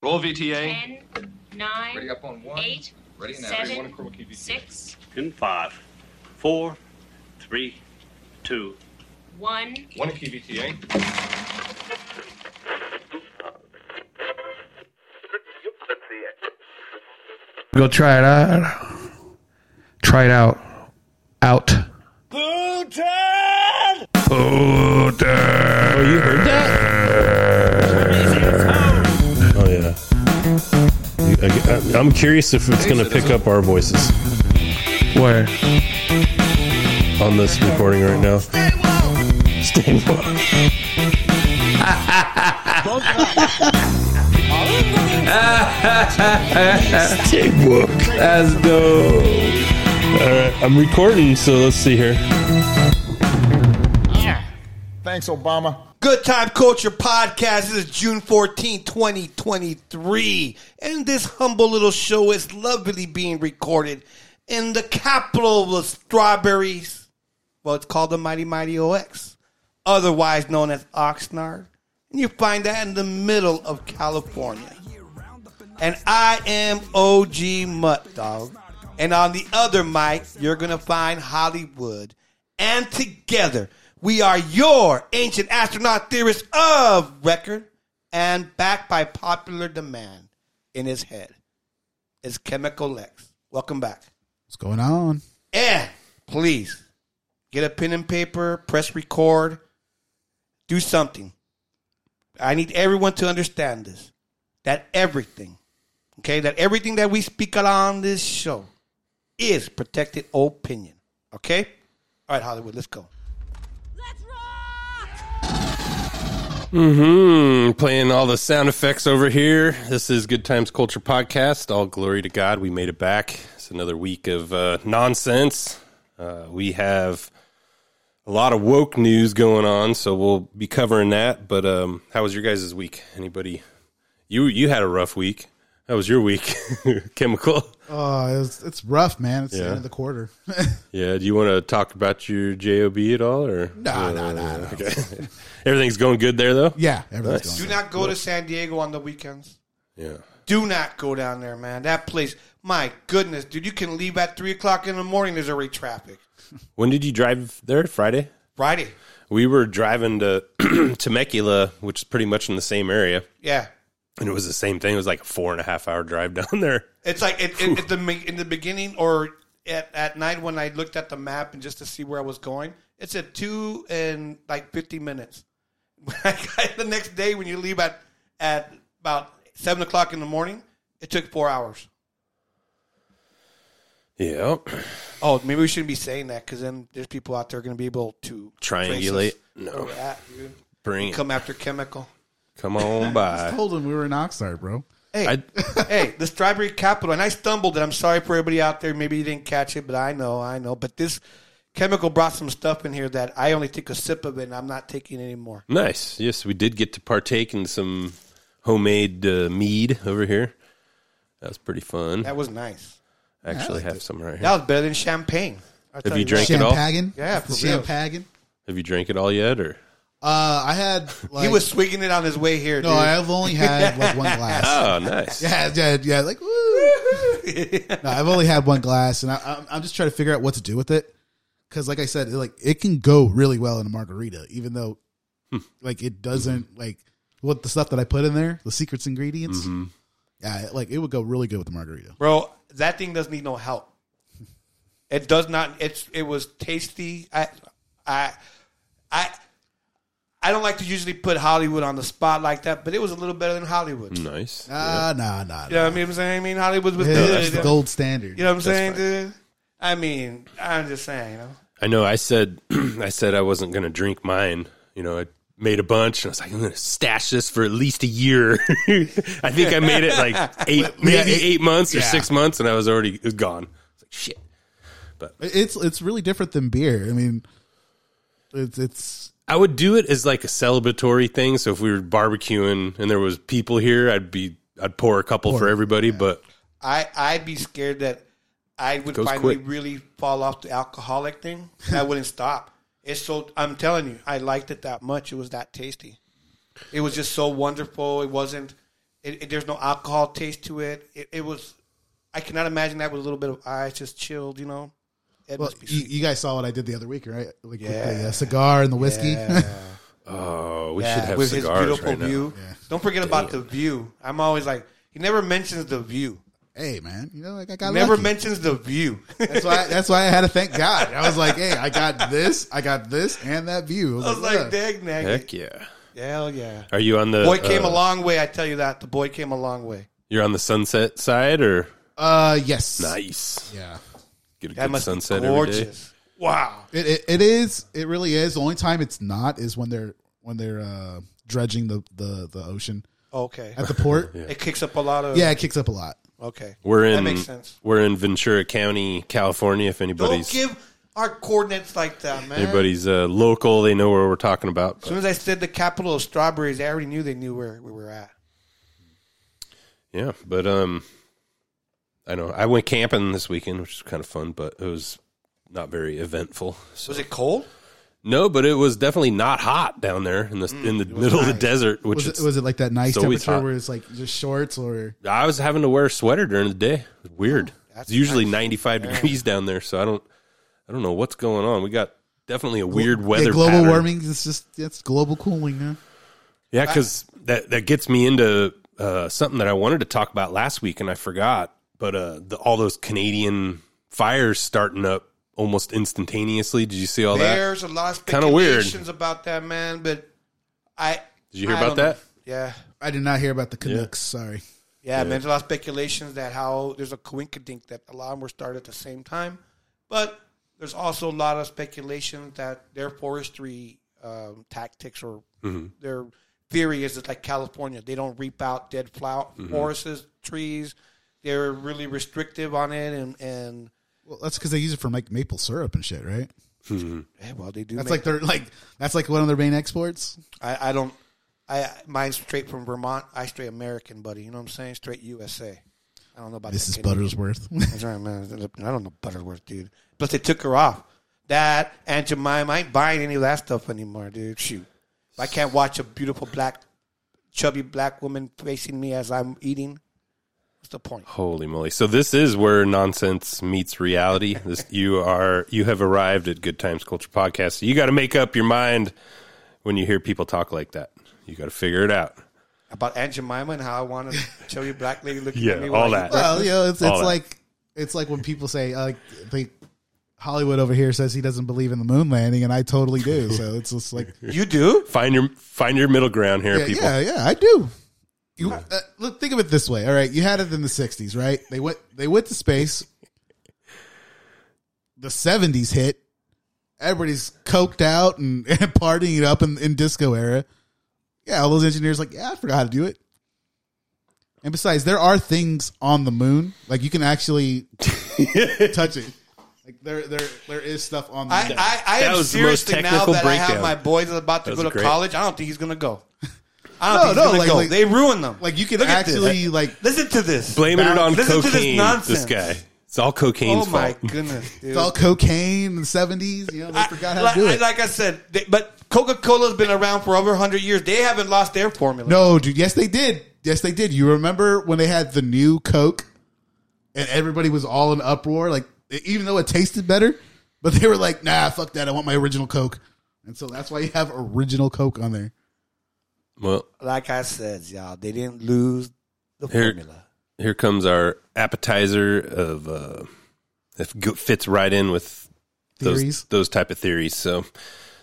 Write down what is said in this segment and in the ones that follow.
Roll VTA. 10, 9, Ready up on one. 8, Ready now. 7, One chroma key VTA. 6, In five, four, three, two. 1. One key VTA. Go try it out. Try it out. Out. Putin! Oh, you heard that? Yeah. I, am curious if it's going to pick up our voices Where? on this recording right now. Stay woke. Stay woke. Let's go. All right, I'm recording, so let's see here. Thanks, Obama. Good Time Culture Podcast. This is June 14, 2023. And this humble little show is lovely being recorded in the capital of the strawberries. Well, it's called the Mighty Mighty OX, otherwise known as Oxnard. And you find that in the middle of California. And I am OG Mutt Dog. And on the other mic, you're going to find Hollywood. And together, we are your ancient astronaut theorists of record and backed by popular demand in his head. Is Chemical Lex. Welcome back. What's going on? And please get a pen and paper, press record, do something. I need everyone to understand this that everything, okay, that everything that we speak on this show is protected opinion, okay? All right, Hollywood, let's go. Hmm, playing all the sound effects over here. This is Good Times Culture Podcast. All glory to God, we made it back. It's another week of uh, nonsense. Uh, we have a lot of woke news going on, so we'll be covering that. But um, how was your guys' week? Anybody? You you had a rough week. How was your week? Chemical. Oh, it's, it's rough, man. It's the Yeah. end of the quarter. Yeah. Do you want to talk about your job at all, or Nah, nah, nah, nah. Okay. Everything's going good there, though. yeah, everything's Nice. Do going. not go to San Diego on the weekends. Yeah. Do not go down there, man. That place, my goodness, dude, you can leave at 3 o'clock in the morning. There's already traffic. When did you drive there? Friday. Friday. We were driving to Temecula, which is pretty much in the same area, Yeah. and it was the same thing. It was like a four and a half hour drive down there. It's like it, it, at the in the beginning or at, at night when I looked at the map and just to see where I was going, It's at two and like fifty minutes. the next day when you leave at at about seven o'clock in the morning, it took four hours. Yeah, Oh, maybe we shouldn't be saying that because then there's people out there going to be able to triangulate. trace us where No, at, dude. bring it. Come after chemical. Come on I by. told him we were in Oxnard, bro. Hey, I- hey, the Strawberry Capital, and I stumbled, and I'm sorry for everybody out there. Maybe you didn't catch it, but I know, I know. But this chemical brought some stuff in here that I only took a sip of it, and I'm not taking anymore. Nice. Yes, we did get to partake in some homemade uh, mead over here. That was pretty fun. That was nice. I actually liked have it. some right here. That was better than champagne. I'll tell you what. drank it all? Champagne? Yeah, for real. Champagne? Have you drank it all yet, or? Uh, I had like he was swinging it on his way here. no, dude. I've only had like one glass. Oh, nice. Yeah, yeah, yeah. Like, woo. no, I've only had one glass, and I, I'm, I'm just trying to figure out what to do with it. Because, like I said, it, like it can go really well in a margarita, even though, like, it doesn't like what the stuff that I put in there, the secrets ingredients. Yeah, like it would go really good with the margarita. bro. That thing doesn't need no help. It does not. It's it was tasty. I I I I don't like to usually put Hollywood on the spot like that, but it was a little better than Hollywood. Nice. Ah, nah, nah, You know what I mean? I'm saying. I mean, Hollywood was nah. good. That's the gold standard. You know what I'm saying, dude? I mean, I'm just saying. You know, I know. I said, I said I wasn't going to drink mine. You know, I made a bunch, and I was like, I'm going to stash this for at least a year. I think I made it like eight, maybe it- eight months or yeah. six months, and I was already it was gone. I was like, shit. It's it's really different than beer. I mean, it's it's I would do it as like a celebratory thing. So if we were barbecuing and there was people here, I'd be I'd pour a couple for everybody. But I I'd be scared that I would finally quick. really fall off the alcoholic thing. I wouldn't stop. It's so I'm telling you, I liked it that much. It was that tasty. It was just so wonderful. It wasn't It, it, there's no alcohol taste to it. it. It was. I cannot imagine that with a little bit of ice, just chilled. You know. It Well, must be you, you guys saw what I did the other week, right? Like with the Yeah. uh, cigar and the whiskey. Yeah. Oh, we Yeah, should have with cigars his beautiful right now. view. Don't forget about the view. I'm always like, he never mentions the view. hey, man, you know, like I got Never lucky. mentions the view. That's why. That's why I had to thank God. I was like, hey, I got this, I got this, and that view. I was like, yeah. dag nag. Heck yeah. Hell yeah. Are you on the Boy came uh, a long way. I tell you that. The boy came a long way. You're on the sunset side or uh, yes, nice? yeah. Get a That good must sunset be every day. gorgeous. Wow. It, it it is. It really is. The only time it's not is when they're when they're uh, dredging the, the the ocean Okay. at the port. yeah. It kicks up a lot of. Yeah, it kicks up a lot. Okay. We're That in makes sense. we're in Ventura County, California. If Don't anybody's give our coordinates like that, man. anybody's uh, local, they know where we're talking about. As soon as I said the capital of strawberries, I already knew they knew where we were at. Yeah, but um, I know I went camping this weekend, which was kind of fun, but it was not very eventful. So. Was it cold? No, but it was definitely not hot down there in the in the middle of the desert, which Was it, was it like that nice it's always temperature hot. where it's like just shorts or I was having to wear a sweater during the day. It was weird. that's it's usually nice. 95 degrees down there, so I don't I don't know what's going on. We got definitely a weird weather. Yeah, global pattern. warming is just it's global cooling. Huh? Yeah, because that that gets me into uh, something that I wanted to talk about last week and I forgot. But uh, the, all those Canadian fires starting up almost instantaneously. Did you see all that? There's a lot of Kinda weird. speculations about that, man. But I Did you hear I about don't know. that? Yeah, I did not hear about the Canucks. Sorry. yeah, man. There's a lot of speculations that how there's a coincidence that a lot of them were started at the same time, but there's also a lot of speculation that their forestry um, tactics or Mm-hmm. their theory is that like California, they don't reap out dead flower Mm-hmm. forests, trees. They're really restrictive on it, and and Well, that's because they use it for like maple syrup and shit, right? Hmm. yeah, well, they do. That's like their like that's like one of their main exports. I, I don't. I mine's straight from Vermont. I straight American, buddy. You know what I'm saying? Straight USA. I don't know about This is Canadian. Buttersworth. That's right, man. I don't know Butterworth, dude. Plus, they took her off. That and Jemima, I ain't buying any of that stuff anymore, dude. Shoot, if I can't watch a beautiful black, chubby black woman facing me as I'm eating. What's the point? Holy moly! So this is where nonsense meets reality. This you are you have arrived at Good Times Culture Podcast. So you got to make up your mind when you hear people talk like that. You got to figure it out. About Aunt Jemima and how I want a you black lady looking Yeah, at me. all that. well, you know, it's All it's that. like it's like when people say uh, like they Hollywood over here says he doesn't believe in the moon landing, and I totally do. So it's just like You do? Find your find your middle ground here, yeah, people. yeah, yeah, I do. You uh, look, think of it this way. All right, you had it in the '60s, right? They went they went to space. The '70s hit. Everybody's coked out and, and partying it up in, in disco era. Yeah, all those engineers like, yeah, I forgot how to do it. And besides, there are things on the moon like you can actually touch it. Like there, there, there is stuff on the I, moon. I, I That am was the most seriously now technical that I have breakdown. my boys about to That go was to great. college. I don't think he's gonna go. I don't No, think no, like- like- they ruined them. like you can Look at actually like Listen to this. Blaming it on Listen to this cocaine. nonsense. This guy. It's all cocaine's Oh my fault. goodness, dude. it's all cocaine in the '70s. You know, they I- forgot how like, to do I- it. like I said, they, but Coca Cola's been around for over hundred years. They haven't lost their formula. No, dude. Yes, they did. Yes, they did. You remember when they had the new Coke, and everybody was all in uproar, like even though it tasted better, but they were like, "Nah, fuck that. I want my original Coke." And so that's why you have original Coke on there. Well, Like I said, y'all, they didn't lose the Here- formula. here comes our appetizer of uh go- fits right in with those Theories. those type of theories. So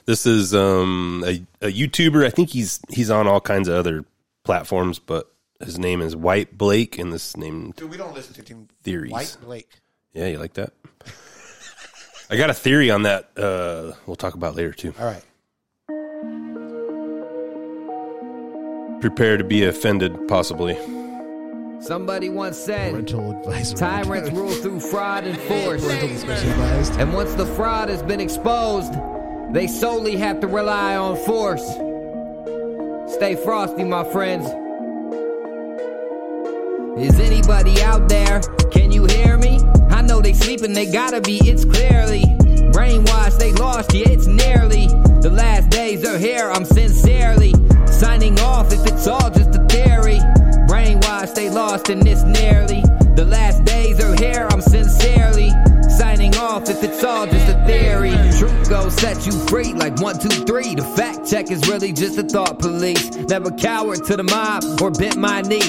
this is um a, a YouTuber. I think he's he's on all kinds of other platforms, but his name is White Blake, and this name Dude, we don't listen to him. Theories. White Blake. yeah, you like that? I got a theory on that. Uh, we'll talk about later too. All right. Prepare to be offended, possibly. Somebody once said, Parental advisory. tyrants rule through fraud and force. Parental discretion advised. And once the fraud has been exposed, they solely have to rely on force. Stay frosty, my friends. Is anybody out there? Can you hear me? I know they sleeping, they gotta be, it's clearly. Brainwashed, they lost, yeah, it's nearly. The last days are here, I'm sincerely signing off if it's all just a theory. Brainwashed, they lost and it's nearly the last days are here. I'm sincerely signing off if it's all just a theory. Truth go set you free like one, two, three. The fact check is really just a thought police. Never cowered to the mob or bent my knee.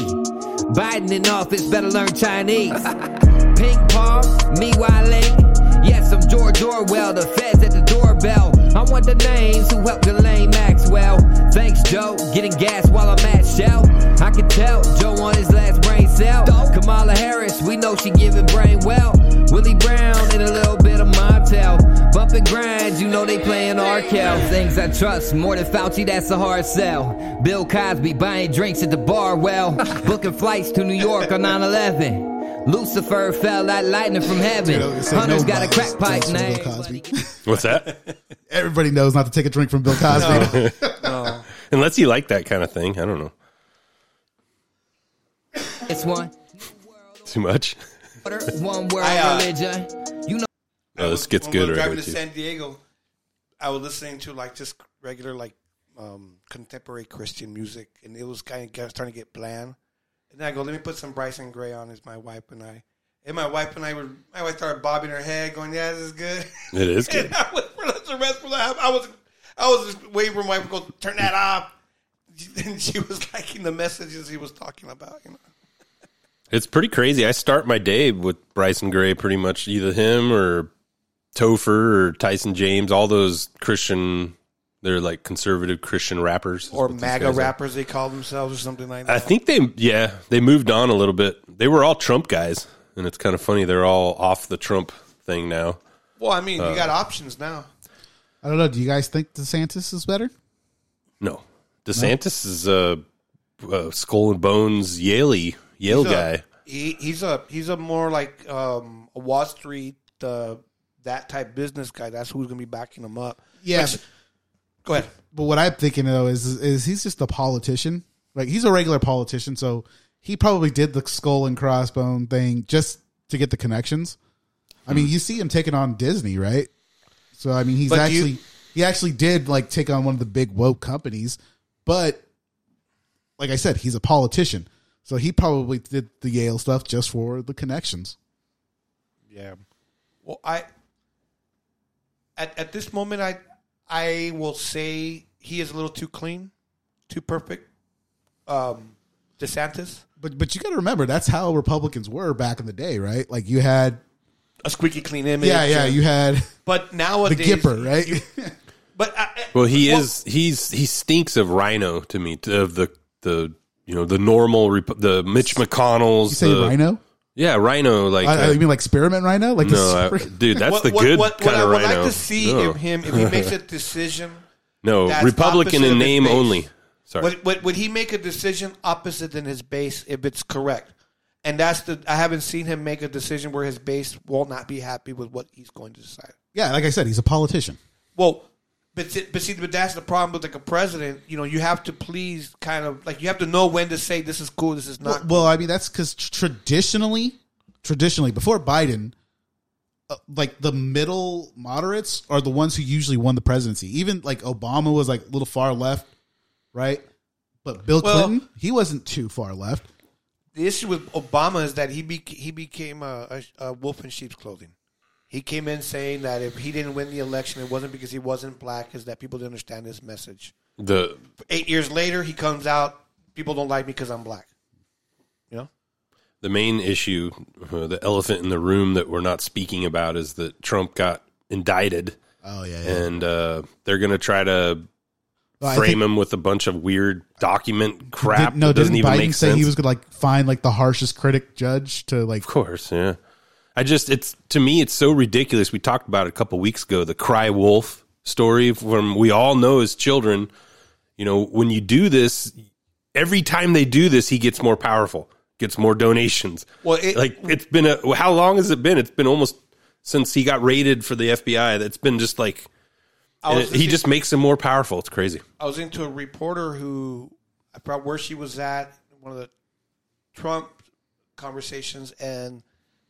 Biden in office better learn Chinese. Ping pong, me. Yes, I'm the feds at the doorbell. I want the names who helped Ghislaine Maxwell. Thanks, Joe. Getting gas while I'm at Shell. I can tell Joe on his last brain cell. Kamala Harris, we know she giving brain well. Willie Brown and a little bit of Montel. Bump and grind, you know they playing Arkel. Things I trust more than Fauci, that's a hard sell. Bill Cosby buying drinks at the bar, well. Booking flights to New York on 9 11. Lucifer fell like lightning from heaven. Dude, it said Hunter's got a crack pipe from Bill name. Cosby. What's that? Everybody knows not to take a drink from Bill Cosby. Unless you like that kind of thing. I don't know. It's one Too much. one world I, uh, religion. You know. Oh, this gets when good we were right driving here, to. San Diego, I was listening to like just regular like um, contemporary Christian music, and it was kind of starting to get bland. And I go, let me put some Bryson Gray on. As my wife and I, and my wife and I were, my wife started bobbing her head, going, "Yeah, this is good." It is good. And I was for the rest of the I was, I was just waiting for my wife to go turn that off. And she was liking the messages he was talking about. You know, It's pretty crazy. I start my day with Bryson Gray, pretty much either him or Topher or Tyson James, all those Christian, they're like conservative Christian rappers. or MAGA guys are. rappers they call themselves, or something like that. I think they, yeah, they moved on a little bit. They were all Trump guys, and it's kind of funny. They're all off the Trump thing now. well, I mean, Uh, you got options now. I don't know. Do you guys think DeSantis is better? No, DeSantis is a, uh skull and bones Yale Yale He's a- guy. he, he's a he's a more like um, a Wall Street uh, that type business guy. That's who's going to be backing him up. Yeah. Which- go ahead. But what I'm thinking though is is he's just a politician. Like he's a regular politician, so he probably did the skull and crossbone thing just to get the connections. I mean, hmm. you see him taking on Disney, right? So I mean, he's But do you- actually he actually did like take on one of the big woke companies, but like I said, he's a politician, so he probably did the Yale stuff just for the connections. Yeah. Well, I at at this moment, I I will say he is a little too clean, too perfect. Um, DeSantis, But but you got to remember that's how Republicans were back in the day, right? Like you had a squeaky clean image. yeah yeah and- you had But the nowadays, Gipper, right? But I, Well, he well, is. He's he stinks of RINO to me. to- Of the the you know the normal Rep- the Mitch McConnell's. You say the- Rhino? Yeah, RINO. Like I, uh, I mean, like spearmint rhino? Like no, the I, dude, that's what, the what, good what, kind what of I would Rhino. like to see no, of him if he makes a decision. no Republican in name base. only. Sorry, Would, would, would he make a decision opposite than his base if it's correct? And that's the I haven't seen him make a decision where his base will not be happy with what he's going to decide. yeah, like I said, he's a politician. Well, but see- but see, but that's the problem with like a president. You know, you have to please kind of like you have to know when to say this is cool, this is Well, not. well, I mean, that's because traditionally, traditionally, before Biden, uh, like the middle moderates are the ones who usually won the presidency. Even like Obama was like a little far left, right? But Bill Well- Clinton, he wasn't too far left. the issue with Obama is that he be, he became a, a, a wolf in sheep's clothing. He came in saying that if he didn't win the election, it wasn't because he wasn't black, is that people didn't understand his message. the Eight years later, he comes out, people don't like me because I'm black. You know? the main issue, uh, the elephant in the room that we're not speaking about, is that Trump got indicted, Oh yeah, yeah. and uh, they're going to try to Well, frame him with a bunch of weird document crap. Did- no, that doesn't even Biden make say sense. he was gonna like find like the harshest critic judge to like? Of course, yeah. I just it's to me it's so ridiculous. We talked about it a couple weeks ago, the cry wolf story from we all know as children, you know, when you do this, every time they do this, he gets more powerful, gets more donations. Well, it- like it's been a how long has it been? It's been almost since he got raided for the FBI. That's been just like it- he just makes him more powerful. It's crazy. I was into a reporter who I forgot where she was at one of the Trump conversations, and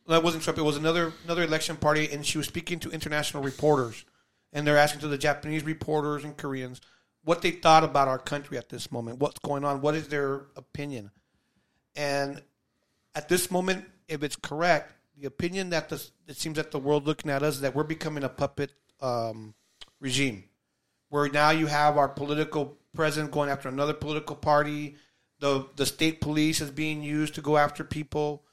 that wasn't Trump. It was another another election party, and she was speaking to international reporters, and they're asking to the Japanese reporters and Koreans what they thought about our country at this moment, what's going on, what is their opinion, and at this moment, if it's correct, the opinion that the, it seems that the world looking at us is that we're becoming a puppet um, regime, where now you have our political president going after another political party. The the state police is being used to go after people.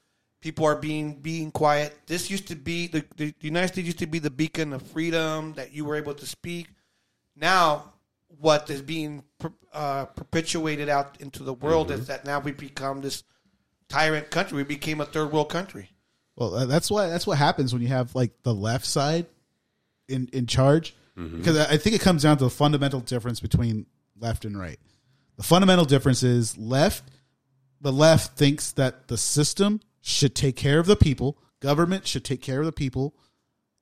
People are being being quiet. This used to be the, the United States used to be the beacon of freedom that you were able to speak. Now, what is being per- uh, perpetuated out into the world is that now we become this tyrant country. We became a third world country. Well, uh, that's why that's what happens when you have like the left side in in charge, because I I think it comes down to the fundamental difference between left and right. The fundamental difference is left. The left thinks that the system should take care of the people, government should take care of the people,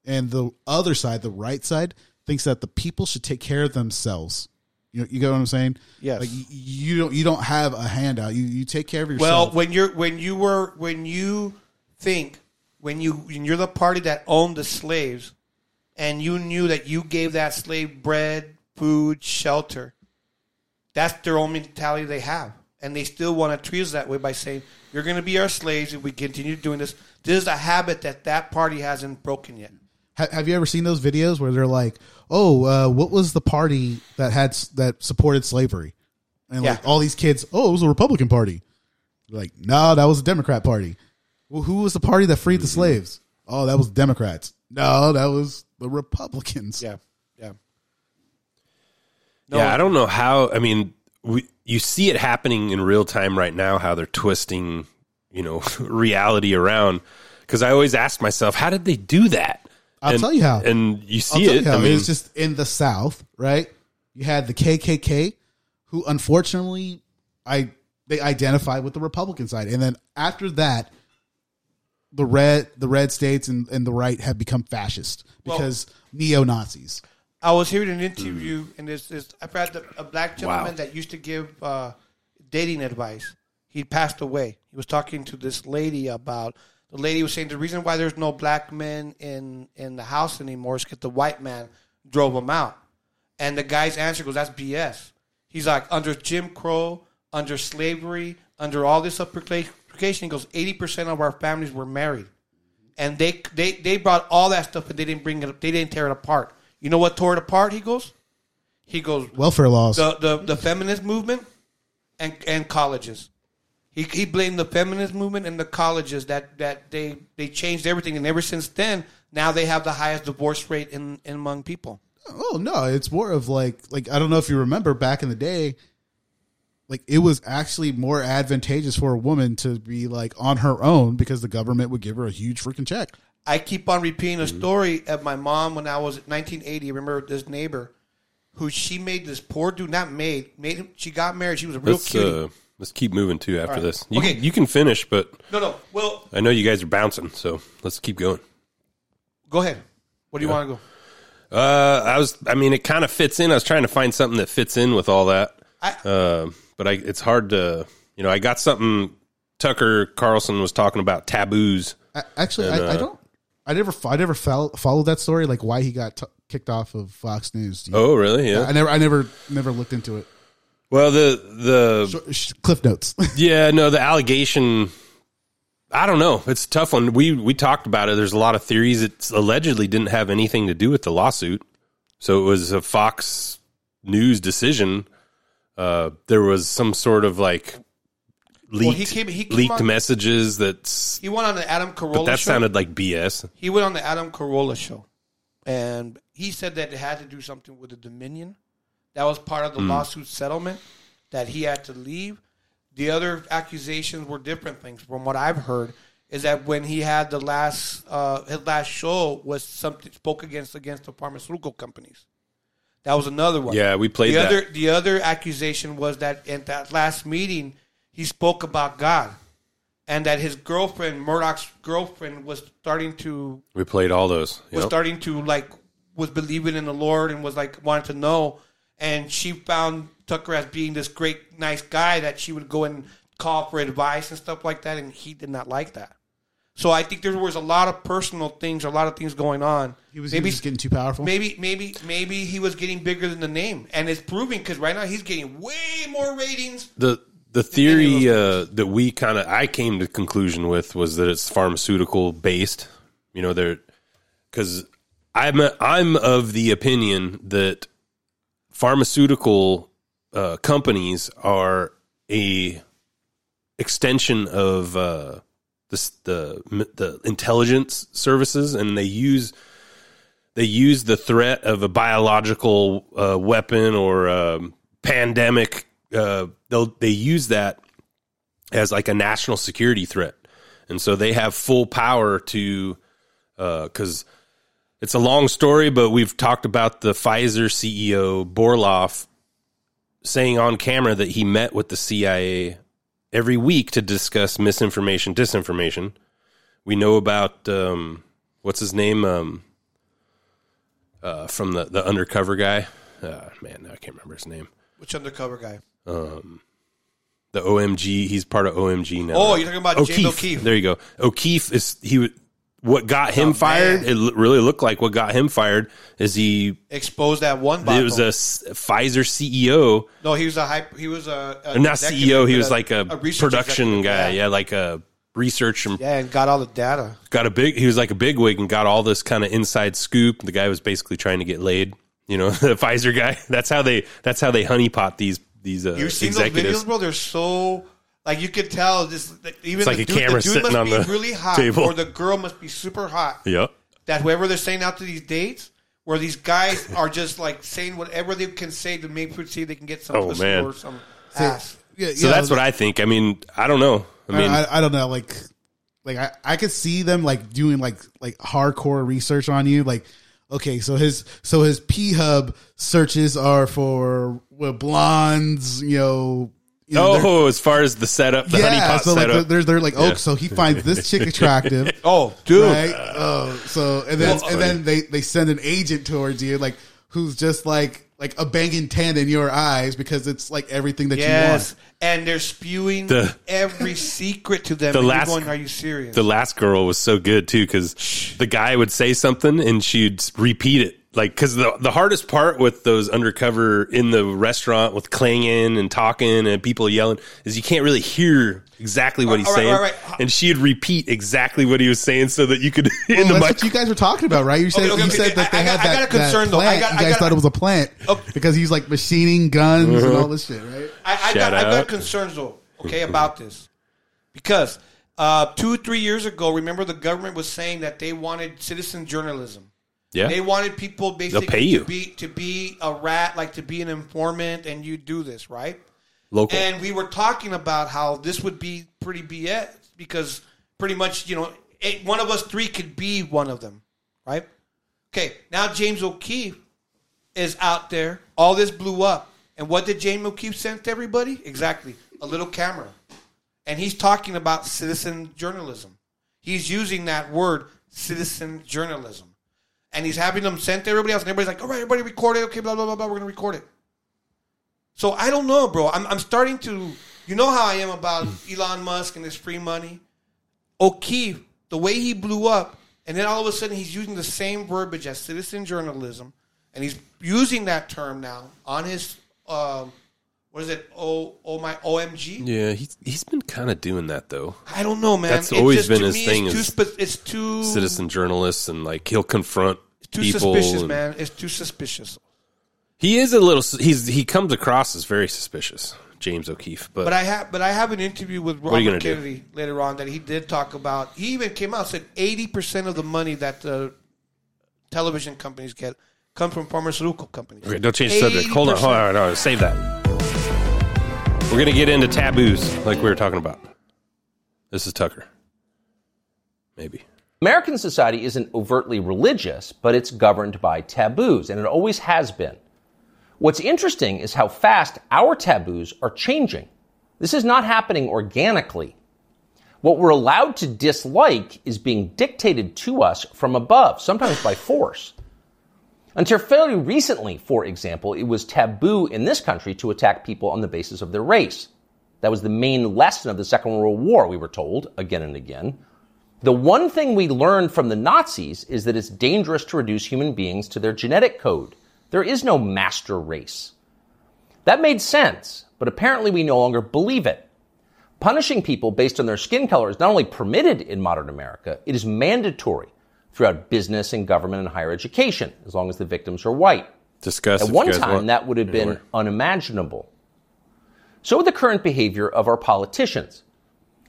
and the other side, the right side, thinks that the people should take care of themselves. You you get what I'm saying? Yes. Like you, you don't you don't have a handout. You you take care of yourself. Well, when you're when you were when you think when you when you're the party that owned the slaves, and you knew that you gave that slave bread, food, shelter. That's their only mentality they have, and they still want to treat us that way by saying you're going to be our slaves if we continue doing this. This is a habit that that party hasn't broken yet. Have you ever seen those videos where they're like, "Oh, uh, what was the party that had that supported slavery?" And like all these kids, "Oh, it was a Republican Party." You're like, no, that was a Democrat Party. Well, who was the party that freed the slaves? Oh, that was Democrats. No, that was the Republicans. Yeah, yeah. yeah, I don't know how. I mean, we, you see it happening in real time right now. How they're twisting, you know, reality around. Because I always ask myself, how did they do that? I'll And- tell you how. And you I'll see tell it. you how. I mean, it's just in the South, right? You had the KKK, who unfortunately, I they identify with the Republican side, and then after that, the red the red states and, and the right have become fascist because neo Nazis. I was hearing an interview, and this is I've had the, a black gentleman Wow. that used to give uh, dating advice. He passed away. He was talking to this lady about the lady was saying the reason why there's no black men in in the house anymore is because the white man drove them out. And the guy's answer goes, "That's BS." He's like, under Jim Crow, under slavery, under all this application, he goes, eighty percent of our families were married and they they they brought all that stuff, but they didn't bring it. up. They didn't tear it apart. You know what tore it apart? He goes, he goes Welfare laws. the the, the feminist movement and and colleges. He he blamed the feminist movement and the colleges that that they they changed everything, and ever since then, now they have the highest divorce rate in, in among people. Oh no, it's more of like like I don't know if you remember back in the day, like it was actually more advantageous for a woman to be like on her own because the government would give her a huge freaking check. I keep on repeating a story of my mom when I was 1980. I remember this neighbor who she made this poor dude not made made him. She got married. She was a real let's cutie. uh, let's keep moving too after right. this. You, Okay. can, you can finish, but no, no. Well, I know you guys are bouncing, so let's keep going. go ahead. What do you want to go? Uh, I was, I mean, it kind of fits in. I was trying to find something that fits in with all that. I- uh, but I, it's hard to, you know, I got something. Tucker Carlson was talking about taboos. I, actually, And, I, I uh, don't. I never. I never fell, followed that story. Like why he got t- kicked off of Fox News. You- Oh, really? Yeah. I never. I never. Never looked into it. Well, the the Sh- sh- Cliff notes. yeah, no, the allegation. I don't know. It's a tough one. We we talked about it. There's a lot of theories. It allegedly didn't have anything to do with the lawsuit, so it was a Fox News decision. Uh, there was some sort of like leaked he came- he came leaked on- messages that's He went on the Adam Carolla but that show. sounded like BS. he went on the Adam Carolla show, and he said that it had to do something with the Dominion. That was part of the lawsuit settlement that he had to leave. The other accusations were different things. From what I've heard, is that when he had the last uh, his last show was something spoke against against the pharmaceutical companies. That was another one. Yeah, we played the that. other. The other accusation was that at that last meeting he spoke about God, and that his girlfriend Murdoch's girlfriend was starting to We played all those. was starting to like was believing in the Lord and was like wanted to know, and she found Tucker as being this great nice guy that she would go and call for advice and stuff like that, and he did not like that. So I think there was a lot of personal things, a lot of things going on. he was, maybe he was just getting too powerful. maybe maybe maybe he was getting bigger than the name, and it's proving because right now he's getting way more ratings the the theory uh, that we kind of I came to conclusion with was that it's pharmaceutical based. You know, there because I'm I'm of the opinion that pharmaceutical uh, companies are a extension of uh, the the the intelligence services, and they use they use the threat of a biological uh, weapon or um, pandemic. Uh, they'll they use that as like a national security threat, and so they have full power to because. it's a long story, but we've talked about the Pfizer CEO Borloff saying on camera that he met with the CIA every week to discuss misinformation, disinformation. We know about um, what's his name um, uh, from the the undercover guy. Uh, man, now I can't remember his name. Which undercover guy? Um, the OMG. He's part of OMG now. Oh, you're talking about James O'Keefe. There you go. O'Keefe is he. What got him Oh, fired? man. It l- really looked like what got him fired is he. Exposed that one. It was bottle. a s- Pfizer CEO no. He was a hype. He was a, a not CEO. He was like a, research production guy. Yeah. like a research and yeah, and got all the data. got a big. He was like a big wig and got all this kind of inside scoop. The guy was basically trying to get laid. You know, the Pfizer guy. That's how they. That's how they honeypot these these uh, You've seen executives. those videos, bro? They're so like you could tell this. Like, even It's like the a dude, camera the dude sitting must on be the really hot, table. or the girl must be super hot. Yep. That whoever they're saying out to these dates, where these guys are just like saying whatever they can say to make see they can get some Oh, pussy man. or some ass. Yeah, So that's what I think. I mean, I don't know. I mean, I, I don't know. Like, like I, I could see them like doing like like hardcore research on you. Like, okay, so his so his P Hub searches are for well, blondes. You know. You know, oh, as far as the setup, the honeypot so like setup. they're they're like, oh, Yeah. so he finds this chick attractive. Oh, dude. right? Oh, so and then and then they they send an agent towards you, like who's just like like a banging ten in your eyes because it's like everything that Yes, you want. and they're spewing The- every secret to them. the and last- you're going, are you serious? the last girl was so good too because the guy would say something and she'd repeat it like because the, the hardest part with those undercover in the restaurant with clanging and talking and people yelling is you can't really hear exactly what he's All right, saying all right. and she'd repeat exactly what he was saying so that you could in the that's mic what you guys were talking about, right? You said okay, you okay, said that they I- I had got- I that, got a concern, that though. I got- you I guys got- thought it was a plant Okay. because he's like machining guns and all this shit, right? I, I Shout got I got concerns though. Okay, about this because uh, two three years ago, remember the government was saying that they wanted citizen journalism. Yeah They wanted people basically pay you. to be to be a rat, like to be an informant, and you do this right. local And we were talking about how this would be pretty BS because pretty much, you know, eight, one of us three could be one of them, right? Okay, now James O'Keefe is out there. All this blew up. And what did James O'Keefe send to everybody? Exactly, a little camera. And he's talking about citizen journalism. He's using that word, citizen journalism. And he's having them sent to everybody else. And everybody's like, all right, everybody record it. Okay, blah, blah, blah, blah. We're going to record it. So I don't know, bro. I'm, I'm starting to, you know how I am about Elon Musk and his free money. O'Keefe, the way he blew up, and then all of a sudden he's using the same verbiage as citizen journalism, and he's using that term now on his, um, what is it? Oh, oh my OMG. yeah he's, he's been kind of doing that though I don't know, man. That's It's always just- been to his me, thing It's too, spe- it's too citizen journalists and like he'll confront It's too suspicious, and- man. It's too suspicious. he is a little he's he comes across as very suspicious James O'Keefe but, But I have, but I have an interview with Robert gonna do? Kennedy later on that he did talk about. He even came out and said eighty percent of the money that the television companies get come from pharmaceutical companies. Okay, don't change the subject. Hold on, 80%. hold on, hold on. Save that. We're gonna get into taboos, like we were talking about. This is Tucker. Maybe. American society isn't overtly religious, but it's governed by taboos, and it always has been. What's interesting is how fast our taboos are changing. This is not happening organically. What we're allowed to dislike is being dictated to us from above, sometimes by force. Until fairly recently, for example, it was taboo in this country to attack people on the basis of their race. That was the main lesson of the Second World War, we were told again and again. The one thing we learned from the Nazis is that it's dangerous to reduce human beings to their genetic code. There is no master race. That made sense, but apparently we no longer believe it. Punishing people based on their skin color is not only permitted in modern America, it is mandatory throughout business and government and higher education, as long as the victims are white. Discuss At one time, want. that would have been unimaginable. So with the current behavior of our politicians.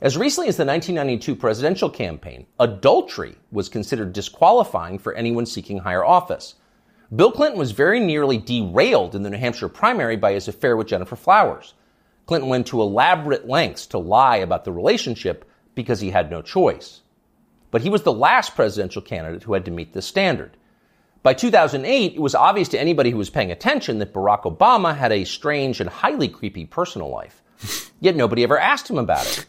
As recently as the 1992 presidential campaign, adultery was considered disqualifying for anyone seeking higher office. Bill Clinton was very nearly derailed in the New Hampshire primary by his affair with Gennifer Flowers. Clinton went to elaborate lengths to lie about the relationship because he had no choice. But he was the last presidential candidate who had to meet this standard. By 2008, it was obvious to anybody who was paying attention that Barack Obama had a strange and highly creepy personal life. Yet nobody ever asked him about it.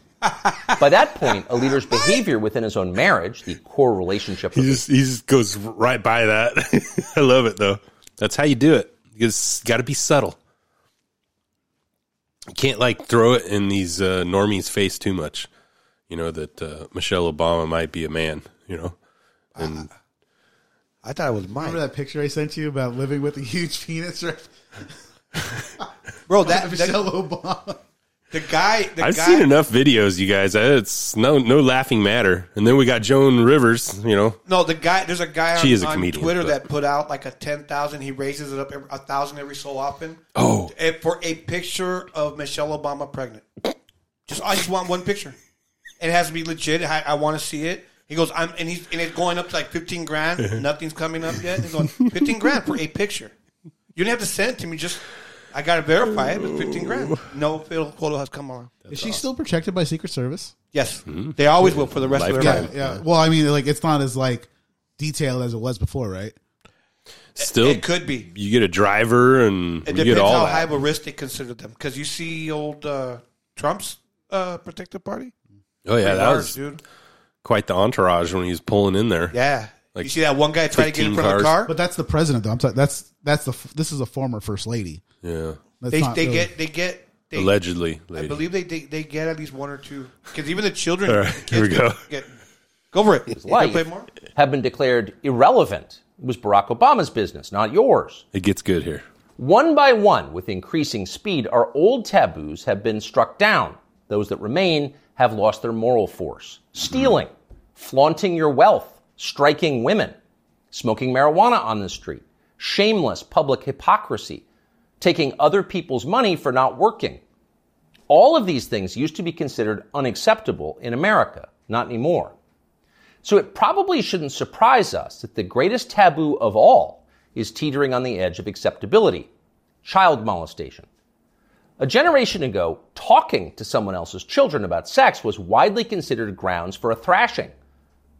By that point, a leader's behavior within his own marriage, the core relationship He of just he just goes right by that. I love it though. That's how you do it. You got to be subtle. You can't like throw it in these uh, normies' face too much. You know that uh, Michelle Obama might be a man. You know, and I thought it was mine, Remember that picture I sent you about living with a huge penis? Right? bro. That, that Michelle Obama. the guy, the I've guy, seen enough videos, you guys. Uh, It's no no laughing matter. And then we got Joan Rivers. You know, No, the guy. There's a guy on, She is a on comedian, Twitter but- that put out like a ten thousand. He raises it up every, a thousand every so often. Oh. For a picture of Michelle Obama pregnant. Just I just want one picture. It has to be legit. I, I want to see it. He goes, I'm, and he's and it's going up to like fifteen grand. Nothing's coming up yet. He's going fifteen grand for a picture. You don't have to send it to me. Just I got to verify it. But fifteen grand. No photo photo has come around. Is she still protected by Secret Service? Yes, they always will for the rest of their Lifetime. life. Yeah. Well, I mean, like it's not as like detailed as it was before, right? still It could be. you get a driver and It you depends get all how that. high of a risk they consider them. Because you see old uh, Trump's uh, protective party. Oh yeah, that large, was dude. quite the entourage when he was pulling in there. Yeah. Like you see that one guy try to get in 15 front of the car? But that's the president, though. I'm sorry. That's that's the this is a former first lady. Yeah, That's they not they really- get they get they, allegedly. I believe they, they they get at least one or two because even the children. All right, here we go. Get, go for it. You life have been declared irrelevant. It was Barack Obama's business, not yours. it gets good here. One by one, with increasing speed, our old taboos have been struck down. Those that remain have lost their moral force. Stealing, flaunting your wealth, striking women, smoking marijuana on the street, shameless public hypocrisy, taking other people's money for not working. All of these things used to be considered unacceptable in America, not anymore. So it probably shouldn't surprise us that the greatest taboo of all is teetering on the edge of acceptability child molestation. A generation ago, talking to someone else's children about sex was widely considered grounds for a thrashing.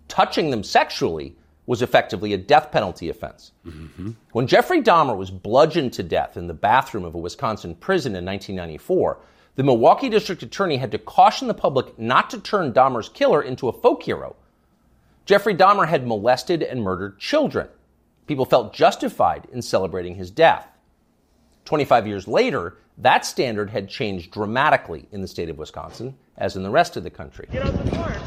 Touching them sexually was effectively a death penalty offense. Mm-hmm. When Jeffrey Dahmer was bludgeoned to death in the bathroom of a Wisconsin prison in 1994, the Milwaukee District Attorney had to caution the public not to turn Dahmer's killer into a folk hero. Jeffrey Dahmer had molested and murdered children. People felt justified in celebrating his death. 25 years later, that standard had changed dramatically in the state of Wisconsin, as in the rest of the country.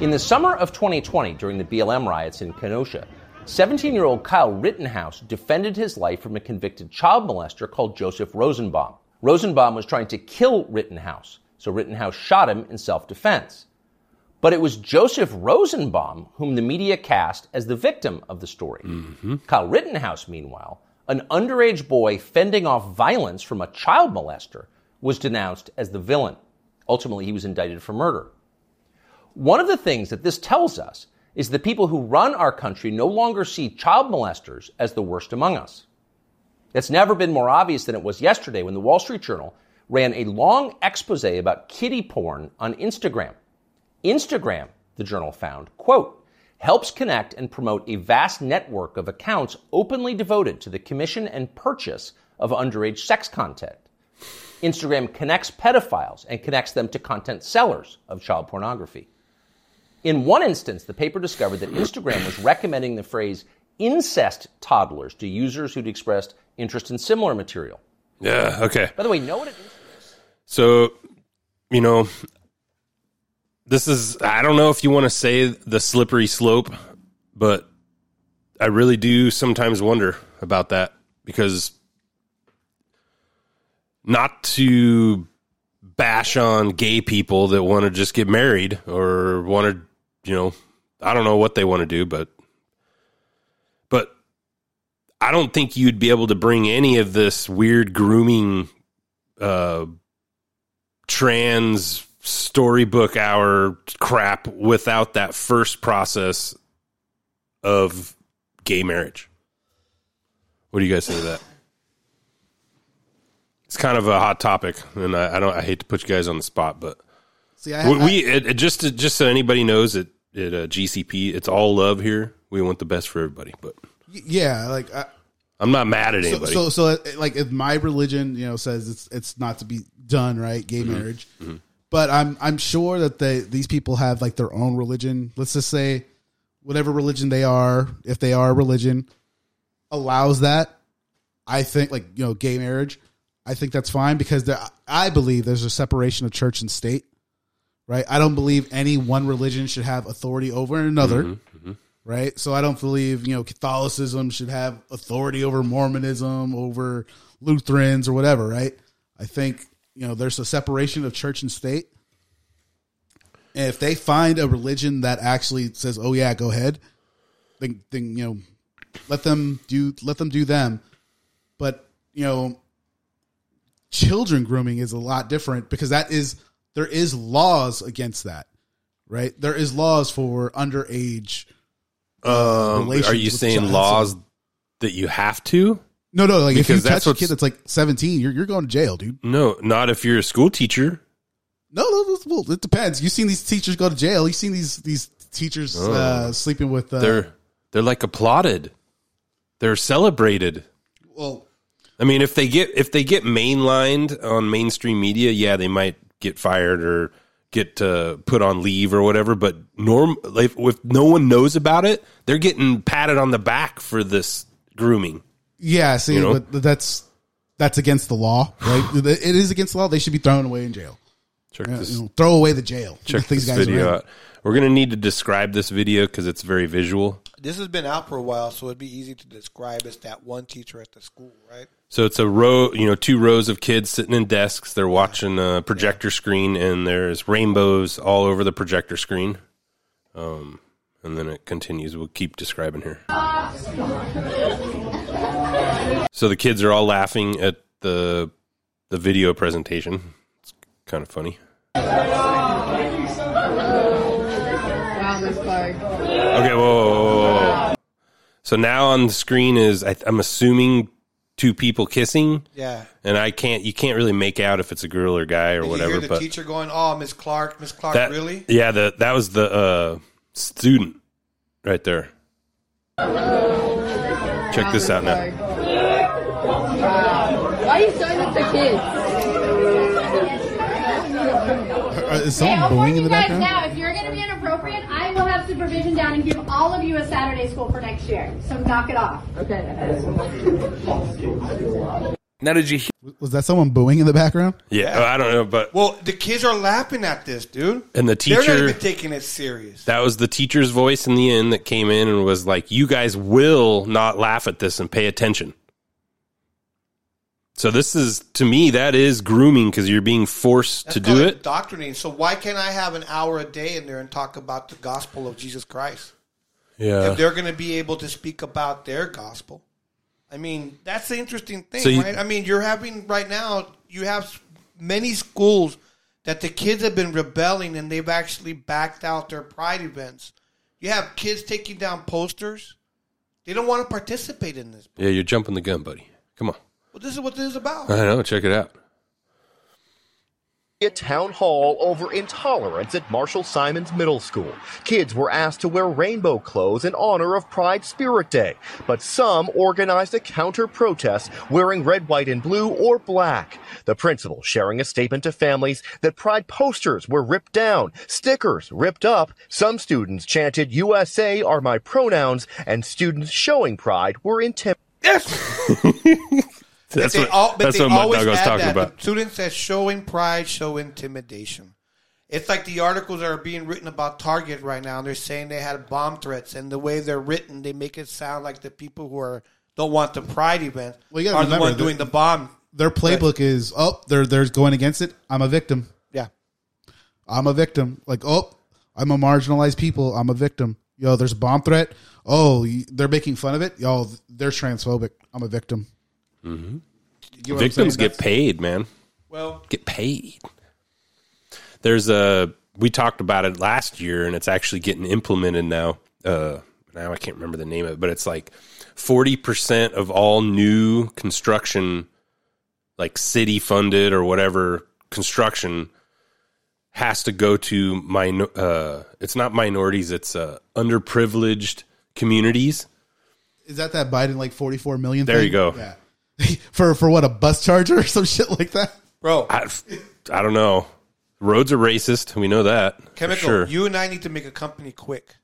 In the summer of 2020, during the BLM riots in Kenosha, 17 year old Kyle Rittenhouse defended his life from a convicted child molester called Joseph Rosenbaum. Rosenbaum was trying to kill Rittenhouse, so Rittenhouse shot him in self defense. But it was Joseph Rosenbaum whom the media cast as the victim of the story. Mm-hmm. Kyle Rittenhouse, meanwhile, an underage boy fending off violence from a child molester, was denounced as the villain. Ultimately, he was indicted for murder. One of the things that this tells us is the people who run our country no longer see child molesters as the worst among us. It's never been more obvious than it was yesterday when the Wall Street Journal ran a long expose about kiddie porn on Instagram. Instagram, the journal found, quote, helps connect and promote a vast network of accounts openly devoted to the commission and purchase of underage sex content. Instagram connects pedophiles and connects them to content sellers of child pornography. In one instance, the paper discovered that Instagram was recommending the phrase incest toddlers to users who'd expressed interest in similar material. Yeah. Okay. By the way, know what it is? So, you know, this is, I don't know if you want to say the slippery slope, but I really do sometimes wonder about that because not to bash on gay people that want to just get married or want to, you know, I don't know what they want to do, but but I don't think you'd be able to bring any of this weird grooming uh trans storybook hour crap without that first process of gay marriage. What do you guys think of that? It's kind of a hot topic, and I, I don't. I hate to put you guys on the spot, but See, I, we, I- we it, it just to, just so anybody knows it at uh, GCP, it's all love here. We want the best for everybody, but yeah, like I, I'm not mad at so, anybody. so so uh, like if my religion you know says it's it's not to be done right gay Mm-hmm. marriage but i'm i'm sure that they these people have like their own religion let's just say whatever religion they are if they are a religion allows that i think like you know gay marriage i think that's fine because there, i believe there's a separation of church and state right i don't believe any one religion should have authority over another mm-hmm, mm-hmm. right? So I don't believe you know Catholicism should have authority over Mormonism, over Lutherans or whatever, right? I think you know there's a separation of church and state, and if they find a religion that actually says, "Oh yeah, go ahead," then then you know let them do let them do them, but you know children grooming is a lot different because that is there is laws against that right? There is laws for underage um, are you saying laws that you have to? No, no, like if you Because touch a kid that's like 17, you're, you're going to jail, dude. No, not if you're a school teacher. No, no, well, it depends. You've seen these teachers go to jail. You've seen these these teachers uh, sleeping with. Uh, Oh. They're they're like applauded. They're celebrated. well, I mean, if they get if they get mainlined on mainstream media, yeah, they might get fired or get uh, put on leave or whatever. But norm, like, if no one knows about it, they're getting patted on the back for this grooming. Yeah. See, You know? but that's that's against the law, right? it is against the law. They should be thrown away in jail. Check Uh, this. you know, throw away the jail. check These this guys video out. We're gonna need to describe this video because it's very visual. This has been out for a while, so it'd be easy to describe as that one teacher at the school, right? So it's a row, you know, two rows of kids sitting in desks. They're watching a projector screen, and there's rainbows all over the projector screen. Um, and then it continues. We'll keep describing here. So the kids are all laughing at the the video presentation. It's kind of funny. Wow, Miss Clark. Okay, whoa, whoa, whoa. So now on the screen is I, I'm assuming two people kissing. Yeah. and I can't you can't really make out if it's a girl or guy or whatever. you hear the but teacher going, "Oh, Miss Clark, Miss Clark, that really?" yeah, the that was the uh, student right there. Check this out now. Wow. Why are you showing this to kids? Uh, is someone booing in the background? Now, if you're going to be inappropriate, I will have supervision down and give all of you a Saturday school for next year. So knock it off. Okay. Now, did you hear? Was that someone booing in the background? Yeah, I don't know, but Well, the kids are laughing at this, dude. and the They're not teacher even taking it serious. that was the teacher's voice in the end that came in and was like, "You guys will not laugh at this and pay attention." So this is to me that is grooming because you're being forced That's to do it. Indoctrinating. So why can't I have an hour a day in there and talk about the gospel of Jesus Christ? Yeah, if they're going to be able to speak about their gospel. I mean, that's the interesting thing, So you- right? I mean, you're having right now, you have many schools that the kids have been rebelling and they've actually backed out their pride events. You have kids taking down posters. They don't want to participate in this. yeah, you're jumping the gun, buddy. Come on, Well, this is what this is about. I know. Check it out. A town hall over intolerance at Marshall Simonds Middle School. Kids were asked to wear rainbow clothes in honor of Pride Spirit Day, but some organized a counter protest wearing red, white, and blue or black. The principal sharing a statement to families that Pride posters were ripped down, stickers ripped up. Some students chanted USA are my pronouns, and students showing Pride were intimidated. That's they what, all- but that's what Mutt always Dog was talking that. about. The student says showing pride, show intimidation. It's like the articles that are being written about Target right now. and They're saying they had bomb threats, and the way they're written, they make it sound like the people who are don't want the Pride event Well, you gotta are the ones doing the bomb their playbook is oh they're they're going against it. I'm a victim. Yeah. I'm a victim. Like oh I'm a marginalized people. I'm a victim. Yo, there's a bomb threat. Oh, they're making fun of it. Yo, they're transphobic. I'm a victim. Mm-hmm. You get what Victims get paid, man. Well, get paid. There's a we talked about it last year, and it's actually getting implemented now. Uh, now I can't remember the name of it, but it's like forty percent of all new construction, like city funded or whatever construction, has to go to min- uh, It's not minorities; it's uh, underprivileged communities. Is that that Biden like 44 million? There thing? you go. Yeah. for for what a bus charger or some shit like that. Bro, I, I don't know. Roads are racist. We know that. Chemical, sure. you and I need to make a company quick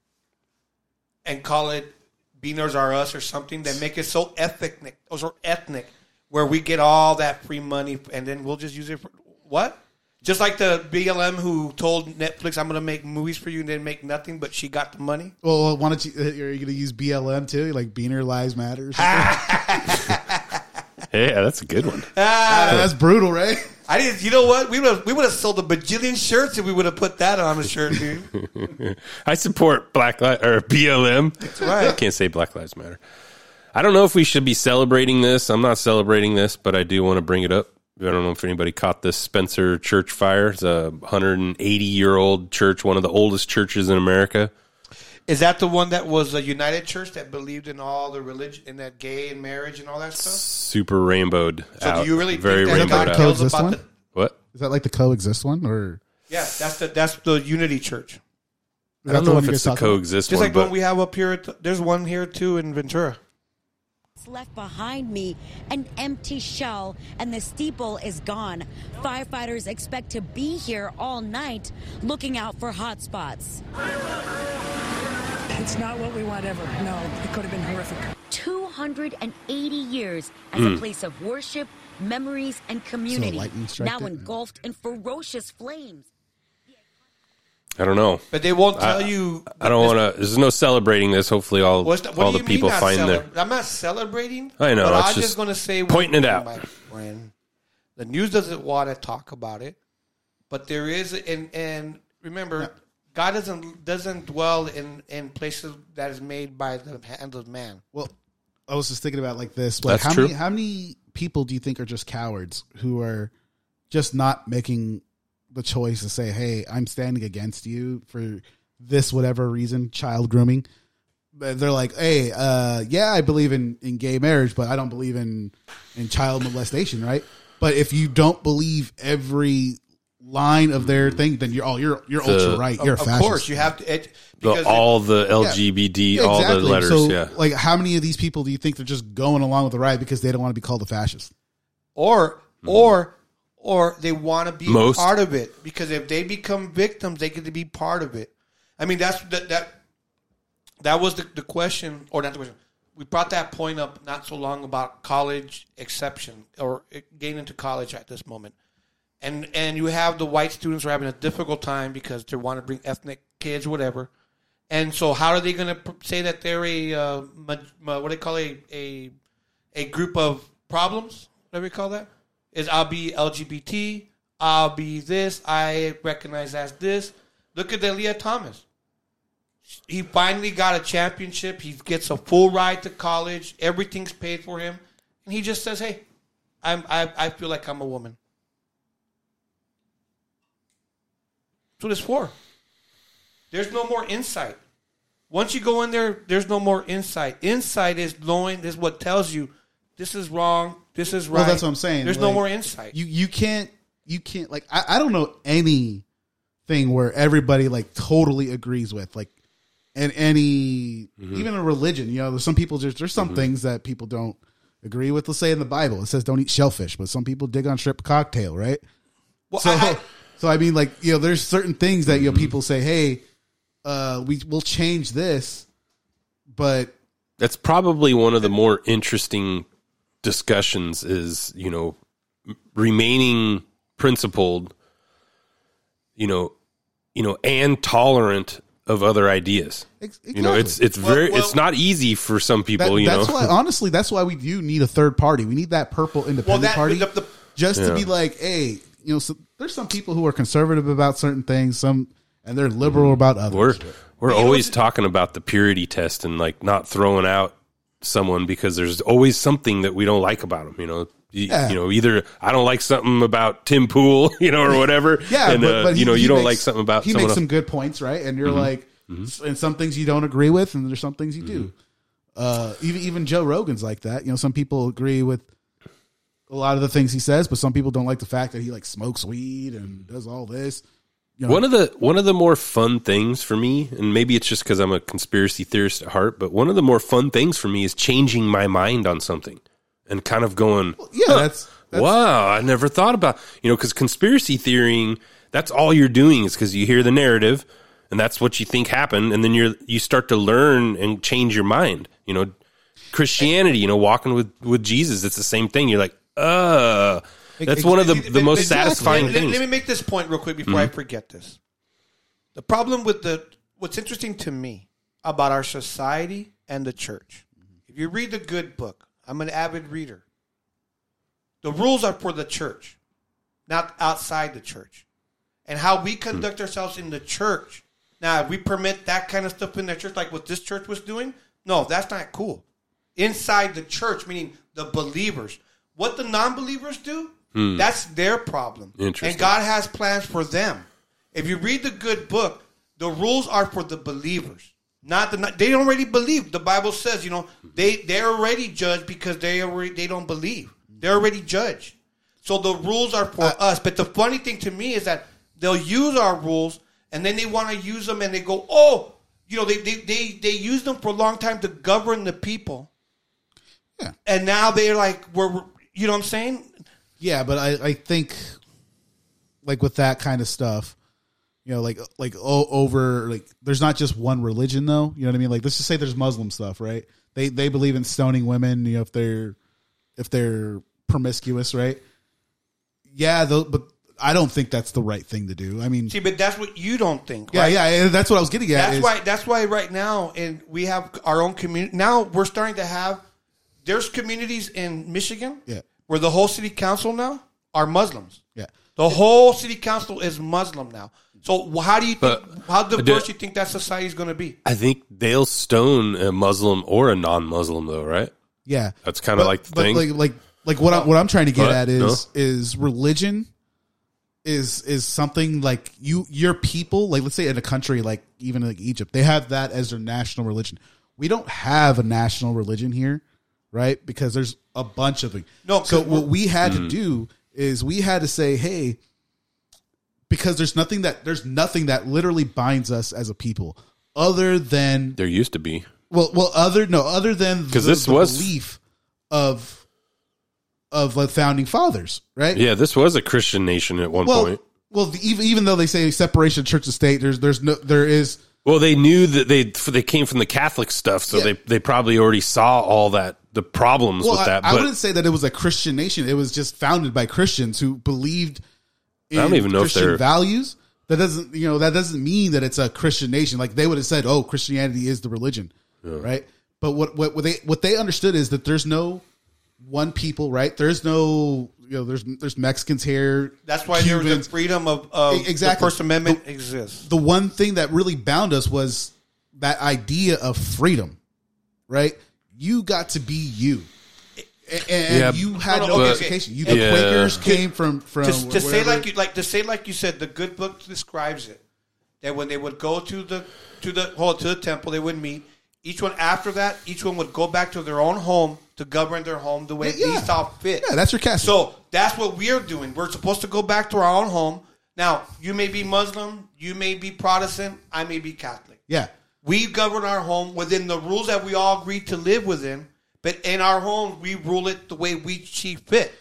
and call it Beaners Are Us or something that make it so ethnic or so ethnic where we get all that free money and then we'll just use it for what? Just like the BLM who told Netflix, I'm going to make movies for you and then make nothing, but she got the money. Well, why don't you? uh, Are you going to use BLM too? Like Beaner Lives Matter. Or something? Yeah, that's a good one. Ah, that's brutal, right? I didn't. You know what? We would have, we would have sold a bajillion shirts if we would have put that on the shirt, dude. I support Black Li- or BLM. That's right. I can't say Black Lives Matter. I don't know if we should be celebrating this. I'm not celebrating this, but I do want to bring it up. I don't know if anybody caught this Spencer church fire. It's a 180 year old church, one of the oldest churches in America. Is that the one that was a United Church that believed in all the religion, in that gay and marriage and all that stuff? Super rainbowed So do you really very think that God rainbowed out. cares Coexist about one? the- What? Is that like the coexist one, or Yeah, that's the that's the Unity Church. Is I don't the know one if you it's guys the talking about? coexist Just one, like the one but we have up here. At, there's one here too in Ventura. Left behind me an empty shell and the steeple is gone. Firefighters expect to be here all night looking out for hot spots. It's not what we want ever. No, it could have been horrific. 280 years as Mm. a place of worship, memories, and community. lightning strike now engulfed in ferocious flames. I don't know. But they won't tell I- you. I don't want to. There's no celebrating this. Hopefully, all What's the, what all the people mean not find their. celebra- I'm not celebrating. I know, But it's I'm just just going to say pointing it out. my friend. The news doesn't want to talk about it, but there is, and and remember, God doesn't doesn't dwell in in places that is made by the hand of man. Well, I was just thinking about like this. Like That's how true. many how many people do you think are just cowards who are just not making the choice to say, "Hey, I'm standing against you for this whatever reason, child grooming." But They're like, "Hey, uh, yeah, I believe in, in gay marriage, but I don't believe in in child molestation, right?" But if you don't believe every line of their thing, then you're oh, you're you're The- ultra right. You're a of fascist. course, you have to. It, The, because all the LGBT, all the letters. So, yeah. like, how many of these people do you think they're just going along with the ride because they don't want to be called a fascist? or or or they want to be Most. part of it because if they become victims, they get to be part of it. I mean, that's that that that was the, the question, or not the question. We brought that point up not so long about college exception or getting into college at this moment, and and you have the white students are having a difficult time because they want to bring ethnic kids, whatever. And so, how are they going to say that they're a uh, what do they call a a a group of problems? Whatever you call that is I'll be LGBT. I'll be this. I recognize as this. Look at Delia Thomas. He finally got a championship. He gets a full ride to college. Everything's paid for him, and he just says, "Hey, I'm I, I feel like I'm a woman." That's what it's for. There's no more insight. Once you go in there, there's no more insight. Insight is knowing This is what tells you this is wrong, this is right. Well, that's what I'm saying. There's no more insight. You you can't you can't like I, I don't know any thing where everybody like totally agrees with like and any Mm-hmm. even a religion. You know, there's some people just there's some things that people don't agree with. Let's say in the Bible it says don't eat shellfish, but some people dig on shrimp cocktail, right? Well, so I- I- so I mean like you know there's certain things that you Mm-hmm. know people say hey uh we will change this but That's probably one of the more interesting discussions is, you know, remaining principled, you know, you know, and tolerant of other ideas. Ex- You know, it's it's Well- very well- it's not easy for some people. That- you that's know, why, honestly, that's why we do need a third party. We need that purple independent that- party, the- the- just to be like, hey, you know, so, there's some people who are conservative about certain things, some and they're liberal about others. we're we're always talking about the purity test and like not throwing out someone because there's always something that we don't like about them. You know. You, Yeah. you know, either I don't like something about Tim Pool, you know, or whatever. yeah, and but, uh, but he- you know, you don't makes- like something about he someone makes else. some good points, right? And you're Mhm. like, and some things you don't agree with, and there's some things you do. Mm-hmm. Uh, even even Joe Rogan's like that. You know, some people agree with a lot of the things he says, but some people don't like the fact that he like smokes weed and does all this. You know, One of the one of the more fun things for me, and maybe it's just because I'm a conspiracy theorist at heart, but one of the more fun things for me is changing my mind on something and kind of going, yeah, "Huh, that's, that's wow, I never thought about you know because conspiracy theorying that's all you're doing is because you hear the narrative and that's what you think happened, and then you're you start to learn and change your mind. You know, Christianity, you know, walking with with Jesus, it's the same thing. You're like, uh that's one of the the most satisfying let, things. Let me make this point real quick before mm-hmm. I forget this. The problem with the what's interesting to me about our society and the church. If you read the good book, I'm an avid reader. The rules are for the church, not outside the church. And how we hmm. conduct ourselves in the church. Now, if we permit that kind of stuff in the church, like what this church was doing, no, that's not cool. Inside the church, meaning the believers. What the non believers do, Hmm. that's their problem. Interesting. And God has plans for them. If you read the good book, the rules are for the believers. Not the not, they don't already believe. The Bible says, you know, they they're already judged because they already they don't believe. They're already judged. So the rules are for us. But the funny thing to me is that they'll use our rules and then they want to use them and they go, oh, you know, they they they, they use them for a long time to govern the people. Yeah. And now they're like, we're, we're- you know what I'm saying? Yeah, but I, I think like with that kind of stuff, you know, like like over like there's not just one religion though. You know what I mean? Like let's just say there's Muslim stuff, right? They they believe in stoning women, you know, if they're if they're promiscuous, right? Yeah, though, but I don't think that's the right thing to do. I mean, See, but that's what you don't think. yeah, right? yeah, that's what I was getting at. That's is- why. That's why right now, and we have our own community. Now we're starting to have. There's communities in Michigan. Yeah. Where the whole city council now are Muslims. Yeah. The whole city council is Muslim now. So how do you think? But- how I do- diverse do you think that society is going to be? I think they'll stone a Muslim or a non-Muslim, though, right? Yeah, That's kind of like the but thing. Like like like what I'm what I'm trying to get What? at is No? is religion is is something like you your people like let's say in a country like even like Egypt they have that as their national religion. We don't have a national religion here, right? Because there's a bunch of them. No, so what we're- had Mm-hmm. to do is we had to say, hey, because there's nothing that there's nothing that literally binds us as a people other than there used to be. well, well, other no, other than because this the was- belief of of the founding fathers, right? Yeah, this was a Christian nation at one Well, point. well, the, even even though they say separation of church and state, there's there's no there is Well, they knew that they they came from the Catholic stuff, so Yeah. they they probably already saw all that the problems well, with that. I, I wouldn't say that it was a Christian nation. It was just founded by Christians who believed in I don't even know if Christian they're- values. That doesn't you know that doesn't mean that it's a Christian nation. Like they would have said, "Oh, Christianity is the religion," right? But what, what what they what they understood is that there's no one people, right? There's no you know there's there's Mexicans here. That's why there was the freedom of, of exactly. the First Amendment exists. the one thing that really bound us was that idea of freedom, right? You got to be you. A- And Yeah, you had No, no, no, okay, education. You, the Yeah. Quakers came from from to, to say like you like to say like you said, the good book describes it. That when they would go to the to the hall to the temple, they would meet. Each one after that, each one would go back to their own home to govern their home the way Yeah. they saw fit. Yeah, that's your castle. So that's what we're doing. We're supposed to go back to our own home. Now, you may be Muslim, you may be Protestant, I may be Catholic. yeah, We govern our home within the rules that we all agreed to live within. But in our home, we rule it the way we see fit.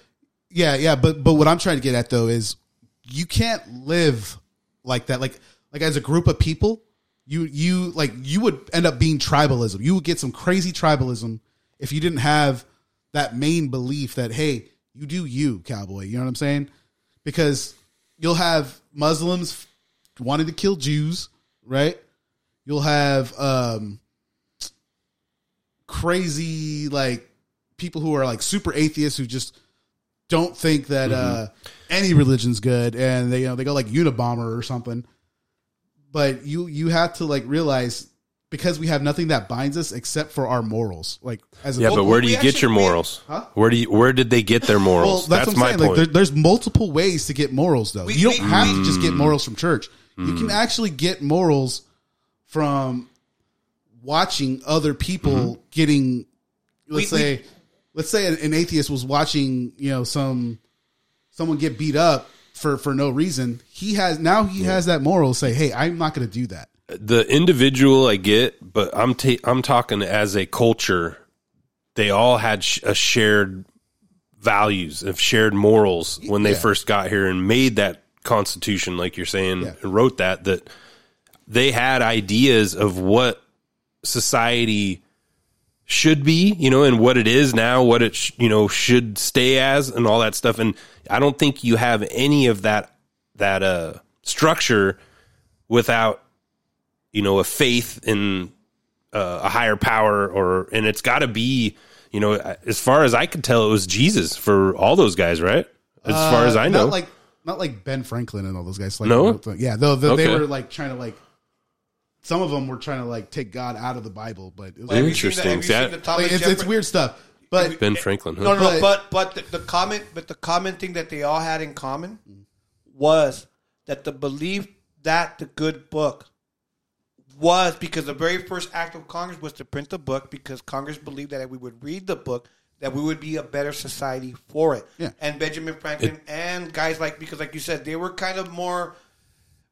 yeah, yeah. But but what I'm trying to get at though is you can't live like that. Like like as a group of people, you you like you would end up being tribalism. You would get some crazy tribalism if you didn't have that main belief that hey, you do you, cowboy. You know what I'm saying? Because you'll have Muslims wanting to kill Jews, right? You'll have um crazy like people who are like super atheists who just don't think that uh any religion's good and they you know they go like Unabomber or something. But you you have to like realize because we have nothing that binds us except for our morals. Like as a Yeah, but where do we you get your actually- we- morals? Huh? Where do you where did they get their Well, morals? that's, that's what I'm my saying. point. Like, there, there's multiple ways to get morals, though. you don't have to just Mm. get morals from church. You can actually get morals from watching other people Mm-hmm. getting. Let's We- we- say, let's say an, an atheist was watching, you know, some someone get beat up for for no reason. He has now he has that moral. Say, hey, I'm not going to do that. the individual I get, but I'm ta- I'm talking as a culture. They all had sh- a shared values of shared morals when they Yeah. first got here and made that constitution, like you're saying, Yeah. and wrote that. That they had ideas of what society should be, you know, and what it is now, what it sh- you know should stay as, and all that stuff. And I don't think you have any of that that uh structure without you know a faith in uh, a higher power or and it's got to be you know as far as i could tell it was jesus for all those guys right as far Uh, as i know not like not like Ben Franklin and all those guys. Like, No? yeah, though though they were like trying to like. Some of them were trying to like take God out of the Bible, but it was Have you the- Interesting. have you See, I- seen the Thomas like, it's, it's weird stuff. But ben franklin huh? No, no, no. But- But but the, the comment, but the common thing that they all had in common was that the belief that the good book was because the very first act of Congress was to print the book because Congress believed that if we would read the book, that we would be a better society for it. Yeah. And Benjamin Franklin and guys like because like you said, they were kind of more.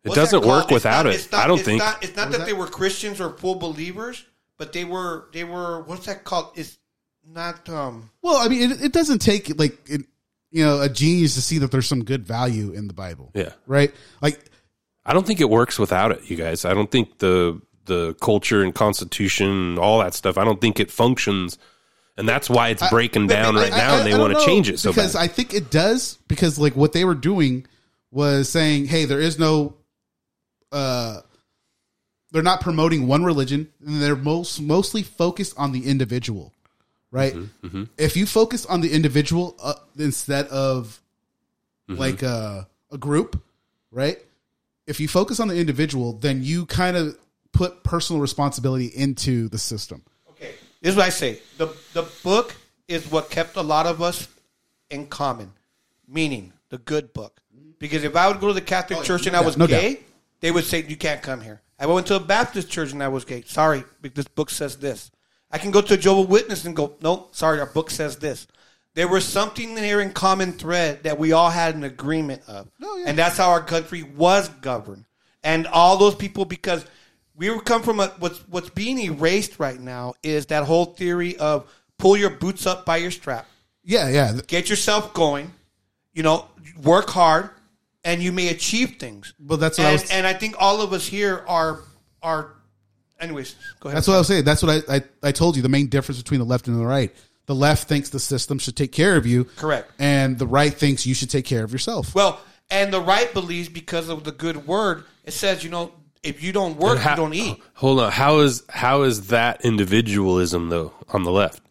It doesn't work It's without not- it not- i don't it's think Not, it's not that, that? they were Christians or full believers, but they were they were what's that called? It's not um. well, I mean, it, it doesn't take like it, you know a genius to see that there's some good value in the Bible. Yeah. right. Like i don't think it works without it you guys i don't think the the culture and constitution and all that stuff i don't think it functions and that's why it's breaking down I- right I- now I- and they want to change it so because bad I think it does because like what they were doing was saying, hey, there is no, uh, they're not promoting one religion, and they're most mostly focused on the individual, right? Mm-hmm, If you focus on the individual uh, instead of Mm-hmm. like a, a group, right? If you focus on the individual, then you kind of put personal responsibility into the system. Okay, this is what I say. The the book is what kept a lot of us in common, meaning the good book. Because if I would go to the Catholic Oh, yeah, church and no I doubt, was no gay, doubt. They would say you can't come here. I went to a Baptist church and I was gay. Sorry, this book says this. I can go to a Jehovah Witness and go, Nope, sorry, our book says this. There was something there in common thread that we all had an agreement of, Oh, yeah. and that's how our country was governed. And all those people, because we come from a what's what's being erased right now is that whole theory of pull your boots up by your strap, Yeah, yeah. get yourself going, you know, work hard, and you may achieve things. But that's what and, I was- and I think all of us here are are. Anyways, go ahead. That's what I was saying. That's what I, I, I told you. The main difference between the left and the right. The left thinks the system should take care of you. Correct. And the right thinks you should take care of yourself. Well, and the right believes because of the good word. It says, you know, if you don't work, how- you don't eat. Hold on. How is how is that individualism though on the left?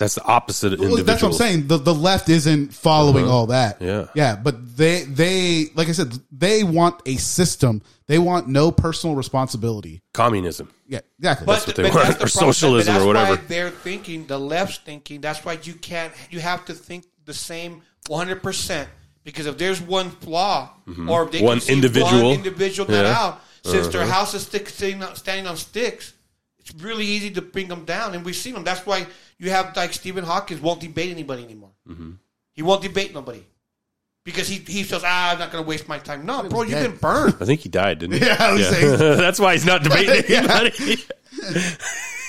That's the opposite of Well, that's what I'm saying. The the left isn't following Uh-huh. all that. Yeah. Yeah. But they they like I said, they want a system. They want no personal responsibility. Communism. Yeah, exactly. That's what they but want, the or problem. socialism But or whatever. Why they're thinking the left's thinking. That's why you can't. You have to think the same 100 percent because if there's one flaw or if they Mm-hmm. One can see individual. one individual got Yeah. out, since their Uh-huh. house is stick, sitting on, standing on sticks, it's really easy to bring them down. And we've seen them. That's why you have like Stephen Hawkins won't debate anybody anymore. Mm-hmm. He won't debate nobody. Because he, he says, ah, I'm not going to waste my time. No, bro, you've dead. been burned. I think he died, didn't he? Yeah, I was saying. that's why he's not debating anybody.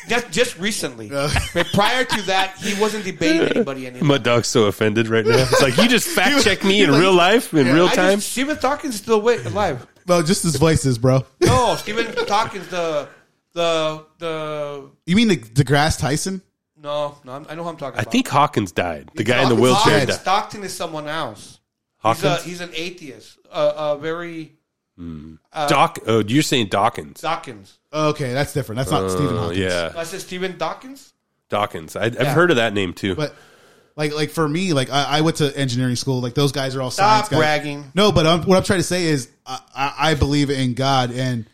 Just, just recently. but prior to that, he wasn't debating anybody anymore. My dog's so offended right now. It's like you just fact check me in Like- real life, in Yeah, real time. just, Stephen Hawkins still awake, alive. No, just his voices, bro. No, Stephen Hawkins, the the the You mean the DeGrasse Tyson? No, no, I know who I'm talking about. I about. think Hawkins died. The guy in the Hawkins wheelchair Hawkins, died. Stockton is someone else. He's, Hawkins? a, he's an atheist, a, a very Uh, Doc. Oh, you're saying Dawkins? Dawkins. Okay, that's different. That's not Uh, Stephen Hawking. Yeah, I said Stephen Dawkins. Dawkins. I, I've Yeah. heard of that name too. But like like for me, like I, I went to engineering school. Like those guys are all Stop science guys. bragging. No, but um, what I'm trying to say is I, I, I believe in God and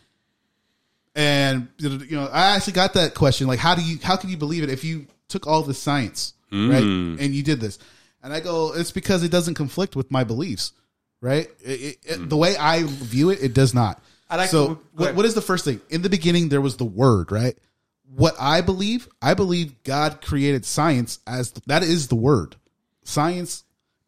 and you know I actually got that question like how do you how can you believe it if you took all the science right? Mm. and you did this. And I go it's because it doesn't conflict with my beliefs right? It, it, it- the way I view it it does not. I like- so go what, what is the first thing? In the beginning there was the word right? What I believe I believe God created science as that is the word. Science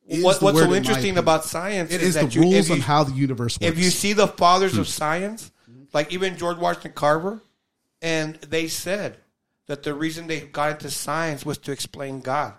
is What, the what's word so interesting opinion. about science It is is that the you- rules you- on how the universe works. If you see the fathers of science, like even George Washington Carver, and they said that the reason they got into science was to explain God.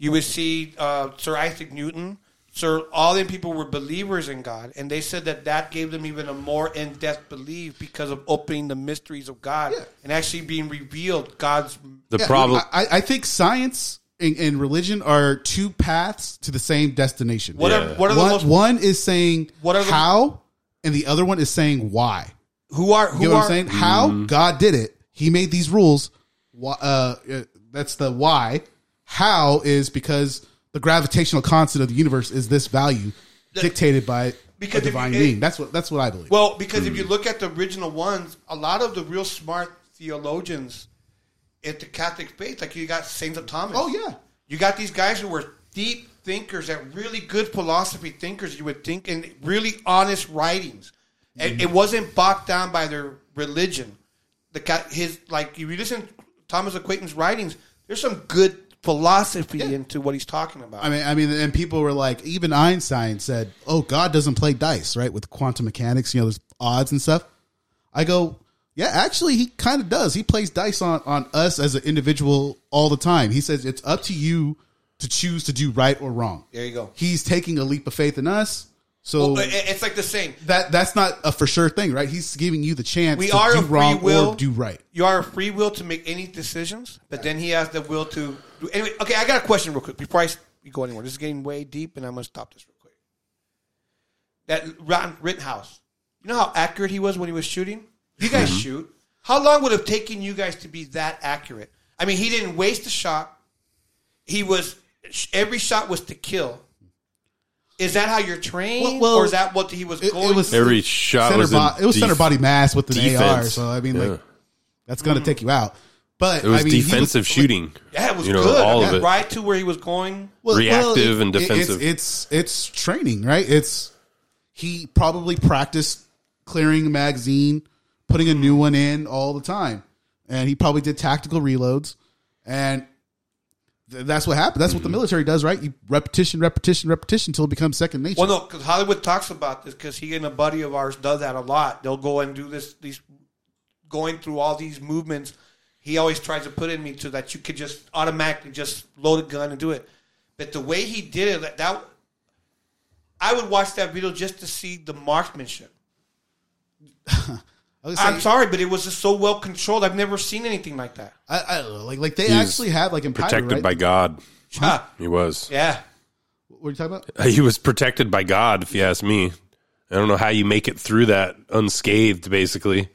You would see uh, Sir Isaac Newton, Sir, all the people were believers in God, and they said that that gave them even a more in-depth belief because of opening the mysteries of God and actually being revealed God's. The Yeah, I, I think science and, and religion are two paths to the same destination. What are- what are the one, most- one is saying What are the- how, and the other one is saying why. Who are You who know what are I'm saying? How God did it. He made these rules. Why- Uh, uh, that's the why. How is because the gravitational constant of the universe is this value dictated by Because a divine you- being. That's what that's what I believe. Well, because if you look at the original ones, a lot of the real smart theologians at the Catholic faith, like you got Saint of Thomas. Oh, yeah. You got these guys who were deep thinkers, that really good philosophy thinkers, you would think, and really honest writings. And it wasn't bogged down by their religion. The ca- his like if you listen to Thomas Aquinas' writings, there's some good philosophy into what he's talking about. I mean, I mean, and people were like, even Einstein said, "Oh, God doesn't play dice, right? With quantum mechanics, you know, there's odds and stuff." I go, "Yeah, actually, he kind of does. He plays dice on on us as an individual all the time. He says it's up to you to choose to do right or wrong. There you go. He's taking a leap of faith in us, so Well, it's like the same. that that's not a for sure thing, right? He's giving you the chance we to are do a free wrong will. or do right. You are a free will to make any decisions, but then he has the will to. Do, anyway, okay, I got a question real quick before I go anywhere. This is getting way deep, and I'm going to stop this real quick. That Ron Rittenhouse, you know how accurate he was when he was shooting. You guys Mm-hmm. shoot. How long would it have taken you guys to be that accurate? I mean, he didn't waste a shot. He was every shot was to kill. Is that how you're trained, Well- well, or is that what he was it- it going? was- through? Every shot Center was a bo- it was def- center body mass with an AR, so I mean, Yeah. like that's going to take you out. But It was I mean, he defensive shooting. Yeah, it was you know, good. all Yeah, of it. Right to where he was going. Well- Reactive well, and it- defensive. It's, it's it's training, right? It's he probably practiced clearing a magazine, putting a new one in all the time, and he probably did tactical reloads, and th- that's what happens. That's what the mm-hmm. military does, right? You repetition, repetition, repetition until it becomes second nature. Well, no, because Hollywood talks about this because he and a buddy of ours does that a lot. They'll go and do this, these going through all these movements. He always tries to put in me so that you could just automatically just load a gun and do it. But the way he did it, that, that I would watch that video just to see the marksmanship. I was I'm sorry, but it was just so well controlled. I've never seen anything like that. I, I don't know, like like they He was actually had like in Pyro, protected right? by God. Huh. He was. Yeah. What are you talking about? He was protected by God, if you ask me. I don't know how you make it through that unscathed, basically.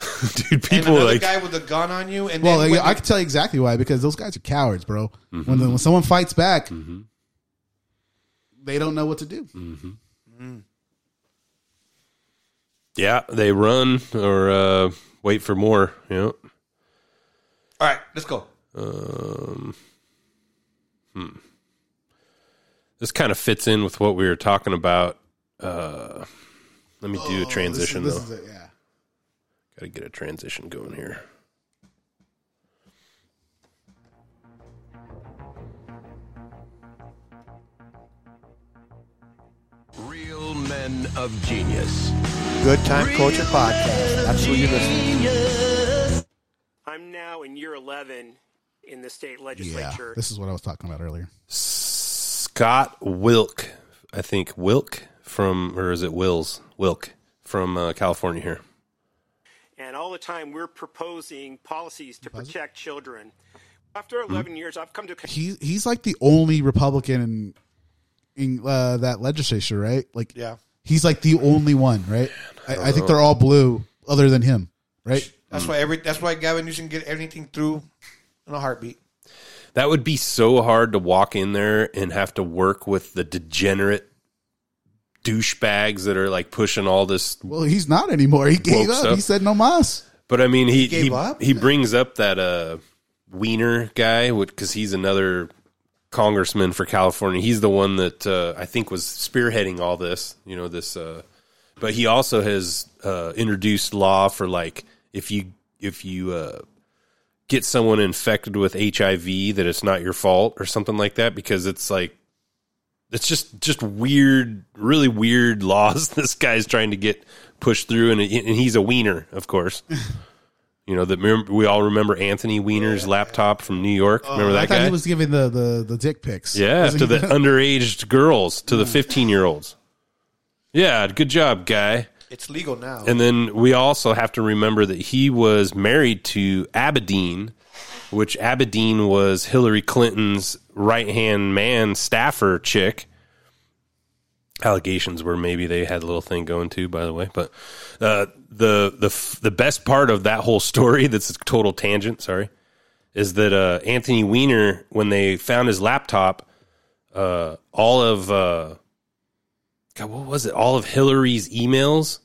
Dude, people another like guy with a gun on you, and Well, then yeah, I can tell you exactly why because those guys are cowards, bro. Mm-hmm. When the, when someone fights back, they don't know what to do. Mm-hmm. Yeah, they run or uh, wait for more. You know. all right, let's go. Um, hmm. This kind of fits in with what we were talking about. Uh, let me do a transition Oh, This though. is, this is it, yeah. Got to get a transition going here. Real men of genius. Good Time Culture Podcast. That's who you're listen I'm now in year 11 in the state legislature. Yeah, legislature. this is what I was talking about earlier. Scott Wilk, I think Wilk from, or is it Wills? Wilk from uh, California here. And all the time we're proposing policies to protect children. After Hmm? 11 years, I've come to He he's like the only Republican in in uh, that legislature, right? Like, Yeah. He's like the only one, right? I, I think they're all blue, other than him, right? That's why every. That's why Gavin Newsom get everything through in a heartbeat. That would be so hard to walk in there and have to work with the degenerate douchebags that are like pushing all this. Well, he's not anymore. He gave Woke up. stuff. He said no mas. But I mean, he He gave he, up? he brings up that uh Wiener guy because he's another congressman for California. He's the one that uh, I think was spearheading all this. You know this, uh, but he also has uh, introduced law for like if you if you uh, get someone infected with HIV that it's not your fault or something like that because it's like it's just just weird, really weird laws this guy's trying to get pushed through, and, and he's a wiener, of course. you know that we all remember Anthony Weiner's laptop from New York. remember Oh, I that thought guy? he was giving the the, the dick pics. yeah, to the underage girls, to the fifteen year olds. Yeah, good job, guy. It's legal now. And then we also have to remember that he was married to Abedin, which Abedin was Hillary Clinton's right hand man, staffer chick. Allegations were maybe they had a little thing going too, by the way. But uh, the the the best part of that whole story, that's a total tangent. Sorry, is that uh, Anthony Weiner, when they found his laptop, uh, all of uh, God, what was it? All of Hillary's emails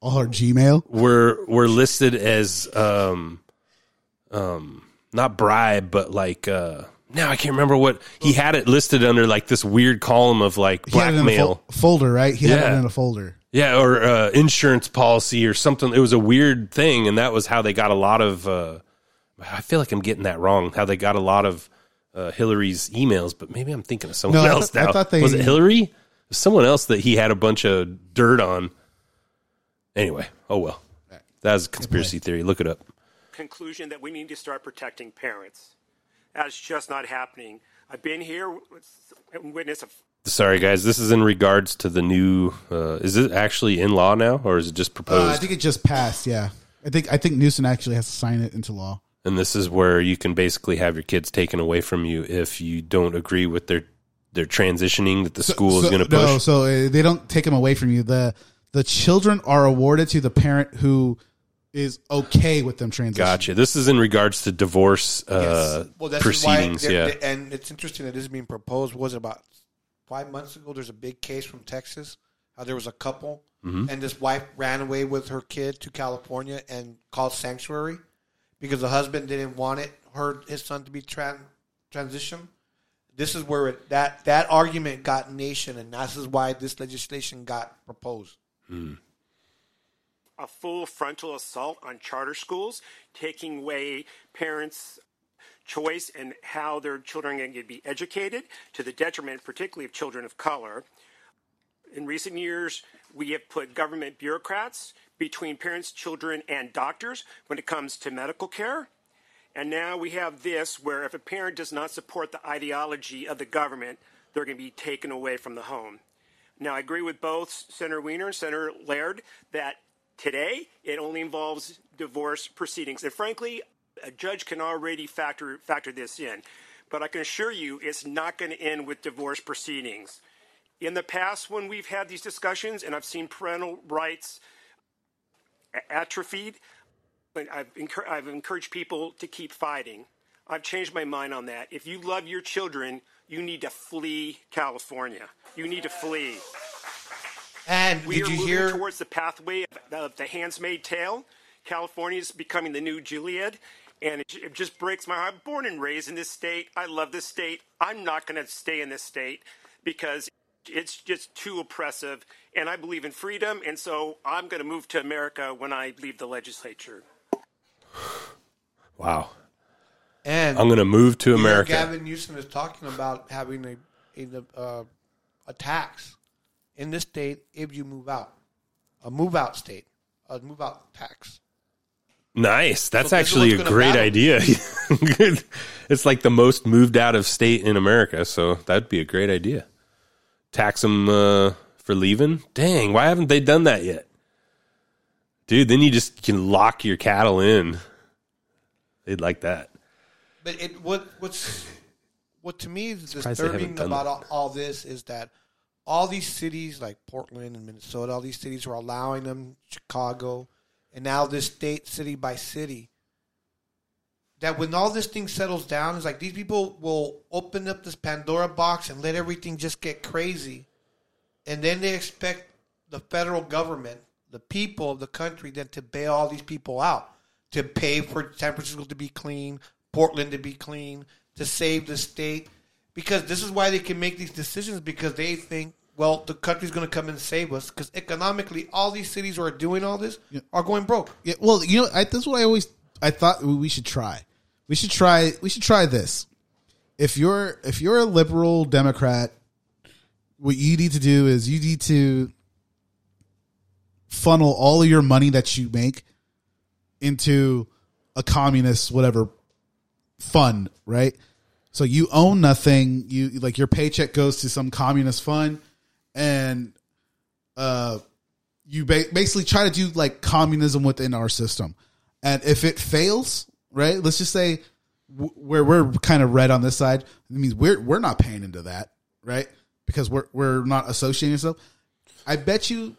all her Gmail were were listed as um um not bribe but like uh now I can't remember what he had it listed under like this weird column of like He had it in a blackmail. fol- folder, right? He had Yeah. it in a folder. Yeah, or uh, insurance policy or something. It was a weird thing, and that was how they got a lot of. Uh, I feel like I'm getting that wrong. How they got a lot of uh, Hillary's emails, but maybe I'm thinking of someone No, I else I now. thought they- was it Hillary? Someone else that he had a bunch of dirt on. Anyway, oh well. That was a conspiracy theory. Look it up. conclusion that we need to start protecting parents. That's just not happening. I've been here and witnessed a Sorry, guys. This is in regards to the new. Uh, is it actually in law now, or is it just Uh, proposed? I think it just passed. Yeah, I think I think Newsom actually has to sign it into law. and this is where you can basically have your kids taken away from you if you don't agree with their their transitioning that the school is So- going to push. No, so uh, they don't take them away from you. the The children are awarded to the parent who is okay with them transitioning. Gotcha. This is in regards to divorce uh, Well, that's proceedings. Why yeah. they're- they're- and it's interesting that this is being proposed. Was about five months ago? There's a big case from Texas. How there was a couple, Mhm. and this wife ran away with her kid to California and called sanctuary because the husband didn't want it her his son to be tran- transition. This is where it, that that argument got nation, and this is why this legislation got proposed. Hmm. a full frontal assault on charter schools, taking away parents' choice and how their children are going to be educated to the detriment, particularly of children of color. In recent years, we have put government bureaucrats between parents, children, and doctors when it comes to medical care. And now we have this where if a parent does not support the ideology of the government, they're going to be taken away from the home. Now, I agree with both Senator Wiener and Senator Laird that today it only involves divorce proceedings. And frankly, a judge can already factor, factor this in. But I can assure you it's not going to end with divorce proceedings. In the past, when we've had these discussions and I've seen parental rights atrophied, but I've, I've encouraged people to keep fighting. I've changed my mind on that. If you love your children, you need to flee California. You need to flee. And we did are you moving hear? towards the pathway of, of the Handmaid's Tale. California is becoming the new Gilead, and it, it just breaks my heart. I'm born and raised in this state. I love this state. I'm not going to stay in this state because it's just too oppressive, and I believe in freedom, and so I'm going to move to America when I leave the legislature. Wow. And I'm going to move to you know, America. Gavin Newsom is talking about having a a, uh, a tax in this state if you move out, a move out state, a move out tax. Nice. That's So actually a great matter. idea. it's like the most moved out of state in America, so that'd be a great idea. Tax them uh, for leaving. Dang, why haven't they done that yet? Dude, then you just can lock your cattle in. They'd like that. But it what what's what to me is Surprised they haven't disturbing about all, all this is that all these cities like Portland and Minnesota, all these cities were allowing them, Chicago, and now this state, city by city. That when all this thing settles down, it's like these people will open up this Pandora box and let everything just get crazy, and then they expect the federal government, the people of the country, than to bail all these people out, to pay for San Francisco to be clean, Portland to be clean, to save the state because this is why they can make these decisions because they think well the country's going to come and save us because economically all these cities who are doing all this are going broke Yeah, well, you know, I, this is what I always I thought we should try. We should try. We should try this. If you're if you're a liberal Democrat, what you need to do is you need to funnel all of your money that you make into a communist whatever fund, right? So you own nothing. You like your paycheck goes to some communist fund, and uh, you ba- basically try to do like communism within our system. And if it fails, right? Let's just say where we're kind of red on this side, it means we're we're not paying into that, right? Because we're we're not associating ourselves. I bet you,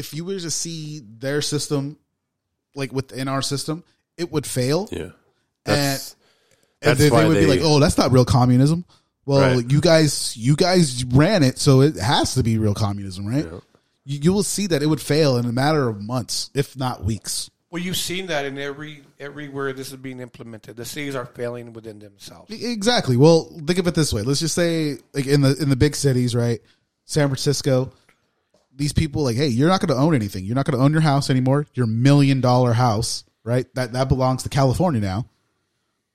if you were to see their system, like within our system, it would fail. Yeah, and, That's- and that's they, they why would be like, "Oh, that's not real communism." Well, Right. you guys, you guys ran it, so it has to be real communism, right? You, you will see that it would fail in a matter of months, if not weeks. well you've seen that in every everywhere this is being implemented the cities are failing within themselves Exactly. Well, think of it this way. Let's just say, like in the in the big cities, right? San Francisco. These people, like, hey, you're not going to own anything. You're not going to own your house anymore. Your million dollar house, right? That that belongs to California now.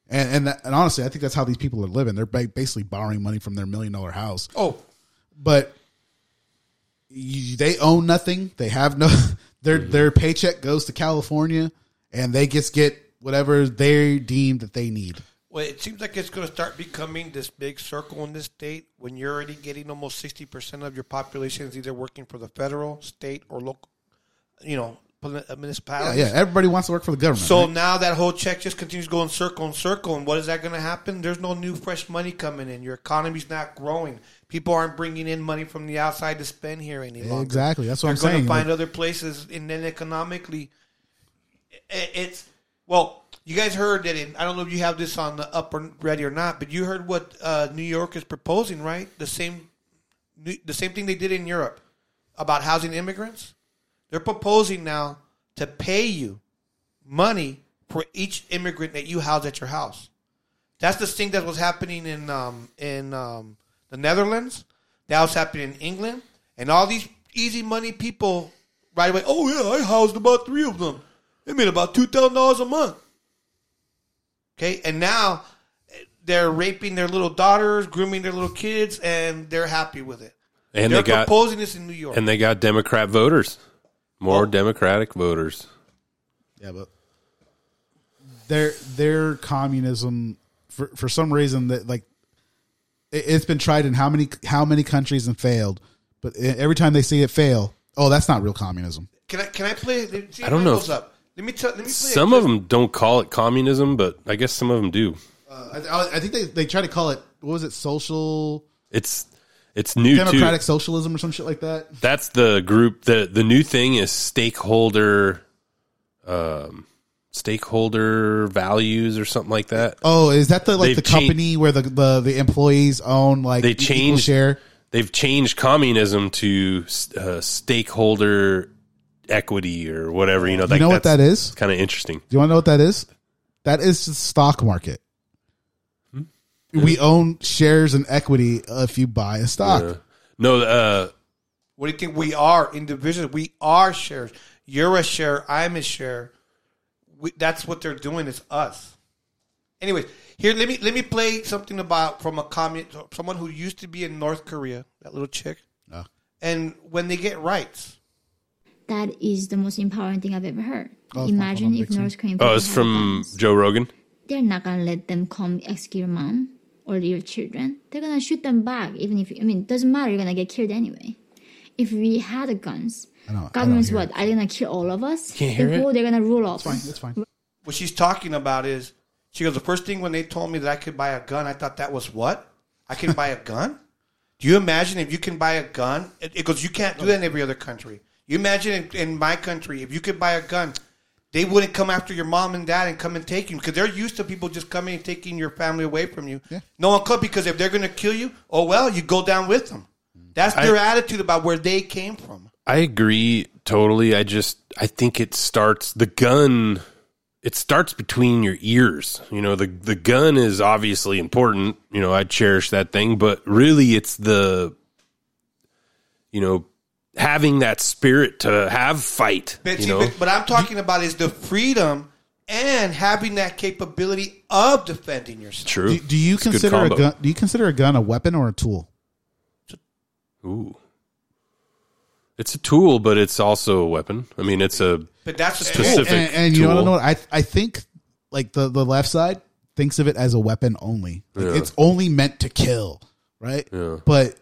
And and that, and honestly, I think that's how these people are living. They're basically borrowing money from their million dollar house. oh but you, they own nothing. They have no their mm-hmm. their paycheck goes to California, and they just get whatever they deem that they need. Well, it seems like it's going to start becoming this big circle in this state when you're already getting almost sixty percent of your population is either working for the federal, state, or local, you know, uh, Yeah, yeah. Everybody wants to work for the government. So right? now that whole check just continues going circle and circle, and what is that going to happen? There's no new fresh money coming in. Your economy's not growing. People aren't bringing in money from the outside to spend here any longer. Exactly. That's what They're I'm going saying. to find Like- other places, and then economically, it's well. You guys heard that? I don't know if you have this on the up or ready or not, but you heard what uh, New York is proposing, right? The same, the same thing they did in Europe about housing immigrants. They're proposing now to pay you money for each immigrant that you house at your house. That's the thing that was happening in um, in um, the Netherlands. That was happening in England, and all these easy money people right away. Oh yeah, I housed about three of them. They made about two thousand dollars a month. Okay, and now they're raping their little daughters, grooming their little kids, and they're happy with it. And they're they got proposing this in New York. and they got Democrat voters, more oh. Democratic voters. Yeah, but their their communism for for some reason that like it, it's been tried in how many how many countries and failed, but every time they see it fail, oh, that's not real communism. Can I can I play? See I don't know goes if- up. Let me tell. Let me play. Some of them don't call it communism, but I guess some of them do. Uh, I, I think they they try to call it what was it social It's it's new democratic too. socialism or some shit like that. That's the group. the The new thing is stakeholder, um, stakeholder values or something like that. Oh, is that the like They've the changed- company where the, the the employees own like they changed share? They've changed communism to uh, stakeholder equity or whatever. You know, You like know what that's? Kind of interesting. Do you want to know what that is? That is the stock market. We own shares and equity if you buy a stock. Yeah. No, uh, What do you think we are individuals? We are shares. You're a share. I'm a share. We, that's what they're doing. It's us. Anyways, here let me let me play something about from a comment someone who used to be in North Korea. That little chick. Oh. And when they get rights, That is the most empowering thing I've ever heard. Oh, Imagine if Nixon. North Korean people oh, it's from guns. Joe Rogan. They're not gonna let them come execute your mom or your children. They're gonna shoot them back, even if I mean, it doesn't matter. You're gonna get killed anyway. If we had guns, governments what are they gonna kill all of us? Can't hear They- it? who they're gonna rule us. That's fine. That's fine. What she's talking about is she goes. The first thing when they told me that I could buy a gun, I thought that was what I can buy a gun. Do you imagine if you can buy a gun? It, it goes, you can't do that in every other country. You imagine in, in my country, if you could buy a gun, they wouldn't come after your mom and dad and come and take you because they're used to people just coming and taking your family away from you. No one could because if they're going to kill you, oh well, you go down with them. That's their attitude about where they came from. I agree totally. I just I think it starts the gun it starts between your ears. You know, the the gun is obviously important. You know, I cherish that thing, but really it's the you know, having that spirit to have fight, But, you know. but, but I'm talking about is the freedom and having that capability of defending yourself. True. Do, do you It's consider a combo. gun? Do you consider a gun a weapon or a tool? Ooh. It's a tool, but it's also a weapon. I mean, it's a But that's a specific and, and you tool. want to know what I I think like the the left side thinks of it as a weapon only. Like, Yeah. It's only meant to kill, right? Yeah. But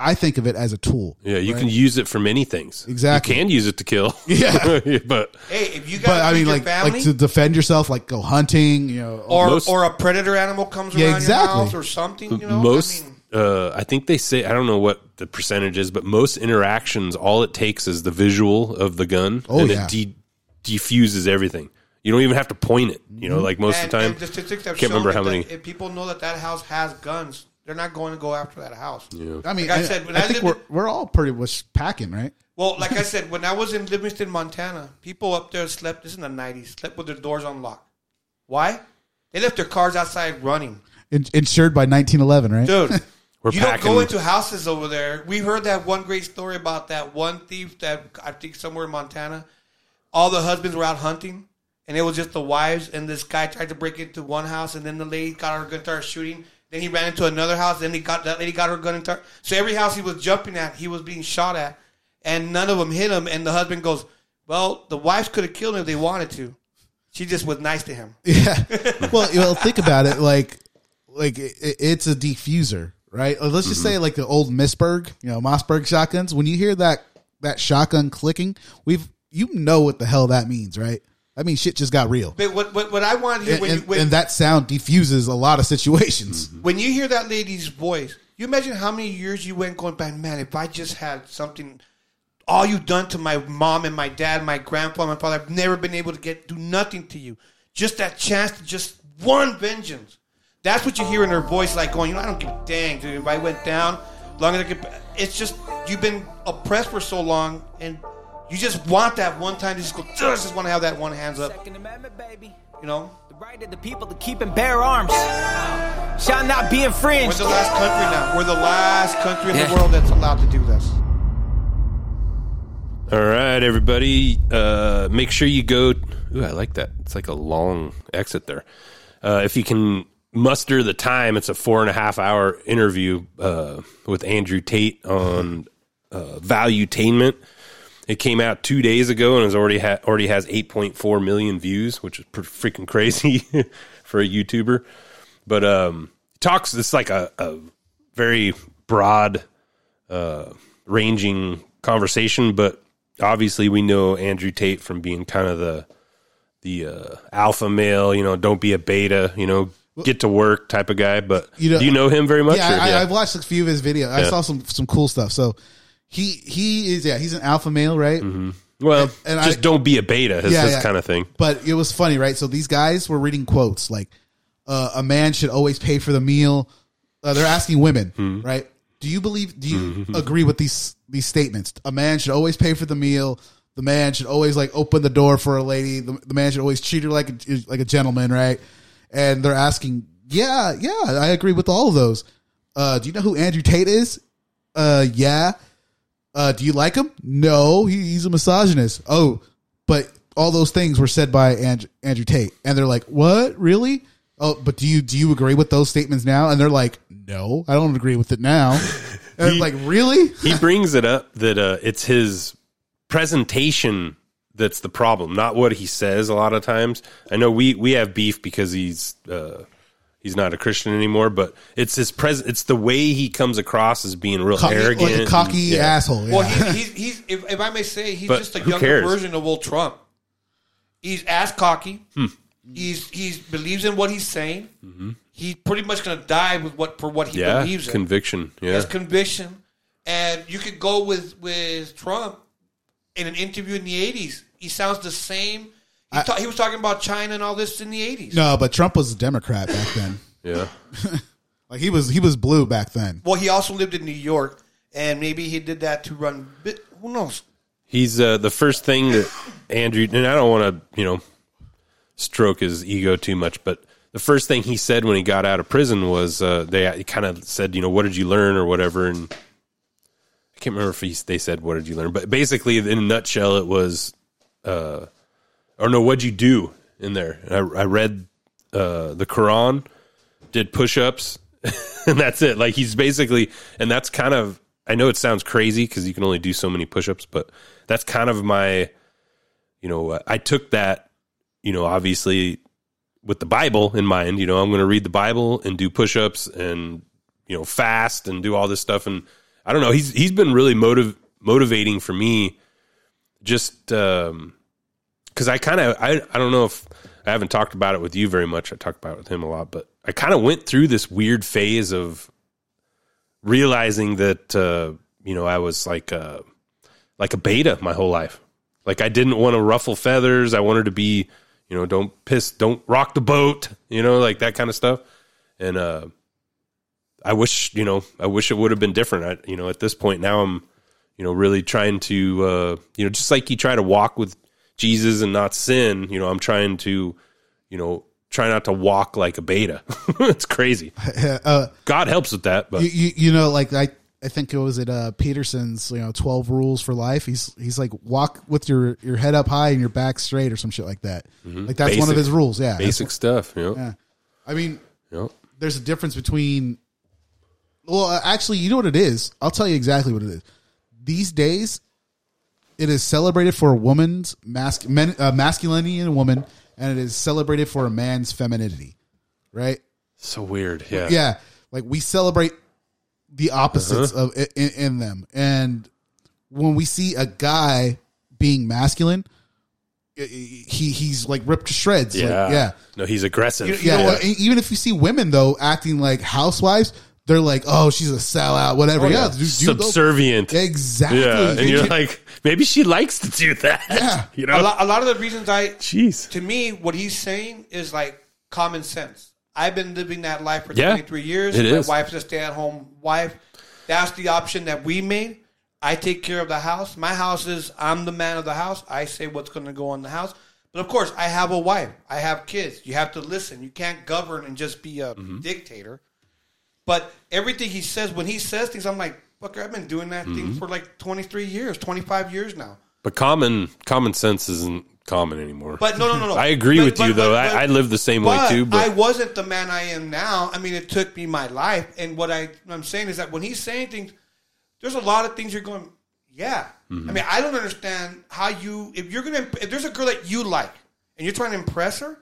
I think of it as a tool. Yeah, you right? can use it for many things. Exactly. You can use it to kill. Yeah. but Hey, if you got But I mean, like family, like to defend yourself, like go hunting, you know, or Most- or a predator animal comes Yeah, around exactly. your house or something. You know, most I mean, uh, I think they say I don't know what the percentage is, but most interactions all it takes is the visual of the gun Oh, and yeah. it de- diffuses everything. You don't even have to point it. You know, like most and, of the time. and the statistics have Can't shown remember how many. if people know that that house has guns, they're not going to go after that house. Yeah. I mean, Like I I, said, when I I think we're we're all pretty much packing, right? Well, like I said, when I was in Livingston, Montana, people up there slept. This is in the nineties. Slept with their doors unlocked. Why? They left their cars outside running. In, insured by 1911, right? Dude, We're you packing. don't go into houses over there. We heard that one great story about that one thief that I think somewhere in Montana. All the husbands were out hunting, and it was just the wives. And this guy tried to break into one house, and then the lady got her gun, and started shooting. Then he ran into another house. Then he got that lady got her gun and started. So every house he was jumping at, he was being shot at, and none of them hit him. And the husband goes, "Well, the wives could have killed him if they wanted to. She just was nice to him." Yeah. well, know, think about it. Like, like it, it's a diffuser, right? Let's just mm-hmm. say like the old Missberg, you know, Mossberg shotguns. When you hear that that shotgun clicking, we've you know what the hell that means, right? I mean, shit just got real, But what what, what I want to hear and, when, you, when and that sound diffuses a lot of situations. Mm-hmm. when you hear that lady's voice, you imagine how many years you went going back. Man, if I just had something, all you've done to my mom and my dad, my grandfather, my father, I've never been able to get do nothing to you. Just that chance to just one vengeance. That's what you hear in her voice, like going, you know, I don't give a dang, dude. If I went down, long as I could, it's just you've been oppressed for so long, and you just want that one time to just go, I just want to have that one hands up. Second Amendment, baby. You know. The right of the people to keep and bear arms shall not be infringed. We're the last country now. We're the last country in Yeah. the world that's allowed to do this. All right, everybody. Uh, make sure you go. Ooh, I like that. It's like a long exit there. Uh, if you can muster the time, it's a four and a half hour interview uh, with Andrew Tate on uh, Valuetainment. It came out two days ago and has already ha- already has 8.4 million views, which is pretty freaking crazy for a YouTuber. But um, talks. It's like a, a very broad uh, ranging conversation, but obviously we know Andrew Tate from being kind of the the uh, alpha male, you know, don't be a beta, you know, get to work type of guy. But You know- do you know him very much? Yeah, or- I, I've watched a few of his videos. I saw some some cool stuff. So he he is yeah he's an alpha male, right? Mm-hmm. Well, And just I- don't be a beta. Is Yeah, this yeah. kind of thing. But it was funny, right? So these guys were reading quotes like, uh, "A man should always pay for the meal." Uh, they're asking women, Hmm. right? Do you believe? Do you Mm-hmm. agree with these these statements? A man should always pay for the meal. The man should always like open the door for a lady. The, the man should always treat her like a, like a gentleman, right? And they're asking, yeah, yeah, I agree with all of those. Uh, do you know who Andrew Tate is? Uh, yeah. Uh, do you like him? No, he, he's a misogynist. Oh, but all those things were said by Andrew, Andrew Tate, and they're like, "What? Really? Oh, but do you do you agree with those statements now?" And they're like, "No, I don't agree with it now." And He- like, "Really?" he brings it up that uh, it's his presentation that's the problem, not what he says. A lot of times, I know we we have beef because he's uh, he's not a Christian anymore, but it's his present. It's the way he comes across as being real Cocky- arrogant, like a cocky Yeah. asshole. Well, he, he's, he's if, if I may say, he's But just a younger cares? version of old Trump. He's ass cocky. Hmm. He's he's believes in what he's saying. He's pretty much going to die with what for what he yeah, believes in. conviction. Yeah, His conviction, and you could go with with Trump in an interview in the '80s. He sounds the same. He, ta- he was talking about China and all this in the '80s. No, but Trump was a Democrat back then. yeah. like he was he was blue back then. Well, he also lived in New York, and maybe he did that to run. Bit, who knows? He's uh, the first thing that Andrew, and I don't want to, you know, stroke his ego too much, but the first thing he said when he got out of prison was uh, they kind of said, you know, what did you learn or whatever, and I can't remember if he, they said what did you learn, but basically, in a nutshell, it was, uh, or no, what'd you do in there? I, I read uh, the Quran, did push-ups, and that's it. Like he's basically, and that's kind of. I know it sounds crazy because you can only do so many push-ups, but that's kind of my, you know, I took that, you know, obviously with the Bible in mind. You know, I'm going to read the Bible and do push-ups and you know fast and do all this stuff. And I don't know, he's he's been really motiv- motivating for me. Just um, because I kind of I I don't know if I haven't talked about it with you very much. I talked about it with him a lot, but I kind of went through this weird phase of realizing that uh, you know I was like a like a beta my whole life. Like I didn't want to ruffle feathers. I wanted to be, you know, don't piss, don't rock the boat, you know, like that kind of stuff. And uh, I wish, you know, I wish it would have been different. I, you know, at this point now, I'm, you know, really trying to, uh, you know, just like you try to walk with Jesus and not sin. You know, I'm trying to, you know, try not to walk like a beta. it's crazy. Uh, God helps with that, but you, you, know, like I, I think it was at uh, Peterson's, you know, twelve rules for life. He's he's like walk with your your head up high and your back straight or some shit like that. Mhm. Like that's one of his rules. Yeah, basic stuff. You know? Yeah, I mean, there's a difference between. Well, uh, actually, you know what it is. I'll tell you exactly what it is. These days, it is celebrated for a woman's mas- men, uh, masculinity in a woman, and it is celebrated for a man's femininity. Right? So weird. Yeah. yeah like we celebrate the opposites Uh-huh. of in, in them and when we see a guy being masculine he he's like ripped to shreds like, Yeah. yeah No, he's aggressive. You- yeah e- even if you see women though acting like housewives they're like oh she's a sellout whatever Oh, yeah, yeah. do- do those- Subservient. exactly Yeah. And you're You- like, maybe she likes to do that. Yeah. You know? a, lot, a lot of the reasons I, Jeez. to me, what he's saying is like common sense. I've been living that life for Yeah, 23 years. it My is. wife's a stay-at-home wife. That's the option that we made. I take care of the house. My house is I'm the man of the house. I say what's going to go in the house. But of course, I have a wife. I have kids. You have to listen. You can't govern and just be a Mm-hmm. dictator. But everything he says, when he says things, I'm like, fucker, I've been doing that thing Mm-hmm. for like 23 years, 25 years now. But common common sense isn't common anymore. But no, no, no, no. I agree But- with you but- though. but- I, I live the same way too. But I wasn't the man I am now. I mean, it took me my life. And what I, what I'm saying is that when he's saying things, there's a lot of things you're going, yeah. Mm-hmm. I mean, I don't understand how you, if you're going to, if there's a girl that you like and you're trying to impress her,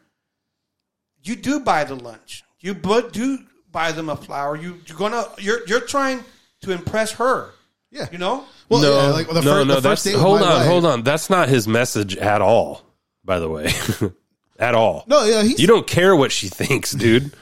you do buy the lunch. You but do buy them a flower. You, you're going to, you're, you're trying to impress her. Yeah. You know? Well, no, yeah, like the no, fir- no. the That's first date hold on, wife- hold on. That's not his message at all. By the way, at all. No, yeah, he's- you don't care what she thinks, dude.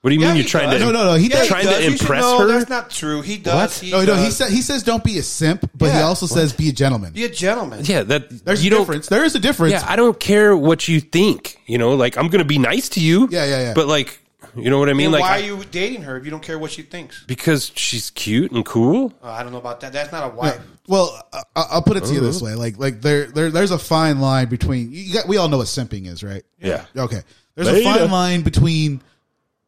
What do you mean? You're trying to No, no, no, he does. trying does. to You should impress know her? That's not true. He does. What? He no, no, he does. said he says don't be a simp, but he Yeah. also says be a gentleman. Be a gentleman. Yeah, that There's you a difference. There is a difference. Yeah, I don't care what you think. You know, like I'm gonna be nice to you. Yeah, yeah, yeah. But like, you know what I mean? Then like, why I- are you dating her if you don't care what she thinks? because she's cute and cool. Oh, I don't know about that. That's not a wife. Well, I- I'll put it to you this Uh-huh. way: like, like there, there, there's a fine line between. You got, we all know what simping is, right? Yeah. Okay. There's a Beta. fine line between,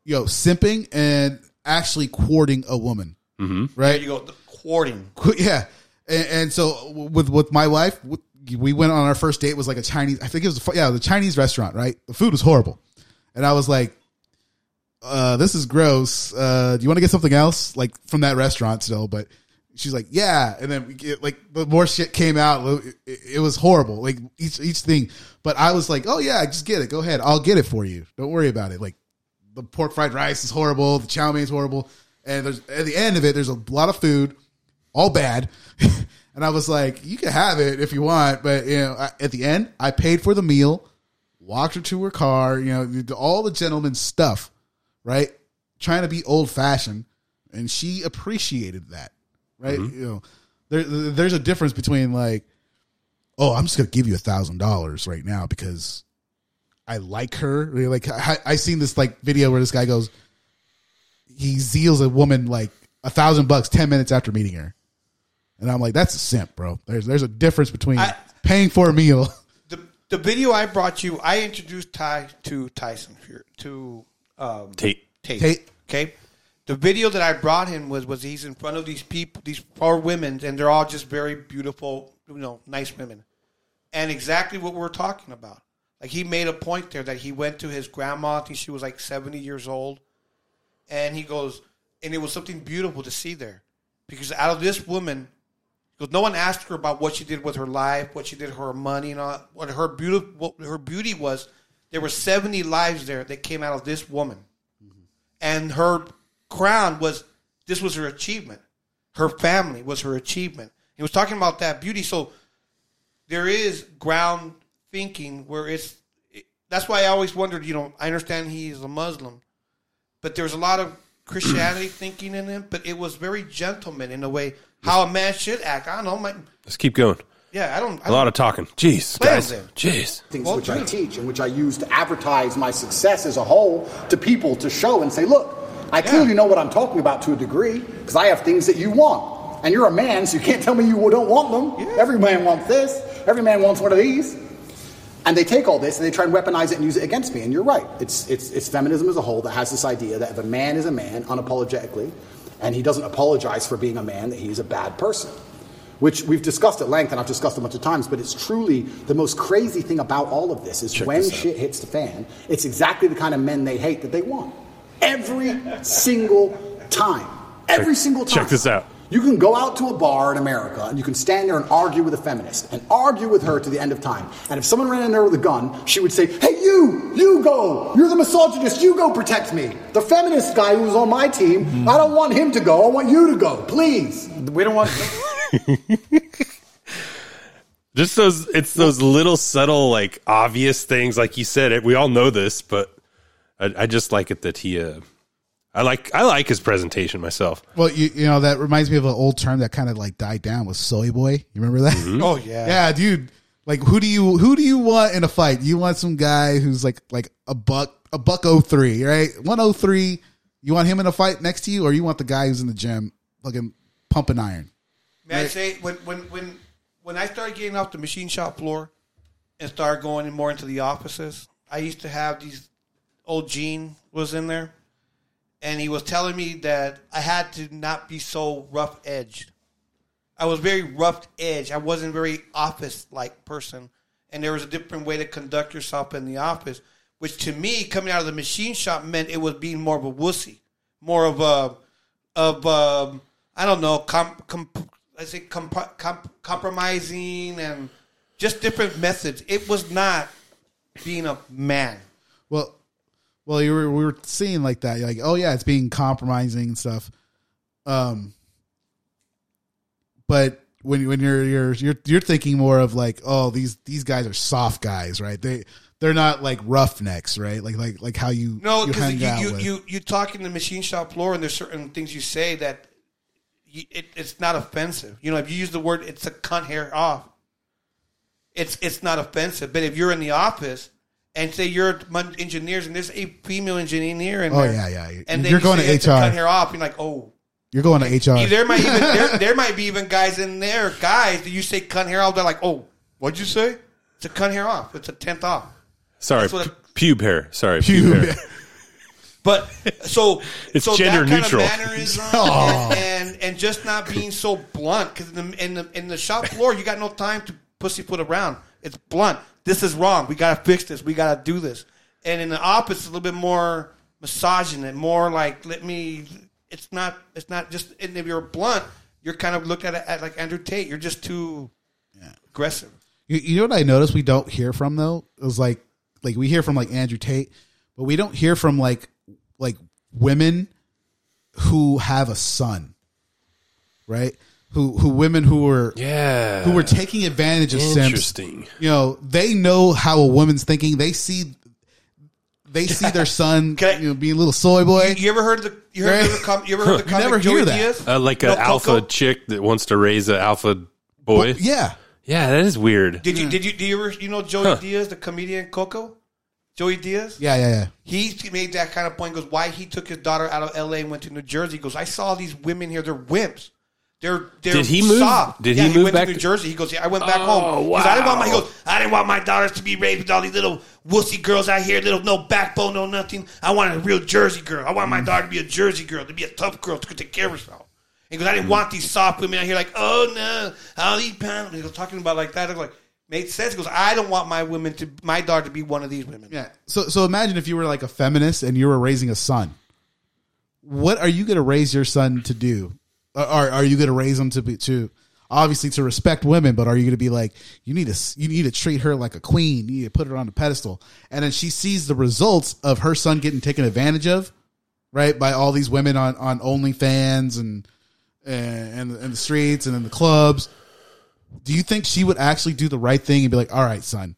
you know, simping and actually courting a woman, mm-hmm. There right? you go. The courting. Qu- Yeah. And, and so with with my wife, w- we went on our first date. It was like a Chinese. I think it was yeah, the Chinese restaurant. Right. The food was horrible, and I was like, uh, "This is gross. Uh, do you want to get something else like from that restaurant still?" But she's like, "Yeah." And then we get, like the more shit came out. It, it, it was horrible. Like each each thing. But I was like, "Oh yeah, just get it. Go ahead. I'll get it for you. Don't worry about it." Like the pork fried rice is horrible. The chow mein is horrible. And there's at the end of it, there's a lot of food, all bad. and I was like, you can have it if you want, but you know, I- at the end, I paid for the meal, walked her to her car. You know, all the gentleman stuff, right? Trying to be old fashioned, and she appreciated that, right? Mhm. You know, there, there's a difference between like, oh, I'm just gonna give you a thousand dollars right now because I like her. Like I, I seen this like video where this guy goes, he Zelles a woman like a thousand bucks ten minutes after meeting her, and I'm like, that's a simp, bro. There's there's a difference between paying for a meal. The video I brought you, I introduced Ty to Tyson Fury to um, Tate. Tate. Tate. Okay. The video that I brought him was was he's in front of these people, these four women, and they're all just very beautiful, you know, nice women, and exactly what we're talking about. Like he made a point there that he went to his grandma. I think she was like seventy years old, and he goes, and it was something beautiful to see there, because out of this woman, because no one asked her about what she did with her life, what she did with her money, and all, what her beauty, what her beauty was. There were seventy lives there that came out of this woman, and her crown was this was her achievement. Her family was her achievement. He was talking about that beauty. So there is ground thinking where it's. That's why I always wondered. You know, I understand he's a Muslim, but there's a lot of Christianity thinking in him. But it was very gentleman in a way how a man should act. I don't know. My, Let's keep going. Yeah, I don't. I A lot don't- of talking. Jeez, Play guys. Jeez. things Well, which I teach and which I use to advertise my success as a whole to people to show and say, look, I clearly know what I'm talking about to a degree because I have things that you want. And you're a man, so you can't tell me you don't want them. Every man wants this. Every man wants one of these. And they take all this and they try and weaponize it and use it against me. And you're right. It's, it's, it's feminism as a whole that has this idea that if a man is a man unapologetically and he doesn't apologize for being a man, that he's a bad person which we've discussed at length and I've discussed a bunch of times, but it's truly the most crazy thing about all of this is Check when this shit hits the fan, it's exactly the kind of men they hate that they want. Every single time. Every single time. Check this out. You can go out to a bar in America and you can stand there and argue with a feminist and argue with her to the end of time. And if someone ran in there with a gun, she would say, Hey, you, you go. You're the misogynist. You go protect me. The feminist guy who's on my team, I don't want him to go. I want you to go. Please. We don't want. Just those, it's those little subtle, like obvious things. Like you said, it. We all know this, but I, I just like it that he. Uh, I like, I like his presentation myself. Well, you, you know that reminds me of an old term that kind of like died down was soy boy. You remember that? Oh yeah. yeah, dude. Like who do you who do you want in a fight? You want some guy who's like like a buck a buck oh three, right? One oh three. You want him in a fight next to you, or you want the guy who's in the gym fucking pumping iron? May I say when when when when I started getting off the machine shop floor and started going more into the offices, I used to have these old Gene was in there, and he was telling me that I had to not be so rough edged. I was very rough edged. I wasn't a very office like person, and there was a different way to conduct yourself in the office, which to me, coming out of the machine shop, meant it was being more of a wussy, more of a of um, I don't know, com, com, I say comp, comp, compromising and just different methods. It was not being a man. Well, well, you were we were seeing like that. You're like, oh yeah, it's being compromising and stuff. Um, but when when you're you're you're you're thinking more of like, oh, these these guys are soft guys, right? They they're not like roughnecks, right? Like like like how you No, you because hang you you, you you talk in the machine shop floor, and there's certain things you say that you, it, it's not offensive. You know, if you use the word, it's a cunt hair off. It's it's not offensive. But if you're in the office and say you're engineers and there's a female engineer in Oh, there, yeah, yeah. and then You're you going say to HR. cunt hair off, you're like, oh. You're going to HR. There might even there, there might be even guys in there, guys that you say cunt hair off. They're like, oh, what'd you say? It's a cunt hair off. It's a tenth off. Sorry, That's what p- pube hair. Sorry, Pube pube, hair. Hair. But so It's so gender that kind neutral. of mannerism and, oh. and and just not being so blunt because in the, in the in the shop floor you got no time to pussyfoot around. It's blunt. This is wrong. We gotta fix this. We gotta do this. And in the office, it's a little bit more massaging it, more like let me. It's not. It's not just. And if you're blunt, you're kind of looked at it at like Andrew Tate. You're just too aggressive. You, you know what I noticed we don't hear from though? It was like like we hear from like Andrew Tate, but we don't hear from like like women who have a son, right? who who women who were yeah who were taking advantage of simps. Interesting. You know, they know how a woman's thinking. They see they see their son you know, being a little soy boy. You ever heard of the you heard of the com- you ever heard the comic never Joey hear that. Diaz? Uh, like You an know alpha Coco? chick that wants to raise an alpha boy. Well, yeah. Yeah, that is weird. Did you did you do you ever you know Joey Huh. Diaz, the comedian Coco? Joey Diaz? Yeah, yeah, yeah. He made that kind of point. Goes why he took his daughter out of L.A. and went to New Jersey. He goes, I saw these women here. They're wimps. They're they're Did he move- soft. did yeah, he move went back to New Jersey? He goes, yeah, I went back Oh, home. He goes, I didn't want my. He goes, I didn't want my daughters to be raised with all these little wussy girls out here, little no backbone, no nothing. I wanted a real Jersey girl. I want Mm. my daughter to be a Jersey girl, to be a tough girl, to take care of herself. He goes, I Mm. didn't want these soft women out here like, oh no, I'll eat pound. He goes, talking about like that. I'm like, made sense. Goes, I don't want my women to, my daughter to be one of these women. Yeah. So so imagine if you were like a feminist and you were raising a son. What are you going to raise your son to do? Or are, are you going to raise him to be to obviously to respect women, but are you going to be like you need to you need to treat her like a queen, you need to put her on a pedestal. And then she sees the results of her son getting taken advantage of, right, by all these women on on OnlyFans and and and the streets and in the clubs. Do you think she would actually do the right thing and be like, "All right, son,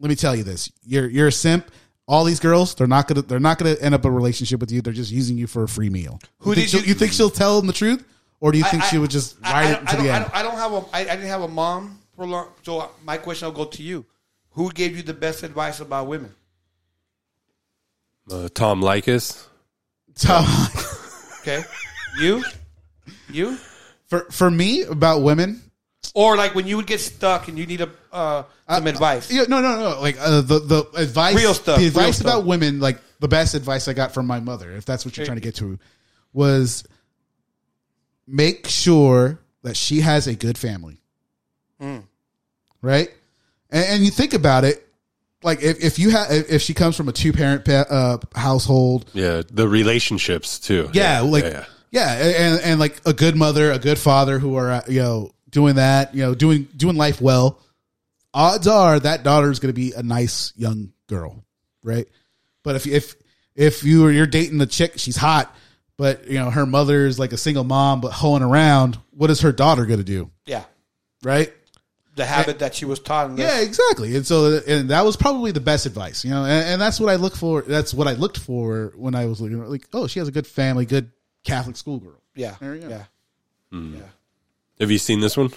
let me tell you this. You're you're a simp. All these girls, they're not gonna they're not gonna end up a relationship with you. They're just using you for a free meal. Who you, did you- you think she'll tell them the truth, or do you think I- she would just I- ride I, it don't- to the don't, I end? don't, I don't have a. I, I didn't have a mom for long. So uh, my question will go to you. Who gave you the best advice about women? Uh, Tom Likas. Tom, Okay, you, you, for for me about women, or like when you would get stuck and you need a uh, some advice. yeah, no, no, no. Like uh, the the advice, Real stuff, the real advice stuff. about women. Like the best advice I got from my mother, if that's what you're trying to get to, was make sure that she has a good family. Mm. right? And, and you think about it, like if, if you have if she comes from a two parent pa- uh, household, Yeah, the relationships too. yeah, like yeah, yeah, yeah. and and like a good mother, a good father who are uh, you know doing that, you know doing doing life well. Odds are that daughter is going to be a nice young girl, right? But if if if you you're dating the chick, she's hot, but you know her mother is like a single mom, but hoeing around. What is her daughter going to do, Yeah, right? the habit that she was taught. In the- Yeah, exactly. And so, and that was probably the best advice, you know. And, and that's what I look for. That's what I looked for when I was looking. Like, oh, she has a good family, good Catholic schoolgirl. yeah, There you go. yeah. Hmm. Have you seen this one?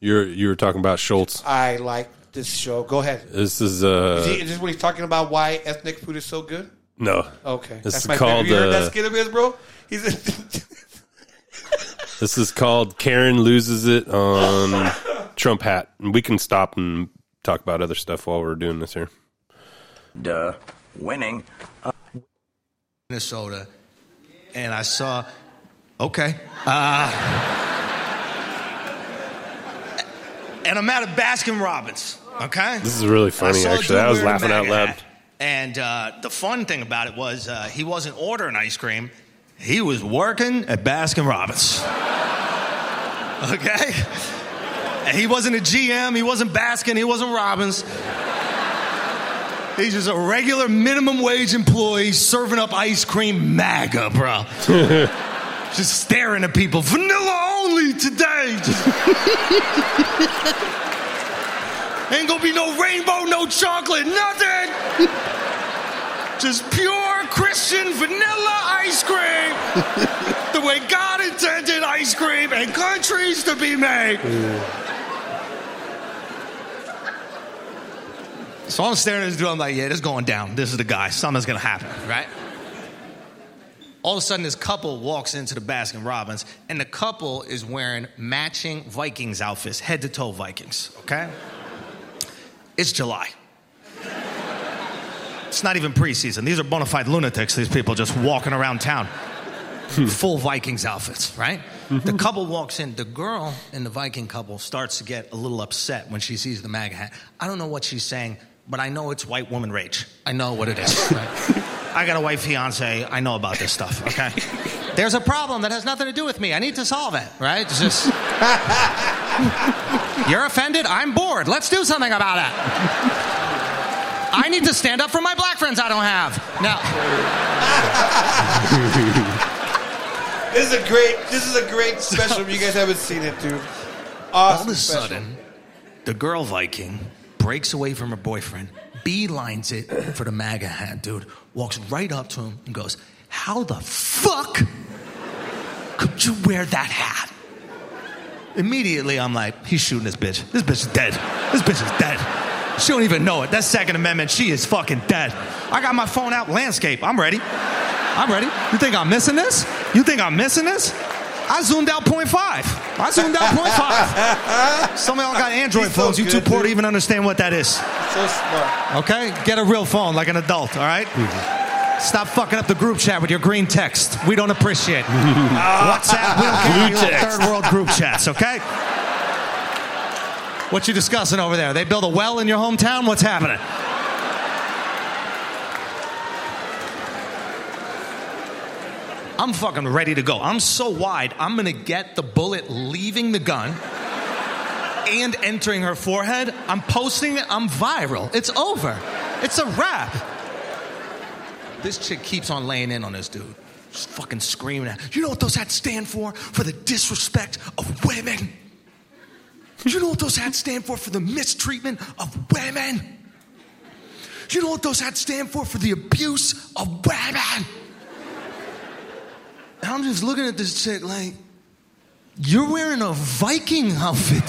You're you were talking about Schulz. I like this show. Go ahead. This is uh is, he, is this what he's talking about? Why ethnic food is so good? no. Okay, This that's is my called favorite. You heard uh, that skit of his, bro? He's this is called Karen loses it on Trump hat, and we can stop and talk about other stuff while we're doing this here. Duh. Winning. Minnesota, and I saw. Okay. Uh, and I'm at a Baskin Robbins. Okay. This is really funny, I actually. I was laughing out loud. hat. And uh, the fun thing about it was uh, he wasn't ordering ice cream; he was working at Baskin Robbins. okay. And he wasn't a GM. He wasn't Baskin. He wasn't Robbins. He's just a regular minimum wage employee serving up ice cream MAGA, bro. just staring at people. Vanilla only today. Just- Ain't gonna be no rainbow, no chocolate, nothing. Just pure Christian vanilla ice cream. the way God intended ice cream and countries to be made. So I'm staring at this dude. I'm like, yeah, this is going down. This is the guy. Something's gonna happen, right? All of a sudden, this couple walks into the Baskin Robbins, and the couple is wearing matching Vikings outfits, head to toe Vikings. Okay, it's July. It's not even preseason. These are bona fide lunatics. These people just walking around town, hmm. full Vikings outfits, right? The mm-hmm. couple walks in. The girl in the Viking couple starts to get a little upset when she sees the MAGA hat. I don't know what she's saying, but I know it's white woman rage. I know what it is. right? I got a white fiance. I know about this stuff. Okay. There's a problem that has nothing to do with me. I need to solve it. Right? It's just you're offended. I'm bored. Let's do something about it. I need to stand up for my black friends I don't have. Now, This is a great. This is a great special. If you guys haven't seen it, dude. All of a special. sudden, the girl Viking breaks away from her boyfriend, beelines it for the MAGA hat, dude. Walks right up to him and goes, How the fuck could you wear that hat? Immediately, I'm like, He's shooting this bitch. This bitch is dead. This bitch is dead. She don't even know it. That's Second Amendment. She is fucking dead. I got my phone out, landscape. I'm ready. I'm ready. You think I'm missing this? You think I'm missing this? I zoomed out 0.5. I zoomed out 0.5. Some of y'all got Android so phones. you too poor to even understand what that is. So smart. Okay? Get a real phone like an adult, all right? Mm-hmm. Stop fucking up the group chat with your green text. We don't appreciate. WhatsApp, we don't care. Blue You text. third world group chats, okay? What you discussing over there? They build a well in your hometown? What's happening? I'm fucking ready to go. I'm so wide, I'm gonna get the bullet leaving the gun and entering her forehead. I'm posting it, I'm viral. It's over. It's a wrap. This chick keeps on laying in on this dude. Just fucking screaming at. You know what those hats stand for? For the disrespect of women. You know what those hats stand for? For the mistreatment of women. You know what those hats stand for? For the abuse of women. And I'm just looking at this chick like, you're wearing a Viking outfit.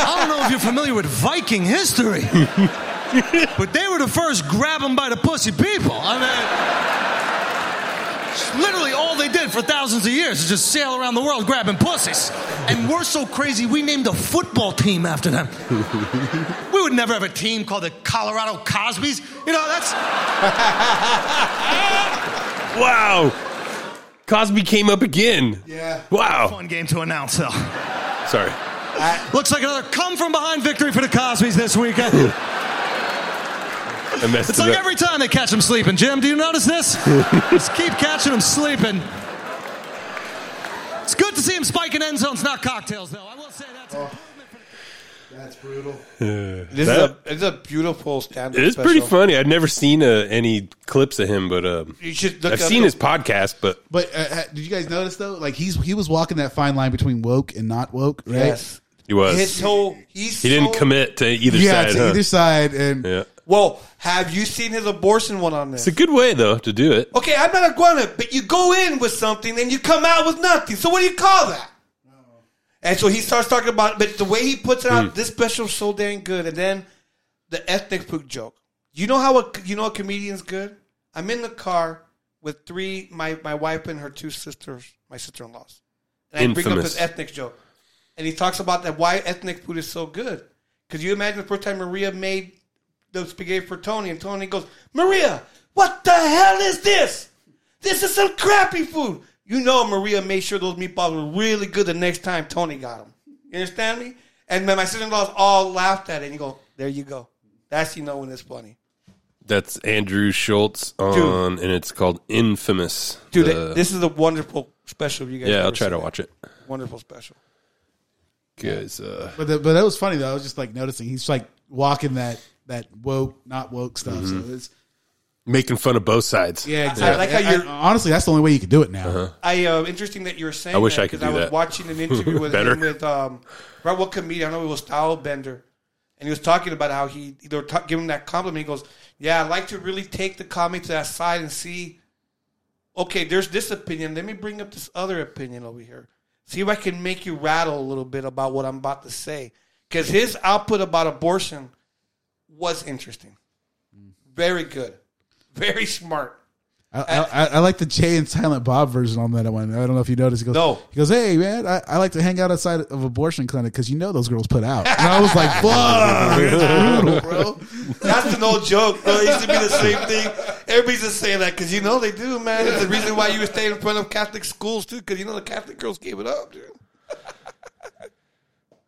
I don't know if you're familiar with Viking history, but they were the first grab 'em by the pussy people. I mean, it's literally all they did for thousands of years is just sail around the world grabbing pussies. And we're so crazy, we named a football team after them. We would never have a team called the Colorado Cosbys. You know, that's. Wow. Cosby came up again. Yeah. Wow. Fun game to announce, though. Sorry. Looks like another come from behind victory for the Cosbys this weekend. I messed It's it like up. every time they catch him sleeping. Jim, do you notice this? Just keep catching him sleeping. It's good to see him spiking end zones, not cocktails, though. I will say that's That's brutal. This That- is a this is a beautiful stand-up. It's pretty funny. I've never seen uh, any clips of him, but um, You should look I've seen the- his podcast. But But uh, uh, did you guys notice though? Like he's he was walking that fine line between woke and not woke, right? Yes. he was His whole he's he didn't commit to either yeah, side. to huh? either side, and Yeah, Well, have you seen his abortion one on this? it's a good way though to do it. Okay, I'm not gonna, but you go in with something and you come out with nothing. So what do you call that? And so he starts talking about, but the way he puts it out, hmm. this special's so dang good. And then the ethnic poop joke. You know how a you know a comedian's good? I'm in the car with three my my wife and her two sisters, my sister in laws, and I bring up Infamous. his ethnic joke, and he talks about that why ethnic food is so good. Because you imagine the first time Maria made the spaghetti for Tony, and Tony goes, Maria, what the hell is this? This is some crappy food. You know, Maria made sure those meatballs were really good the next time Tony got them. You understand me? And then my sister-in-laws all laughed at it, and you go, there you go. That's you know when it's funny. That's Andrew Schulz on, and it's called Infamous. Dude, The- this is a wonderful special. You guys yeah, I'll try to it. watch it. Wonderful special. Guys, uh, but the, but that was funny though. I was just like noticing he's like walking that that woke not woke stuff. So it's making fun of both sides. yeah, exactly. like how you're- honestly, that's the only way you could do it now. Uh-huh. I uh, interesting that you were saying. I wish that, I could 'cause do I was that. watching an interview with Better. him with um, right what comedian? I know it was Stylebender, and he was talking about how he they were ta- giving him that compliment. He goes, "Yeah, I like to really take the comic to that side and see. Okay, there's this opinion. Let me bring up this other opinion over here. See if I can make you rattle a little bit about what I'm about to say. Because his output about abortion was interesting, very good, very smart. I, I, I like the Jay and Silent Bob version on that one. I don't know if you noticed. He goes, No. He goes, hey man, I, I like to hang out outside of abortion clinic because you know those girls put out. And I was like, fuck, bro. That's an old joke, bro. It used to be the same thing. Everybody's just saying that because you know they do, man. It's the reason why you would stay in front of Catholic schools too, because you know the Catholic girls gave it up, dude.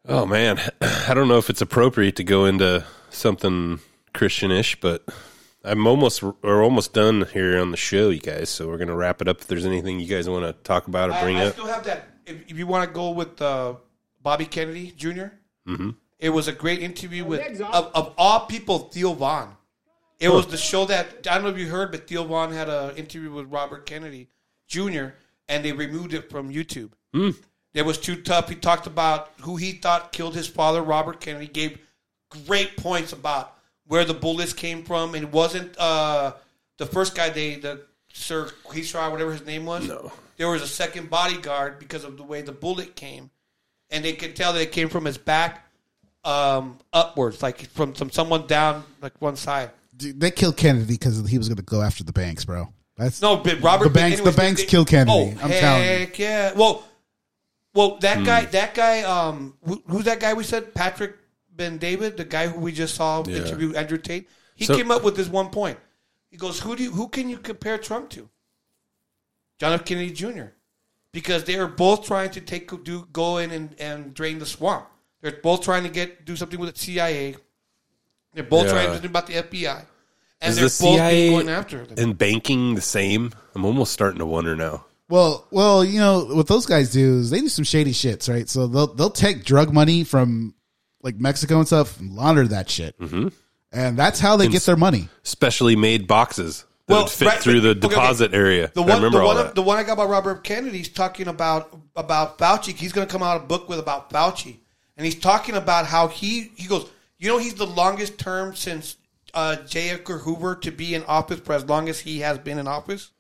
Oh man, I don't know if it's appropriate to go into something Christianish, but I'm almost we're almost done here on the show, you guys. So we're gonna wrap it up. If there's anything you guys want to talk about or I, bring I up, still have that. If, if you want to go with uh, Bobby Kennedy Jr., hmm it was a great interview with of, of all people, Theo Von. It was the show that I don't know if you heard, but Theo Von had an interview with Robert Kennedy Jr. and they removed it from YouTube. Hmm. It was too tough. He talked about who he thought killed his father, Robert Kennedy. Gave great points about where the bullets came from, it wasn't uh, the first guy they the Sir Quisha, whatever his name was. No, there was a second bodyguard because of the way the bullet came, and they could tell that it came from his back um, upwards, like from from someone down like one side. Dude, they killed Kennedy because he was going to go after the banks, bro. That's No, but Robert the banks. anyways, the banks they- killed Kennedy. Oh, I'm telling you. heck yeah! Well, well, that Hmm. guy, that guy, um, who, who's that guy? We said Patrick Ben David, the guy who we just saw Yeah. interview Andrew Tate. He So- came up with this one point. He goes, "Who do you, who can you compare Trump to?" John F. Kennedy Jr. Because they are both trying to take do go in and, and drain the swamp. They're both trying to get do something with the CIA. They're both Yeah. trying to do something about the FBI, and Is they're the both CIA being going after them. and banking the same? I'm almost starting to wonder now. Well, well, you know what those guys do is they do some shady shits, right? So they'll they'll take drug money from like Mexico and stuff and launder that shit, mm-hmm. and that's how they And get their money. Specially made boxes that Well, would fit right, through the okay, okay. deposit area. The I one, remember the all one, that. the one I got about Robert Kennedy. He's talking about about Fauci. He's going to come out a book with about Fauci, and he's talking about how he he goes. You know, he's the longest term since uh, J. Edgar Hoover to be in office for as long as he has been in office.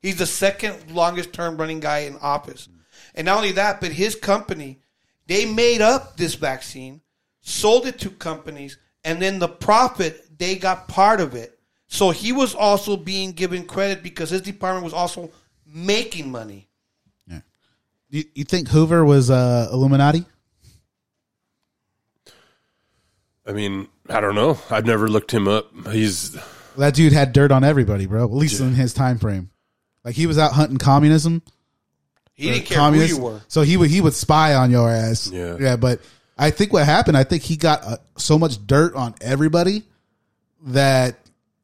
He's the second longest term running guy in office, and not only that, but his company they made up this vaccine, sold it to companies, and then the profit they got part of it. So he was also being given credit because his department was also making money. You, you think Hoover was uh, Illuminati? I mean, I don't know. I've never looked him up. He's That dude had dirt on everybody, bro. At least in his time frame. Like he was out hunting communism. He didn't care who you were. So he would he would spy on your ass. Yeah. yeah. But I think what happened, I think he got uh, so much dirt on everybody that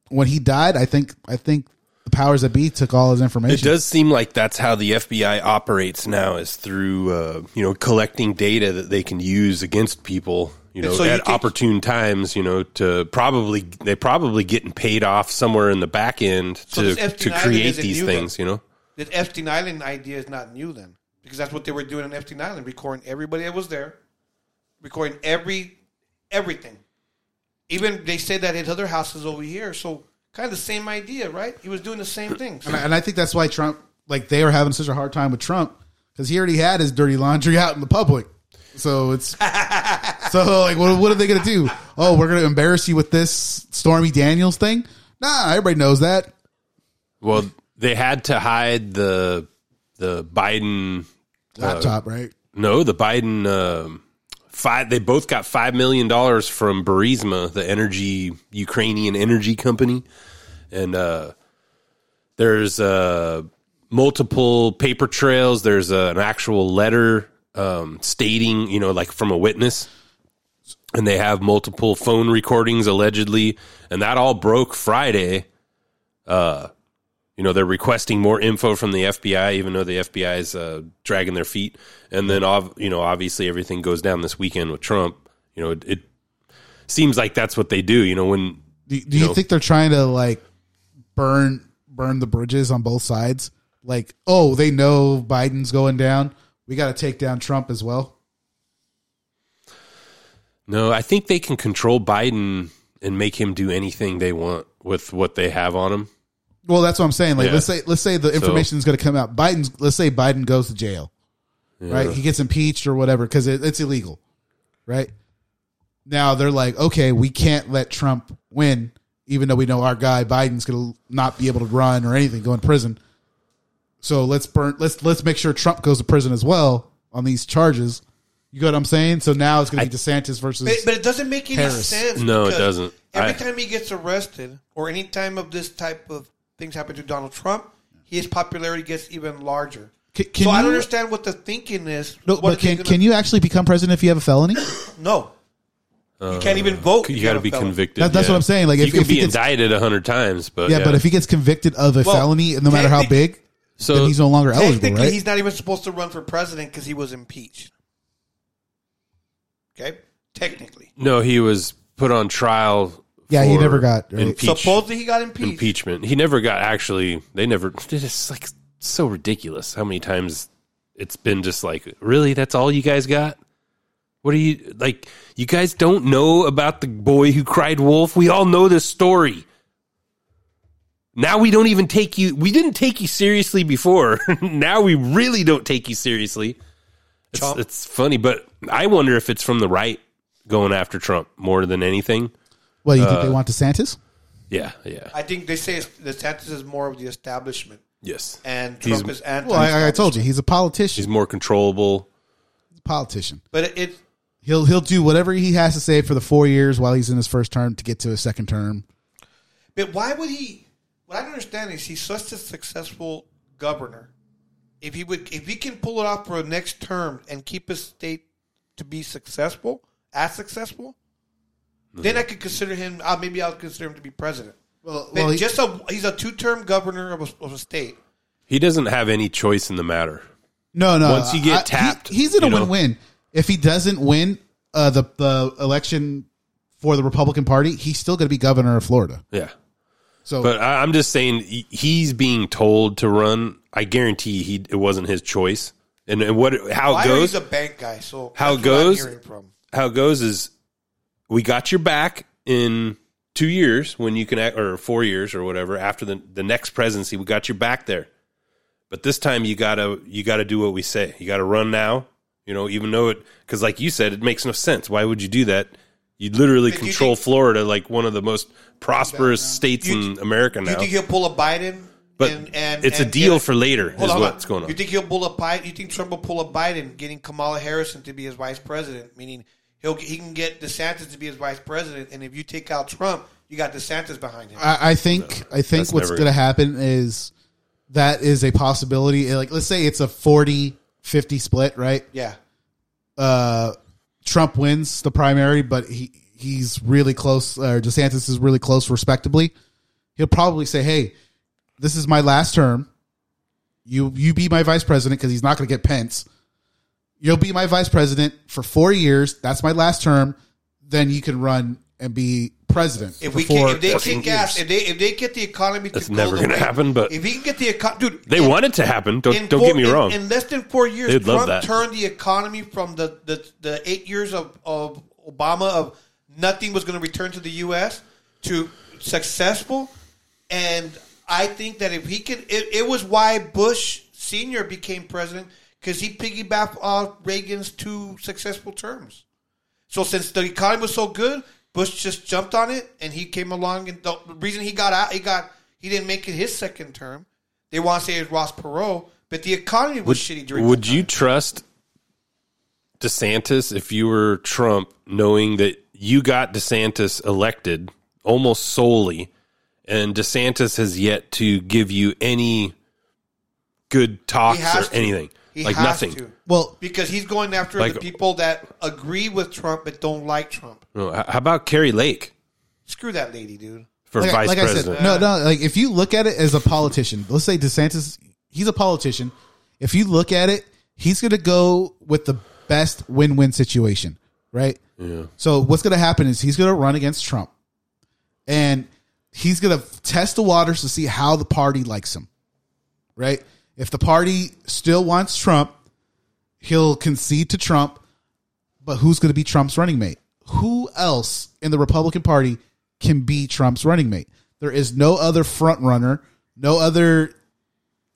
when he died, I think I think the powers that be took all his information. It does seem like that's how the FBI operates now, is through uh, you know collecting data that they can use against people. You know, And so you at can- opportune times. You know, to probably they probably getting paid off somewhere in the back end So to to create these things. then. You know, The Epstein Island idea is not new then, because that's what they were doing in Epstein Island, recording everybody that was there, recording every everything. Even they say that his other houses over here, so kind of the same idea, right? He was doing the same things. and, I, and I think that's why Trump, like they were having such a hard time with Trump because he already had his dirty laundry out in the public. So it's so like, what, what are they going to do? Oh, we're going to embarrass you with this Stormy Daniels thing? Nah, everybody knows that. well they had to hide the the Biden uh, Laptop, right? No, the Biden um, five. They both got five million dollars from Burisma, the energy Ukrainian energy company, and uh, there's uh, multiple paper trails. There's uh, an actual letter um, stating, you know, like from a witness, and they have multiple phone recordings allegedly, and that all broke Friday. Uh, you know, they're requesting more info from the FBI, even though the FBI is uh, dragging their feet. And then, ov- you know, obviously everything goes down this weekend with Trump. You know, it, it seems like that's what they do. You know, when Do, do you know, think they're trying to like burn burn the bridges on both sides? Like, oh, they know Biden's going down. We got to take down Trump as well. No, I think they can control Biden and make him do anything they want with what they have on him. Well, that's what I'm saying. Like, Yeah. let's say let's say the information is going to come out. Biden's let's say Biden goes to jail, right? He gets impeached or whatever because it, it's illegal, right? Now they're like, okay, we can't let Trump win, even though we know our guy Biden's going to not be able to run or anything, go in prison. So let's burn. Let's let's make sure Trump goes to prison as well on these charges. You know what I'm saying? So now it's going to be DeSantis versus. But, but it doesn't make any Harris. sense. No, it because doesn't. Every I- time he gets arrested, or any time of this type of things happen to Donald Trump, his popularity gets even larger. Can- can so I you- don't understand what the thinking is. no, What but can gonna- can you actually become president if you have a felony? No, you can't even vote. Uh, You if got to be felony. convicted. That- that's what I'm saying. Like, you if- can if he gets- indicted a hundred times, but yeah, but if he gets convicted of a Well, felony, no matter how big, So- then he's no longer eligible, right? he's not even supposed to run for president because he was impeached. Okay, technically. No, he was put on trial Yeah, he for never got- right. impeach- Supposedly he got impeached. impeachment. He never got actually. They never. It's just like so ridiculous. How many times it's been just like, really? That's all you guys got? What are you like? You guys don't know about the boy who cried wolf? We all know this story. Now we don't even take you. We didn't take you seriously before. now we really don't take you seriously. It's, it's funny, but I wonder if it's from the right going after Trump more than anything. Well, you think Uh, they want DeSantis? Yeah, yeah. I think they say it's, DeSantis is more of the establishment. Yes. And He's- Trump is anti. Well, I, I told you he's a politician. He's more controllable. He's a politician. But it, it He'll he'll do whatever he has to say for the four years while he's in his first term to get to his second term. But why would he? What I don't understand is he's such a successful governor. If he would, if he can pull it off for a next term and keep his state to be successful, as successful, then I could consider him. Uh, maybe I'll consider him to be president. Well, But well, he- just a he's a two term governor of a, of a state. He doesn't have any choice in the matter. No, no. Once you get I- he- tapped, he's in a win-win. If he doesn't win uh, the the election for the Republican Party, he's still going to be governor of Florida. Yeah. So, But I, I'm just saying he's being told to run. I guarantee he it wasn't his choice. And, and what how it goes? He's a bank guy, so how it that's what I'm goes? from. How it goes is we got your back in two years when you can act, or four years or whatever after the the next presidency. We got your back there, but this time you gotta you gotta do what we say. You gotta run now. You know, even though it because like you said, it makes no sense. Why would you do that? You literally But do you control think- Florida, like one of the most prosperous states in America now. you think he'll pull a Biden? But and, and, it's a deal for later, is on, what's going on. You think he'll pull a Biden? You think Trump will pull a Biden, getting Kamala Harrison to be his vice president? Meaning he'll he can get DeSantis to be his vice president, and if you take out Trump, you got DeSantis behind him. I, I think I think that's what's never- going to happen is that is a possibility. Like, let's say it's a 40-50 split, right? yeah, uh, Trump wins the primary, but he he's really close. Or DeSantis is really close, respectably. He'll probably say, "Hey, this is my last term. You you be my vice president because he's not going to get Pence. You'll be my vice president for four years. That's my last term. Then you can run and be president. if for we four- can, if they kick gas, years. if they if they get the economy, That's to never gonna happen, but- if he can get the economy, dude, They in- want it to happen. Don't in don't four- get me wrong. In, less than four years, They'd love Trump that. turned the economy from the, the, the eight years of, of Obama of nothing was going to return to the U.S. to successful. And I think that if he could, it, it was why Bush Senior became president because he piggybacked off Reagan's two successful terms. So since the economy was so good, Bush just jumped on it, and he came along. And the reason he got out, he got he didn't make it his second term. They want to say it's Ross Perot, but the economy was would shitty during. would you trust DeSantis if you were Trump, knowing that you got DeSantis elected almost solely, and DeSantis has yet to give you any good talks or to. anything? He like has nothing. to. Well, because he's going after Like- the people that agree with Trump but don't like Trump. Oh, how about Kari Lake Screw that lady, dude. for like, I- vice like president? I said, no, no. Like if you look at it as a politician, let's say DeSantis, he's a politician. If you look at it, he's going to go with the best win-win situation, right? Yeah. So what's going to happen is he's going to run against Trump, and he's going to test the waters to see how the party likes him, right? If the party still wants Trump, he'll concede to Trump. But who's going to be Trump's running mate? Who else in the Republican Party can be Trump's running mate? There is no other front runner, no other.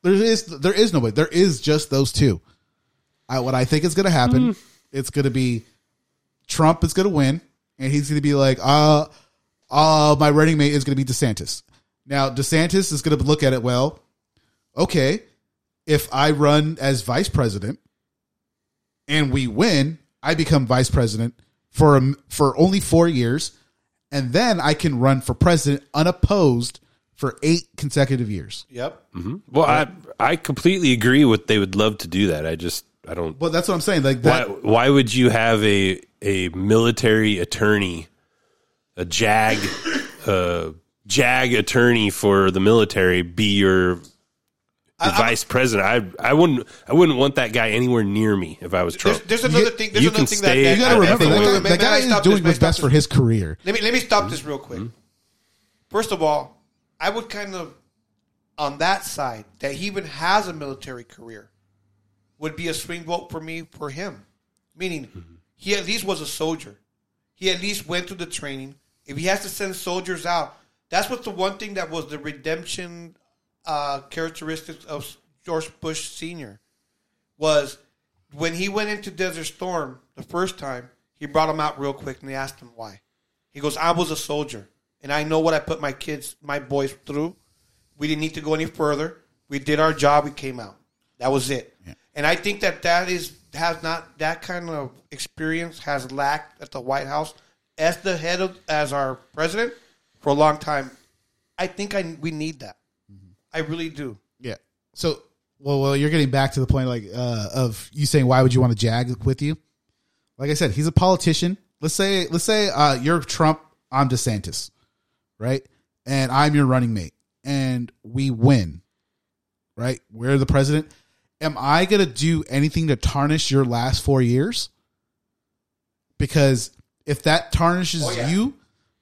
There is there is nobody. There is just those two. I, what I think is going to happen, it's going to be Trump is going to win, and he's going to be like, uh, uh, my running mate is going to be DeSantis. Now DeSantis is going to look at it. Well, okay, if I run as vice president and we win, I become vice president for a, for only four years, and then I can run for president unopposed for eight consecutive years. Yep. hmm Well, I I completely agree with they would love to do that. I just I don't. Well, that's what I'm saying. Like Why, why would you have a a military attorney, a JAG, uh, JAG attorney for the military be your the vice president? I I wouldn't I wouldn't want that guy anywhere near me if I was Trump. There's another thing. There's you another can thing stay. that, You got to at remember everywhere. that, May- that guy is doing this? May I what's best this? for his career. Let me let me stop this real quick. Mm-hmm. First of all, I would kind of on that side that he even has a military career would be a swing vote for me for him. Meaning, he at least was a soldier. He at least went through the training. If he has to send soldiers out, that's what the one thing that was the redemption uh, characteristics of George Bush Senior was when he went into Desert Storm the first time. He brought him out real quick, and they asked him why. He goes, "I was a soldier, and I know what I put my kids, my boys through. We didn't need to go any further. We did our job. We came out. That was it. And I think that that is has not that kind of experience has lacked at the White House as the head of as our president for a long time. I think I we need that. I really do. Yeah. So, well, well, you're getting back to the point like uh, of you saying why would you want to jag with you? Like I said, he's a politician. Let's say, let's say uh, you're Trump, I'm DeSantis, right? And I'm your running mate, and we win, right? We're the president. Am I gonna do anything to tarnish your last four years? Because if that tarnishes Oh, you,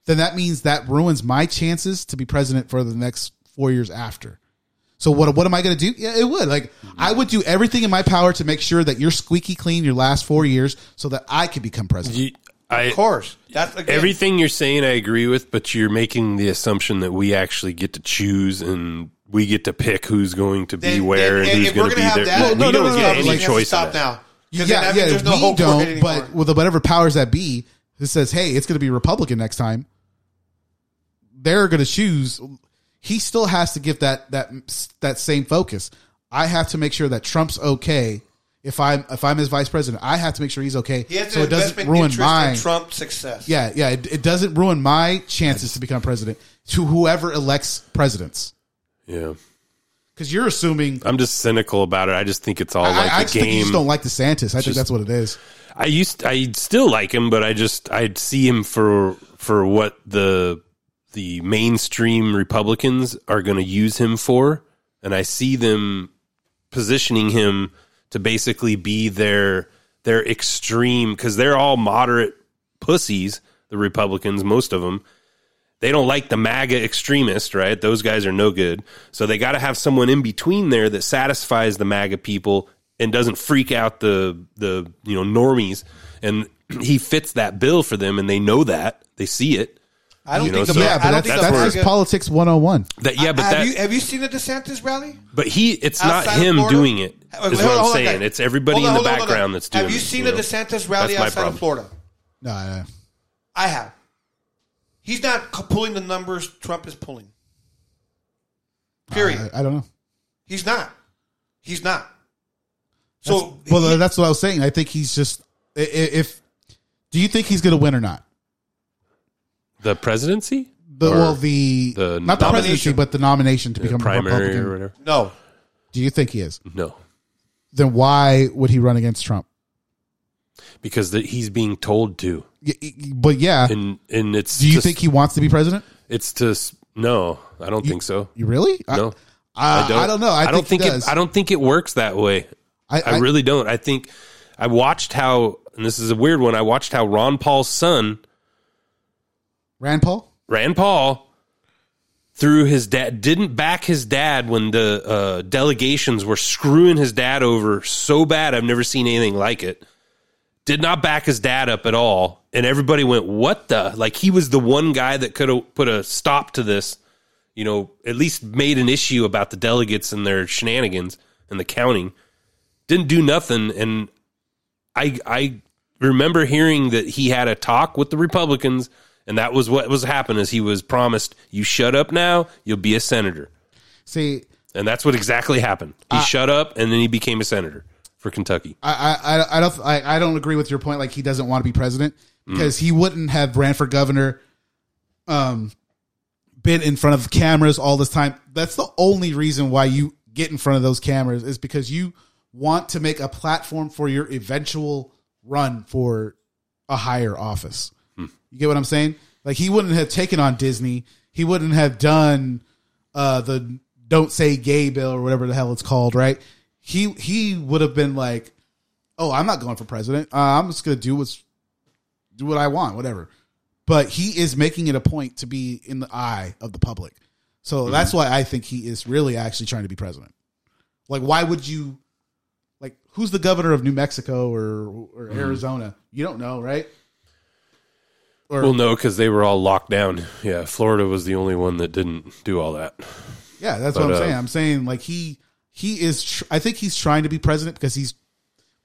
then that means that ruins my chances to be president for the next four years after. So what what am I going to do? Yeah, it would. Like I would do everything in my power to make sure that you're squeaky clean your last four years, so that I could become president. I, of course, that's again, Everything you're saying, I agree with, but you're making the assumption that we actually get to choose and we get to pick who's going to be Then- where then- and and who's going we're to be there. have that- we No, no, don't no, get no, any we have to choice. stop now. Yeah, 'Cause then yeah, there's no we hope don't. anymore. But with the whatever powers that be who says, "Hey, it's going to be Republican next time," they're going to choose. He still has to give that that that same focus. I have to make sure that Trump's okay. If I'm if I'm his vice president, I have to make sure he's okay, He has so it doesn't ruin my in Trump's success. Yeah, yeah. It, it doesn't ruin my chances to become president to whoever elects presidents. Yeah. Because you're assuming. I'm just cynical about it. I just think it's all I, like I a just think you just don't like DeSantis. I think that's what it is. I used I still like him, but I just I'd see him for for what the the mainstream Republicans are going to use him for, and I see them positioning him to basically be their their extreme because they're all moderate pussies. The Republicans, most of them, they don't like the MAGA extremist, right? Those guys are no good. So they got to have someone in between there that satisfies the MAGA people and doesn't freak out the the you know normies. And he fits that bill for them, and they know that they see it. I don't You know, think so the, yeah, but I don't that's, think that's the just MAGA- politics 101. That yeah, but have that you have you seen the DeSantis rally? but he it's not Outside of him Florida? doing it. Wait, wait, hold what on, I'm hold on, saying. guys. It's everybody Hold in on, the hold on, hold on. background that's doing. It. Have you it, seen know? DeSantis rally That's my outside of. Florida? No, I, I have. He's not c- pulling the numbers Trump is pulling. Period. I, I don't know. He's not. He's not. So well, that's what I was saying. I think he's just i- i- if. Do you think he's going to win or not? The presidency? The Or well, the, the not the nomination? presidency, but the nomination to become a primary Republican. or whatever. No. Do you think he is? No, Then why would he run against Trump? because he's being told to, Y- y- But yeah, and and it's. do you think he wants to be president? it's to? s- No, I don't think so. You really? I- No, I, I don't know. I, don't think, it. does. I don't think it works that way. I- I, I- really don't. I think I watched how, and this is a weird one. I watched how Ron Paul's son, Rand Paul. Rand Paul, through his dad, didn't back his dad when the uh, delegations were screwing his dad over so bad. I've never seen anything like it. Did not back his dad up at all, and everybody went, "What the?" Like he was the one guy that could have put a stop to this. You know, at least made an issue about the delegates and their shenanigans and the counting. Didn't do nothing, and I I remember hearing that he had a talk with the Republicans, and that was what was happening. Is he was promised, "You shut up now, you'll be a senator," See, and that's what exactly happened. He shut up, and then he became a senator for Kentucky. I, I, I don't, I, I don't agree with your point. Like he doesn't want to be president because he wouldn't have ran for governor, um, been in front of cameras all this time. That's the only reason why you get in front of those cameras is because you want to make a platform for your eventual run for a higher office. You get what I'm saying? Like he wouldn't have taken on Disney. He wouldn't have done uh, the "Don't Say Gay" bill or whatever the hell it's called, right? He he would have been like, "Oh, I'm not going for president. Uh, I'm just going to do what's do what I want, whatever." but he is making it a point to be in the eye of the public. So Mm-hmm. that's why I think he is really actually trying to be president. Like, why would you? Like, who's the governor of New Mexico or or Mm-hmm. Arizona? You don't know, right? Or well, no, because they were all locked down. Yeah, Florida was the only one that didn't do all that. yeah, that's But, what I'm uh, saying. I'm saying like he he is. Tr- I think he's trying to be president because he's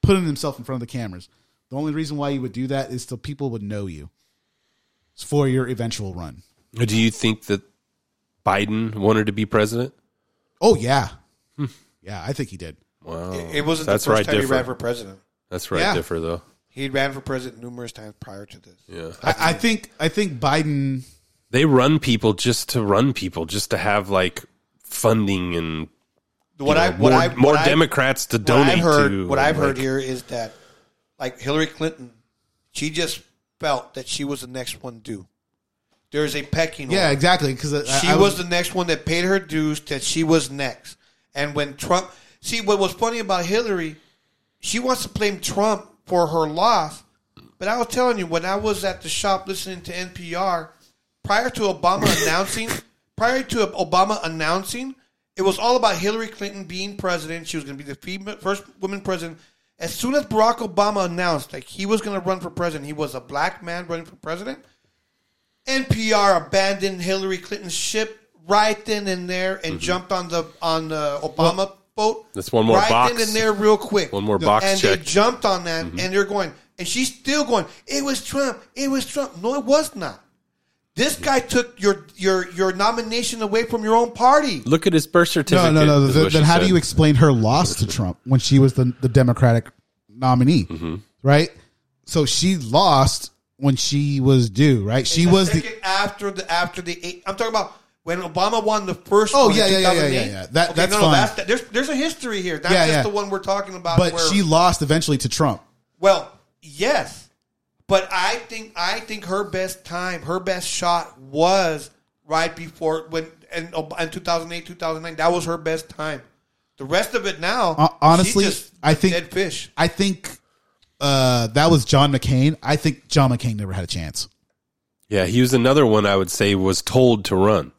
putting himself in front of the cameras. The only reason why you would do that is so people would know you it's for your eventual run. Do you think that Biden wanted to be president? Oh yeah, yeah, I think he did. Wow, It, it wasn't That's the first right time he ran for president. That's right, Yeah. differ though. He ran for president numerous times prior to this. Yeah, I, I think I think Biden. they run people just to run people, just to have like funding and you What know, I what more, I more I- Democrats to what donate I've heard, to. What I've heard here is that, like Hillary Clinton, she just felt that she was the next one due. There's a pecking Yeah, order. exactly. Because she was, the next one that paid her dues. That she was next. And when Trump, see what was funny about Hillary, she wants to blame Trump for her loss. But I was telling you when I was at the shop listening to NPR prior to Obama announcing, prior to Obama announcing, it was all about Hillary Clinton being president. She was going to be the female, first woman president. As soon as Barack Obama announced like he was going to run for president, he was a black man running for president. NPR abandoned Hillary Clinton's ship right then and there and mm-hmm. jumped on the on the Obama boat. That's one more right box. then and there, real quick. One more box and check. they jumped on that, and they're going, and she's still going. It was Trump. It was Trump. No, it was not. This guy took your your your nomination away from your own party. Look at his birth certificate. no, no. no. Then, what then she how do you explain her loss to Trump when she was the the Democratic nominee? Mm-hmm. Right. So she lost when she was due. Right. She was the. After the after the eight. I'm talking about when Obama won the first. Oh, one in yeah, yeah, yeah, yeah, 2008. yeah, yeah. That- Okay, that's no, no, fine. that's there's there's a history here. That's Yeah, just yeah. the one we're talking about. But where, she lost eventually to Trump. Well, yes, but I think I think her best time, her best shot was right before when in, in 2008, 2009. That was her best time. The rest of it now, Uh, honestly, she's just I think dead fish. I think uh, that was John McCain. I think John McCain never had a chance. Yeah, he was another one I would say was told to run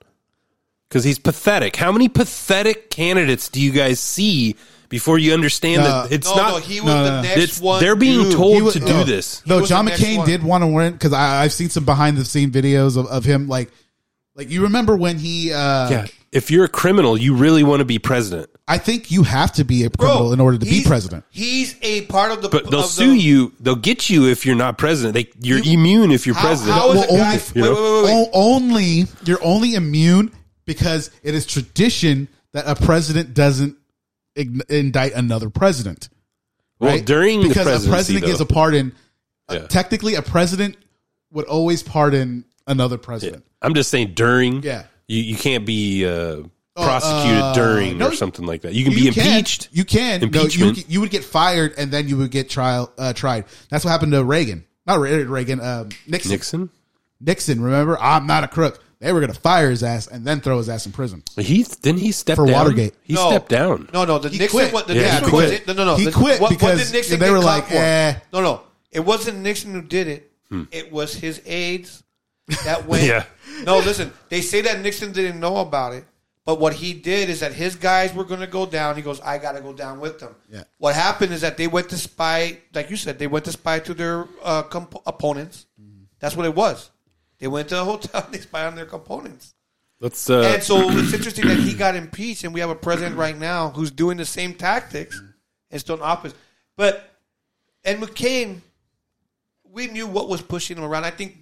because he's pathetic. How many pathetic candidates do you guys see before you understand No. that it's No, not? no, he was the next it's- one They're being due. told He was- to do no, this. No, was John the next McCain one. did want to win because I've seen some behind the scene videos of, of him. Like, like you remember when he? Uh, Yeah, if you're a criminal, you really want to be president, I think you have to be a criminal in order to be he's- president. He's a part of the. but they'll of the- sue you. They'll get you if you're not president. They, you're immune if you're How- president. how is Well, a guy? only- You know? wait, wait, wait, wait. O- only you're only immune because it is tradition that a president doesn't ign- indict another president. Well, right? during because a president though. gives a pardon. uh, technically, a president would always pardon another president. I'm just saying during. Yeah. you, you can't be uh, prosecuted uh, during no, or something like that. You can be impeached. You can. No, you, Impeachment. you would get fired and then you would get trial uh, tried. That's what happened to Reagan. Not Reagan. Um, Nixon. Nixon. Nixon. Remember, I'm not a crook. They were going to fire his ass and then throw his ass in prison. He didn't he step For down? Watergate. He No. stepped down. No, no, the He Nixon. quit. What, the Yeah, Nixon he quit. was- No, no, no. He the- quit what, because what did Nixon they get were caught like, for? eh. No, no. It wasn't Nixon who did it. It was his aides that went. Yeah. No, listen. They say that Nixon didn't know about it, but what he did is that his guys were going to go down. He goes, "I got to go down with them." Yeah. What happened is that they went to spy, like you said, they went to spy to their uh, comp- opponents. That's what it was. They went to a hotel. and They spied on their components. Let's. Uh, And so it's interesting that he got impeached, and we have a president right now who's doing the same tactics and still in office. But and McCain, we knew what was pushing him around. I think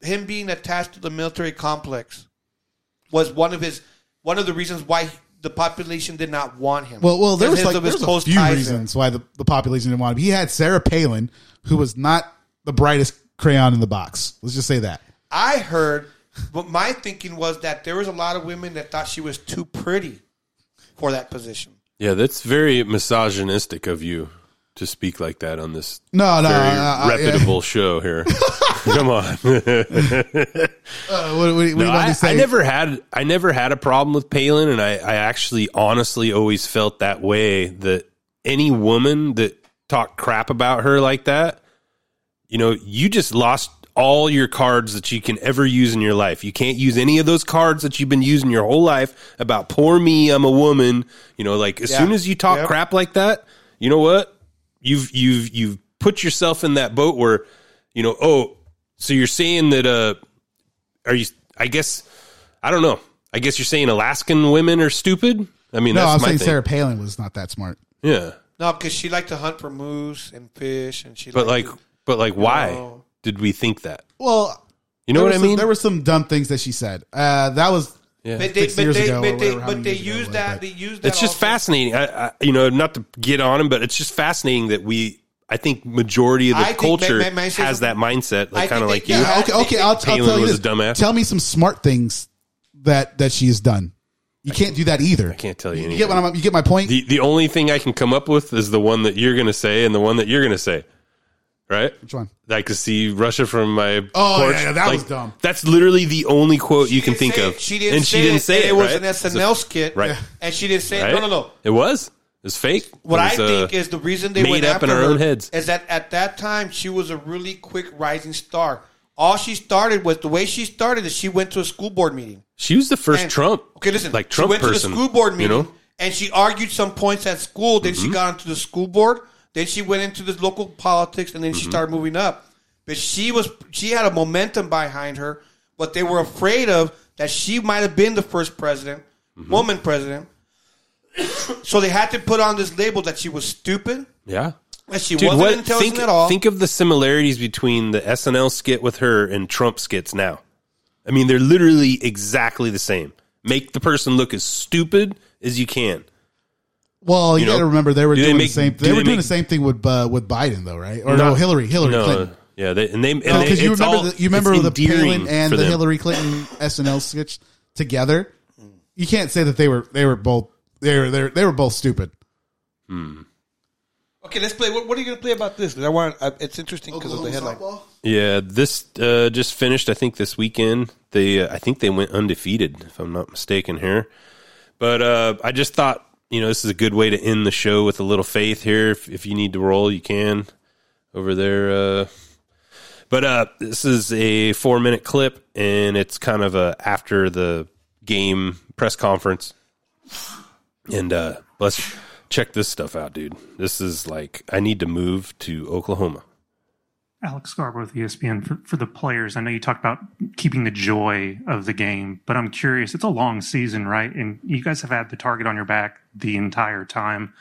him being attached to the military complex was one of his one of the reasons why the population did not want him. Well, well, there was like of his there's a few ties there. reasons why the, the population didn't want him. He had Sarah Palin, who was not the brightest crayon in the box. Let's just say that. I heard, but my thinking was that there was a lot of women that thought she was too pretty for that position. yeah, that's very misogynistic of you to speak like that on this. No, no, very uh, uh, reputable show here. Come on. Uh, what, what, what do you No, want I, to say? I never had I never had a problem with Palin, and I, I actually honestly always felt that way. That any woman that talked crap about her like that, you know, you just lost all your cards that you can ever use in your life. You can't use any of those cards that you've been using your whole life about poor me, I'm a woman. You know, like as Yeah. soon as you talk Yep. crap like that, you know what? You've you've you've put yourself in that boat where, you know, oh, so you're saying that uh are you I guess I don't know. I guess you're saying Alaskan women are stupid? I mean, no, that's I'm my saying thing. Sarah Palin was not that smart. Yeah. No, because she liked to hunt for moose and fish, and she. But like to- but like why No. Did we think that? Well, You know what was I some- mean? there were some dumb things that she said. Uh, that was Yeah. But they, six but years they, ago. or but they, whatever, how but they years ago it use was, that. but- They use that. it's just also- fascinating. I, I, you know, not to get on him, but it's just fascinating that we. I think majority of the I think- culture may- may- may has that mindset, like I kind of think like they- you. Yeah, okay, okay. I'll, I'll Palin tell you was this. a dumbass. Tell me some smart things that that she has done. You can't do that either. I can't tell you. You get what I'm. You get my point. The the only thing I can come up with is the one that you're going to say and the one that you're going to say, right? Which one? I could see Russia from my Oh, porch. yeah, yeah, that Like, was dumb. That's literally the only quote you can think say of. She didn't and say she didn't it, say it. it was right? an SNL skit, right? and she didn't say Right? no, no, no. It was. It's fake. What It I was, uh, think is the reason they made went up after in our her own heads. is that at that time she was a really quick rising star. All she started was the way she started is she went to a school board meeting. She was the first And- Trump. Okay, listen. like Trump she went person. to the school board you meeting know? and she argued some points at school. Then she Mhm. got onto the school board. Then she went into the local politics, and then Mm-hmm. she started moving up. But she was she had a momentum behind her. But they were afraid of that she might have been the first president, Mm-hmm. woman president. so they had to put on this label that she was stupid. Yeah. That she wasn't intelligent think, at all. Think of the similarities between the SNL skit with her and Trump skits now. I mean, they're literally exactly the same. Make the person look as stupid as you can. Well, you, You know, got to remember they were do they doing make- the same. do They they were doing make- the same thing with uh, with Biden, though, right? Or Not- no, Hillary, Hillary no, Clinton. Yeah, they, and they and they, Because you remember all- the, you remember the endearing Palin and the them. Hillary Clinton SNL sketch together. You can't say that they were they were both they were they were, they were both stupid. Hmm. okay, let's play. What, what are you going to play about this? 'Cause I want. I, it's interesting because of the headline. Yeah, this uh, just finished. I think this weekend they, uh, I think they went undefeated, if I'm not mistaken here. But uh, I just thought, you know, this is a good way to end the show with a little faith here. If, if you need to roll, you can over there. Uh, but uh, this is a four minute clip, and it's kind of a after the game press conference. And uh, let's check this stuff out, dude. This is like I need to move to Oklahoma. Alex Scarborough with ESPN for, for the players. I know you talked about keeping the joy of the game, but I'm curious. It's a long season, right? And you guys have had the target on your back the entire time,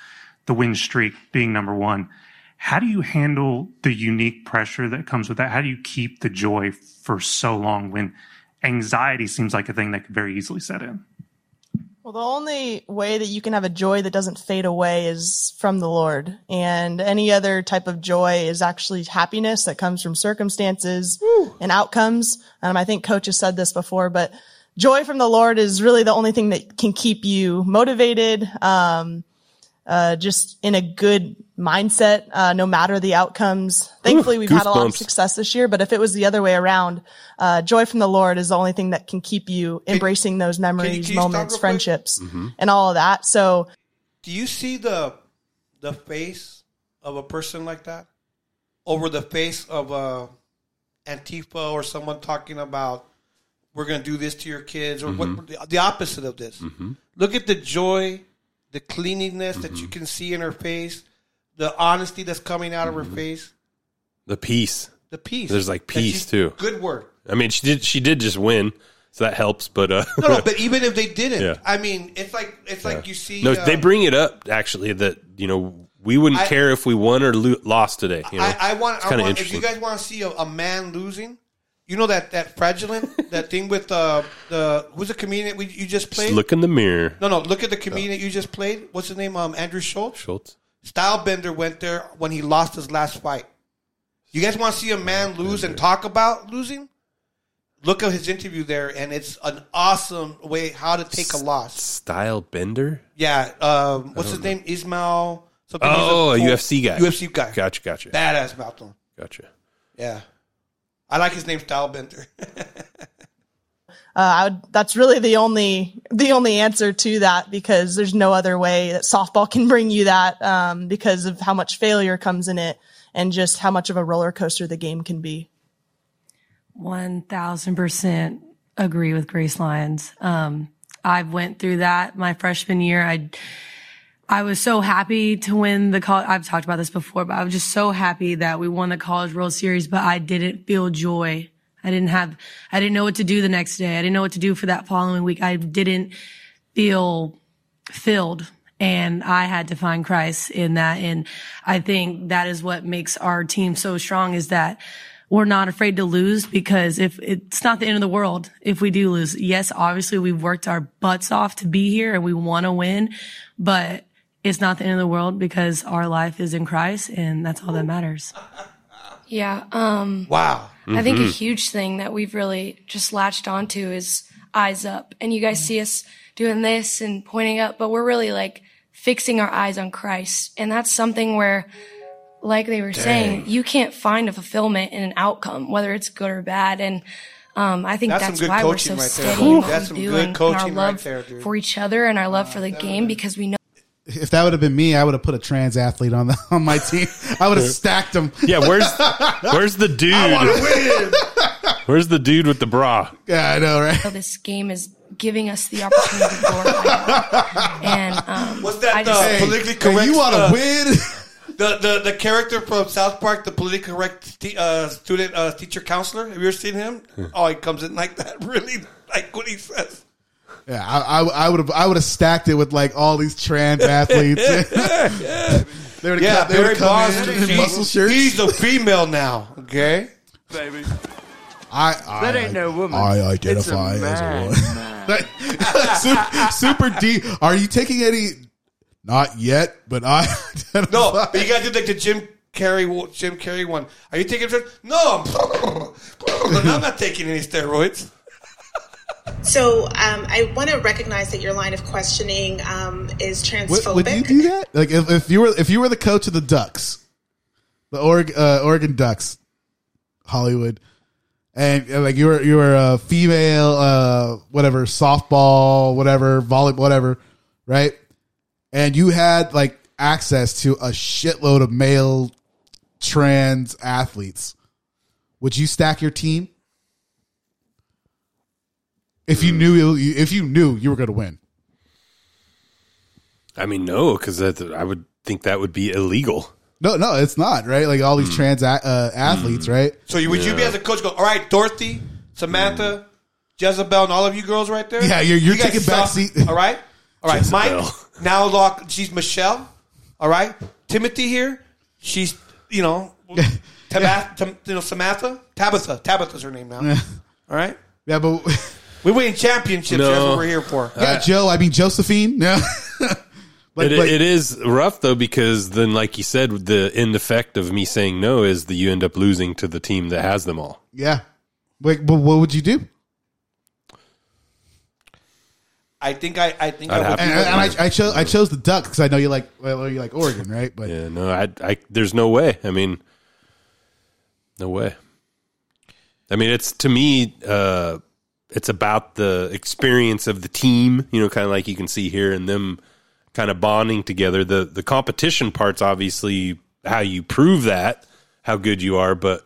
the win streak being number one. How do you handle the unique pressure that comes with that? How do you keep the joy for so long when anxiety seems like a thing that could very easily set in? Well, the only way that you can have a joy that doesn't fade away is from the Lord. And any other type of joy is actually happiness that comes from circumstances and outcomes. Um, I think coach has said this before, but joy from the Lord is really the only thing that can keep you motivated, um, uh, just in a good mindset, uh, no matter the outcomes. Thankfully, we've had a lot of success this year, but if it was the other way around, uh, joy from the Lord is the only thing that can keep you embracing those memories, can you stop moments, friendships, Mm-hmm. and all of that. So, Do you see the the face of a person like that over the face of a Antifa or someone talking about we're going to do this to your kids or what the, the opposite of this? Look at the joy, the cleanliness that you can see in her face, the honesty that's coming out of her face, The peace. the peace. There's like That peace she's- too. Good word. I mean, she did. She did just win, so that helps. But uh, No, no, but even if they didn't, Yeah. I mean, it's like it's like you see. no, uh, they bring it up actually that you know we wouldn't I- care if we won or lo- lost today. You know, I, I want. it's I kind of want if you interesting. guys want to see a, a man losing, you know that that fraudulent that thing with uh, the who's the comedian we, you just played? Just look in the mirror. no, no. Look at the comedian you just played. What's his name? Um, Andrew Schulz. Schulz. Stylebender went there when he lost his last fight. You guys want to see a man lose and talk about losing? Look at his interview there, and it's an awesome way how to take a loss. Stylebender. Yeah, um, what's his name? Ismail. Something. Oh, a UFC guy. UFC guy. Gotcha, gotcha, Badass mouth on. gotcha. Yeah. I like his name Stylebender. uh, I would, that's really the only, the only answer to that because there's no other way that softball can bring you that, um, because of how much failure comes in it and just how much of a roller coaster the game can be. one thousand percent agree with Grace Lyons. Um, I went through that my freshman year. I I was so happy to win the college. I've talked about this before, but I was just so happy that we won the College World Series. But I didn't feel joy. I didn't have. I didn't know what to do the next day. I didn't know what to do for that following week. I didn't feel filled and I had to find Christ in that. And I think that is what makes our team so strong is that we're not afraid to lose because if it's not the end of the world if we do lose. Yes, obviously we've worked our butts off to be here and we want to win, but it's not the end of the world because our life is in Christ and that's all that matters. Yeah. Um, wow. I think a Mhm. huge thing that we've really just latched onto is eyes up. And you guys see us doing this and pointing up, but we're really like fixing our eyes on Christ. And that's something where, like they were saying, you can't find a fulfillment in an outcome, whether it's good or bad. And um, I think That's that's, why we're so right steady in what That's we some do good and, and coaching our right love there, dude. for each other and our love for the game because we know. If that would have been me, I would have put a trans athlete on the on my team. I would have stacked them. Yeah, where's where's the dude? I want to win. Where's the dude with the bra? Yeah, I know, right? So this game is giving us the opportunity to glorify God. And um, What's that? I The just, politically correct. you wanna uh, win? The, the the character from South Park, the politically correct te- uh, student uh, teacher counselor. Have you ever seen him? Oh, he comes in like that. Really, like what he says. Yeah, I, I, I would have I would have stacked it with like all these trans athletes. they would Yeah, have they would Barry come Bonds. in in muscle shirts. He's a female now. Okay, baby. I, I That ain't no woman. I It's a identify as a man, woman. super, super D. Are you taking any? Not yet, but I. no, but you gotta do like the Jim Carrey Jim Carrey one. Are you taking? No, I'm, I'm not taking any steroids. So um, I want to recognize that your line of questioning um, is transphobic. would you do that? Like if, if you were if you were the coach of the Ducks, the Oregon, uh, Oregon Ducks, Hollywood, and uh, like you were you were a female, uh, whatever softball, whatever volleyball, whatever, right? And you had like access to a shitload of male trans athletes. Would you stack your team if you knew if you knew you were going to win? I mean, no, because I would think that would be illegal. No, no, it's not right. Like all these trans a- uh, athletes, right? So you, would you be as a coach go? All right, Dorothy, Samantha, Jezebel, and all of you girls right there. Yeah, you're- you're You taking back suck. seat. All right, all right. Jezebel. Mike now lock. She's Michelle. All right, Timothy here. She's you know, Tabath, Tam- you know Samantha, Tabitha. Tabitha's her name now. Yeah. All right. Yeah, but We win championships. That's what we're here for. yeah, Joe. I mean Josephine. Yeah, But- it, but- it is rough though because then, like you said, the end effect of me saying no is that you end up losing to the team that has them all. yeah. Like, but what would you do? I think I. I think I'd I would. And, and I, I chose I chose the Ducks because I know you like well you like Oregon, right? But Yeah, no, I, I, there's no way. I mean, no way. I mean, it's to me, uh, it's about the experience of the team. You know, kind of like you can see here, and them kind of bonding together. The the competition part's obviously how you prove that how good you are, but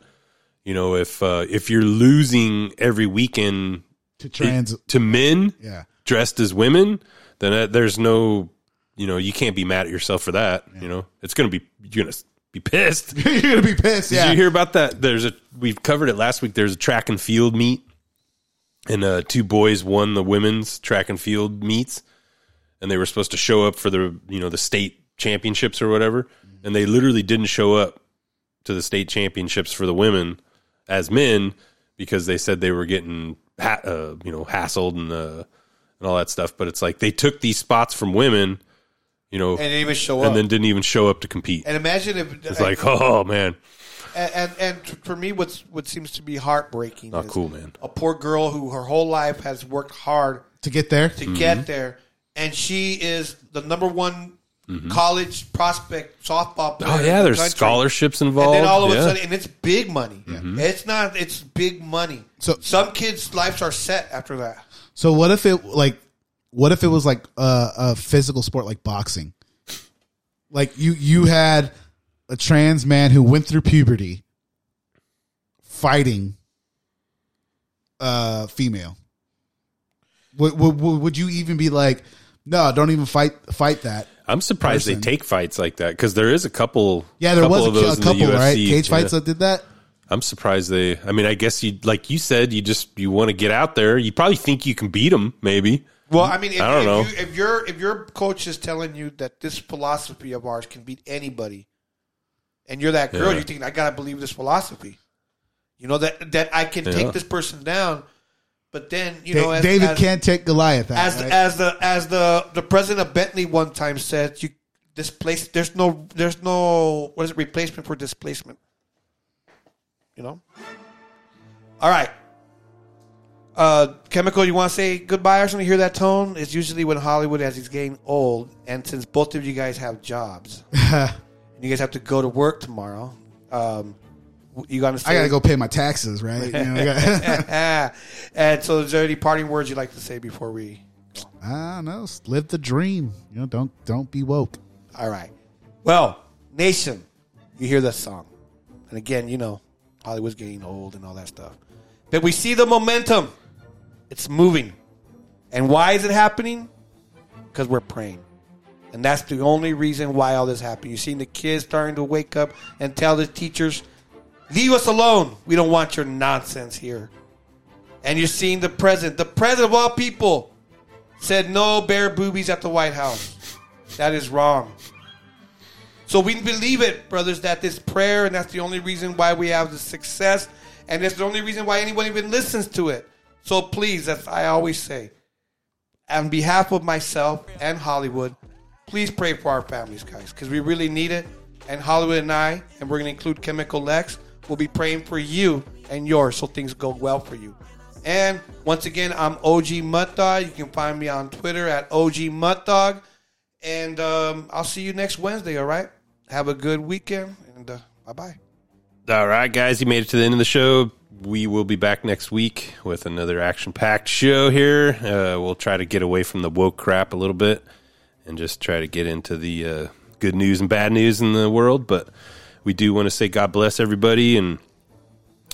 you know, if uh, if you're losing every weekend To trans- to men, Yeah. dressed as women, then uh, there's no, you know, you can't be mad at yourself for that. You know, it's gonna be you're gonna be pissed. you're gonna be pissed. Did Yeah, you hear about that? There's a we've covered it last week. There's a track and field meet, and uh, two boys won the women's track and field meets, and they were supposed to show up for the you know the state championships or whatever, and they literally didn't show up to the state championships for the women as men because they said they were getting ha- uh, you know hassled and uh, and all that stuff. But it's like they took these spots from women, you know, And didn't even show and up. then didn't even show up to compete. And imagine if It's like, oh man, And, and and for me, what's what seems to be heartbreaking. Not is cool, man. A poor girl who her whole life has worked hard to get there. to Mm-hmm. get there, and she is the number one college prospect softball player. Oh in yeah, the there's country. scholarships involved. And then all of yeah. a sudden, and it's big money. Mhm. It's not. It's big money. So some kids' lives are set after that. So what if it like what if it was like a, a physical sport like boxing? Like you you had a trans man who went through puberty fighting uh, female? Would, would would you even be like, no, don't even fight fight that? I'm surprised person. they take fights like that because there is a couple. Yeah, there couple was a, of those a in the couple, right? UFC, Cage fights yeah. that did that. I'm surprised they. I mean, I guess you like you said, you just you want to get out there. You probably think you can beat them, maybe. Well, I mean, if, I don't if know. You, if your if your coach is telling you that this philosophy of ours can beat anybody, and you're that girl, Yeah. you think I gotta believe this philosophy. You know that that I can Yeah. take this person down, but then you Da- know as, David as, can't take Goliath out. as right? as the as the the president of Bentley one time said, you this place there's no there's no what is it replacement for displacement. You know. All right. Uh, Chemical, you want to say goodbye or something? Hear that tone? It's usually when Hollywood, as he's getting old, and since both of you guys have jobs, and you guys have to go to work tomorrow, um, you gotta. I gotta go pay my taxes, right? You know, got- and so, is there any parting words you'd like to say before we? I don't know. Live the dream. You know, don't don't be woke. All right. Well, nation, you hear that song, and again, you know, Hollywood's getting old and all that stuff, but we see the momentum. It's moving, and why is it happening? Because we're praying, and that's the only reason why all this happened. You're seeing the kids starting to wake up and tell the teachers, "Leave us alone. We don't want your nonsense here." And you're seeing the president, the president of all people, said no bare boobies at the White House. That is wrong. So we believe it, brothers, that this prayer, and that's the only reason why we have the success, and that's the only reason why anyone even listens to it. So please, as I always say, on behalf of myself and Hollywood, please pray for our families, guys, because we really need it. And Hollywood and I, and we're going to include Chemical Lex, will be praying for you and yours so things go well for you. And once again, I'm OG Muttdog. You can find me on Twitter at OG Muttdog. And um, I'll see you next Wednesday, all right? Have a good weekend, and uh, bye bye. All right, guys, you made it to the end of the show. We will be back next week with another action packed show here. Uh, we'll try to get away from the woke crap a little bit and just try to get into the uh, good news and bad news in the world. But we do want to say God bless everybody, and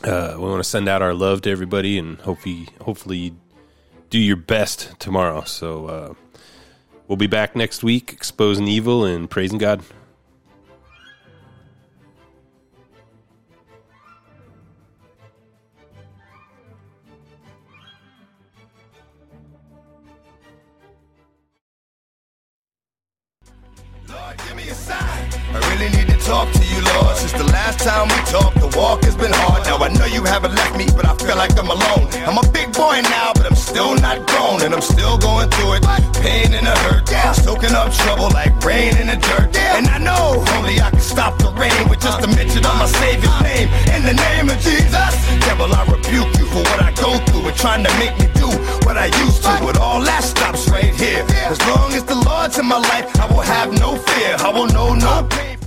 uh, we want to send out our love to everybody, and hopefully, hopefully, do your best tomorrow. So uh, we'll be back next week, exposing evil and praising God. Talk to you, Lord. Since the last time we talked, the walk has been hard. Now I know you haven't left me, but I feel like I'm alone. I'm a big boy now, but I'm still not grown, and I'm still going through it. Pain and a hurt, soaking up trouble like rain in the dirt. And I know only I can stop the rain with just a mention of my Savior's name. In the name of Jesus, devil, I rebuke you for what I go through and trying to make me do what I used to. But all that stops right here. As long as the Lord's in my life, I will have no fear. I will know no pain.